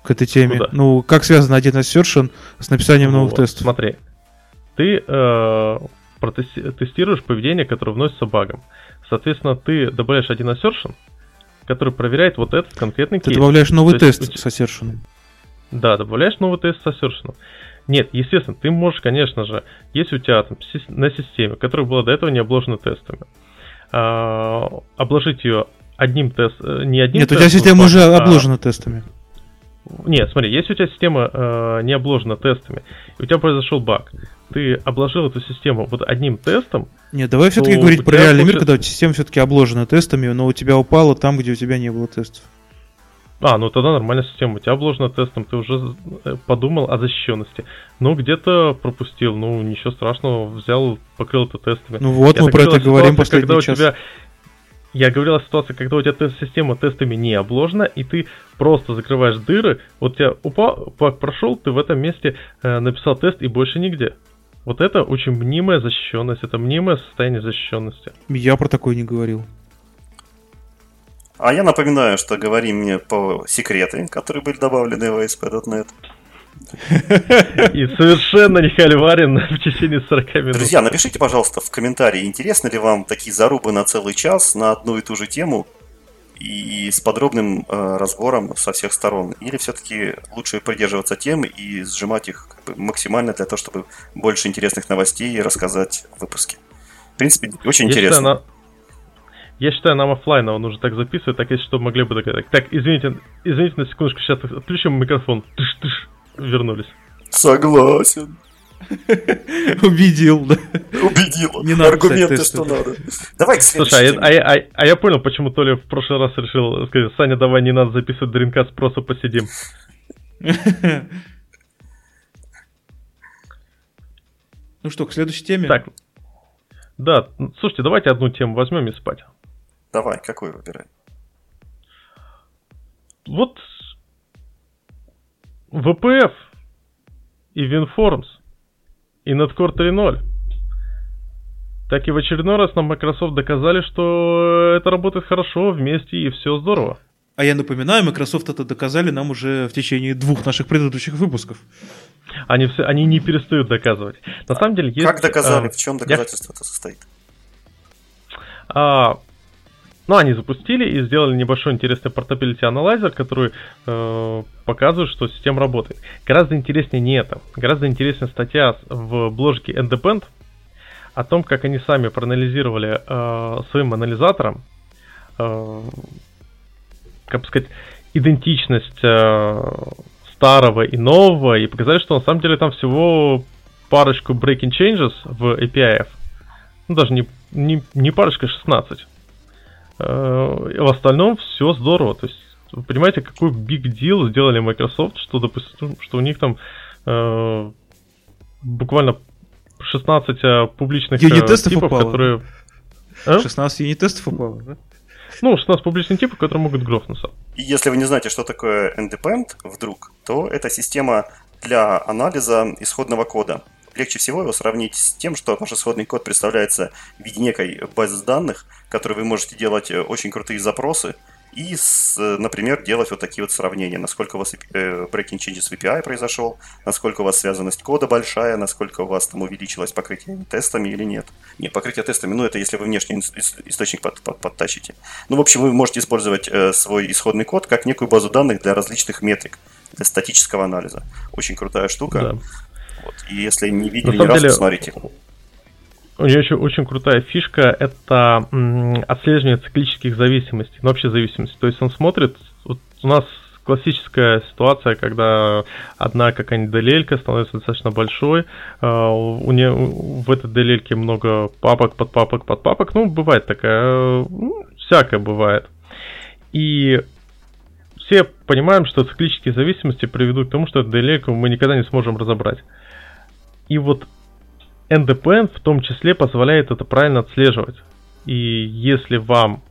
к этой теме. Куда? Ну, как связан один assertion с написанием новых Вот, тестов? Смотри, ты э, протести- тестируешь поведение, которое вносится багом. Соответственно, ты добавляешь один assertion, который проверяет вот этот конкретный Ты кейс. добавляешь новый То есть тест у с assertion. Да, добавляешь новый тест с assertion. Нет, естественно, ты можешь, конечно же, если у тебя там на системе, которая была до этого не обложена тестами, а, обложить ее одним тестом, не одним Нет, у тебя тестом, система уже а- обложена тестами. Нет, смотри, если у тебя система э, не обложена тестами, и у тебя произошел баг, ты обложил эту систему вот одним тестом, Нет, давай все-таки говорить про реальный мир, когда система все-таки обложена тестами, но у тебя упало там, где у тебя не было тестов. А, ну тогда нормальная система. У тебя обложена тестом, ты уже э, подумал о защищенности. Ну, где-то пропустил, ну, ничего страшного, взял, покрыл это тестами. Ну вот, Я мы про это говорим ситуации, когда последний у час. тебя... Я говорил о ситуации, когда у тебя тест- система тестами не обложена, и ты просто закрываешь дыры, вот тебя упал, прошел, ты в этом месте э, написал тест и больше нигде. Вот это очень мнимая защищенность, это мнимое состояние защищенности. Я про такое не говорил. А я напоминаю, что говорим мне по секреты, которые были добавлены в ASP.NET. И совершенно не хальварен в течение 40 минут. Друзья, напишите, пожалуйста, в комментарии, интересны ли вам такие зарубы на целый час на одну и ту же тему и с подробным э, разбором со всех сторон. Или все-таки лучше придерживаться тем и сжимать их как бы, максимально для того, чтобы больше интересных новостей рассказать в выпуске. В принципе, очень Я интересно. считаю, на- Я считаю, нам оффлайново нужно так записывать, так если что, могли бы догадать. Так, извините, извините на секундочку, сейчас отключим микрофон. Тыш-тыш, вернулись. Согласен. Убедил, да. Убедил. Не надо Аргументы, писать что надо. Давай к Слушай, а а, я, а а я понял, почему Толя в прошлый раз решил сказать, Саня, давай не надо записывать дринкаст, просто посидим. Ну что, к следующей теме? Так, да, слушайте, давайте одну тему возьмем и спать. Давай, какой выбирай? вот VPF и WinForms и Netcore 3.0 так и в очередной раз нам Microsoft доказали, что это работает хорошо вместе и все здорово. А я напоминаю, Microsoft это доказали нам уже в течение двух наших предыдущих выпусков. Они, все, они не перестают доказывать. На самом деле есть... Как доказали? А, в чем доказательство это состоит? А, ну, они запустили и сделали небольшой интересный Portability Analyzer, который э, показывает, что система работает. Гораздо интереснее не это. Гораздо интереснее статья в бложке Independent, о том, как они сами проанализировали э, своим анализатором, э, как бы сказать, идентичность э, старого и нового, и показали, что на самом деле там всего парочку breaking changes в API. Ну, даже не, не, не парочка, 16. Э, в остальном все здорово. То есть, вы понимаете, какой big deal сделали Microsoft, что, допустим, что у них там э, буквально 16 э, публичных юнит-тестов типов, упало. которые... А? 16 юнит-тестов упало, да? Ну, 16 публичных типов, которые могут грофнуться. И если вы не знаете, что такое Endpoint вдруг, то это система для анализа исходного кода. Легче всего его сравнить с тем, что ваш исходный код представляется в виде некой базы данных, в которой вы можете делать э, очень крутые запросы, и, с, например, делать вот такие вот сравнения, насколько у вас э, breaking changes в API произошел, насколько у вас связанность кода большая, насколько у вас там увеличилось покрытие тестами или нет. Не, покрытие тестами, ну это если вы внешний источник под, под, подтащите. Ну, в общем, вы можете использовать э, свой исходный код как некую базу данных для различных метрик, для статического анализа. Очень крутая штука. Да. Вот. И если не видели ни разу, деле... посмотрите. У нее еще очень крутая фишка – это отслеживание циклических зависимостей, ну, вообще зависимости. То есть он смотрит, вот у нас классическая ситуация, когда одна какая-нибудь DLL становится достаточно большой, а, у нее в этой DLL много папок, под папок, под папок, ну, бывает такая, ну, всякое бывает. И все понимаем, что циклические зависимости приведут к тому, что эту DLL мы никогда не сможем разобрать. И вот NDPN в том числе позволяет это правильно отслеживать. И если вам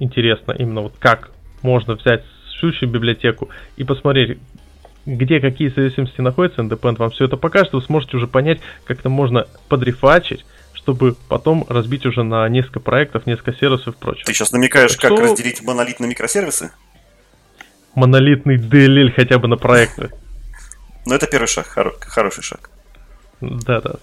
интересно именно вот как можно взять сущую библиотеку и посмотреть, где какие зависимости находятся, NDPN вам все это покажет, вы сможете уже понять, как это можно подрефачить, чтобы потом разбить уже на несколько проектов, несколько сервисов и прочее. Ты сейчас намекаешь, так как что... разделить монолит на микросервисы? Монолитный DLL хотя бы на проекты. Ну, это первый шаг, хороший шаг. Да-да.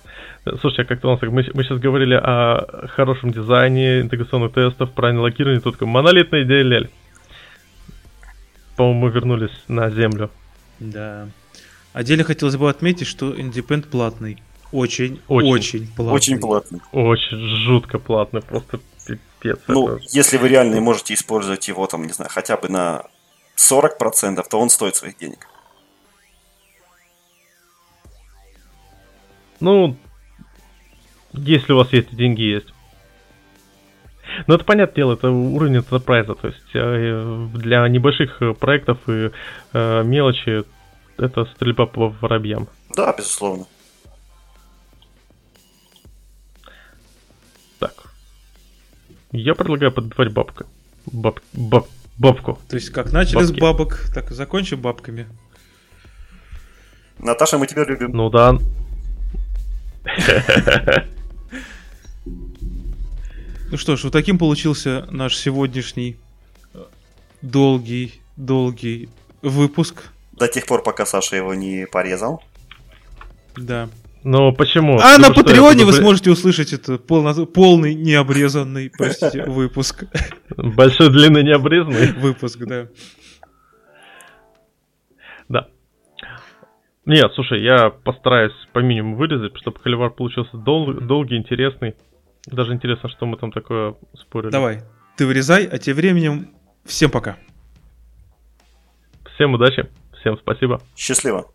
Слушай, а как-то у нас мы, мы сейчас говорили о хорошем дизайне, интеграционных тестов, правильно локировании, тут такой монолитный DLL. По-моему, мы вернулись на землю. Да. Отдельно хотелось бы отметить, что Independent платный. Очень, очень, очень платный. Очень платный. Очень жутко платный, просто пипец. Ну, это... если вы реально можете использовать его, там, не знаю, хотя бы на 40%, то он стоит своих денег. Ну, если у вас есть деньги есть. Ну, это понятное дело, это уровень enterprise, то есть э, для небольших э, проектов и э, мелочи это стрельба по воробьям. Да, безусловно. Так. Я предлагаю подбивать бабка. Баб, баб, бабку. То есть как начали Бабки. с бабок, так и закончим бабками. Наташа, мы тебя любим. Ну да. Ну что ж, вот таким получился наш сегодняшний э, долгий, долгий выпуск. До тех пор, пока Саша его не порезал. Да. Но почему? А Потому на Патреоне вы сможете услышать это полно, полный необрезанный, простите, выпуск. Большой длинный необрезанный? Выпуск. Да. Нет, слушай, я постараюсь по минимуму вырезать, чтобы холивар получился дол- долгий, интересный. Даже интересно, что мы там такое спорили. Давай, ты вырезай, а тем временем всем пока. Всем удачи, всем спасибо. Счастливо.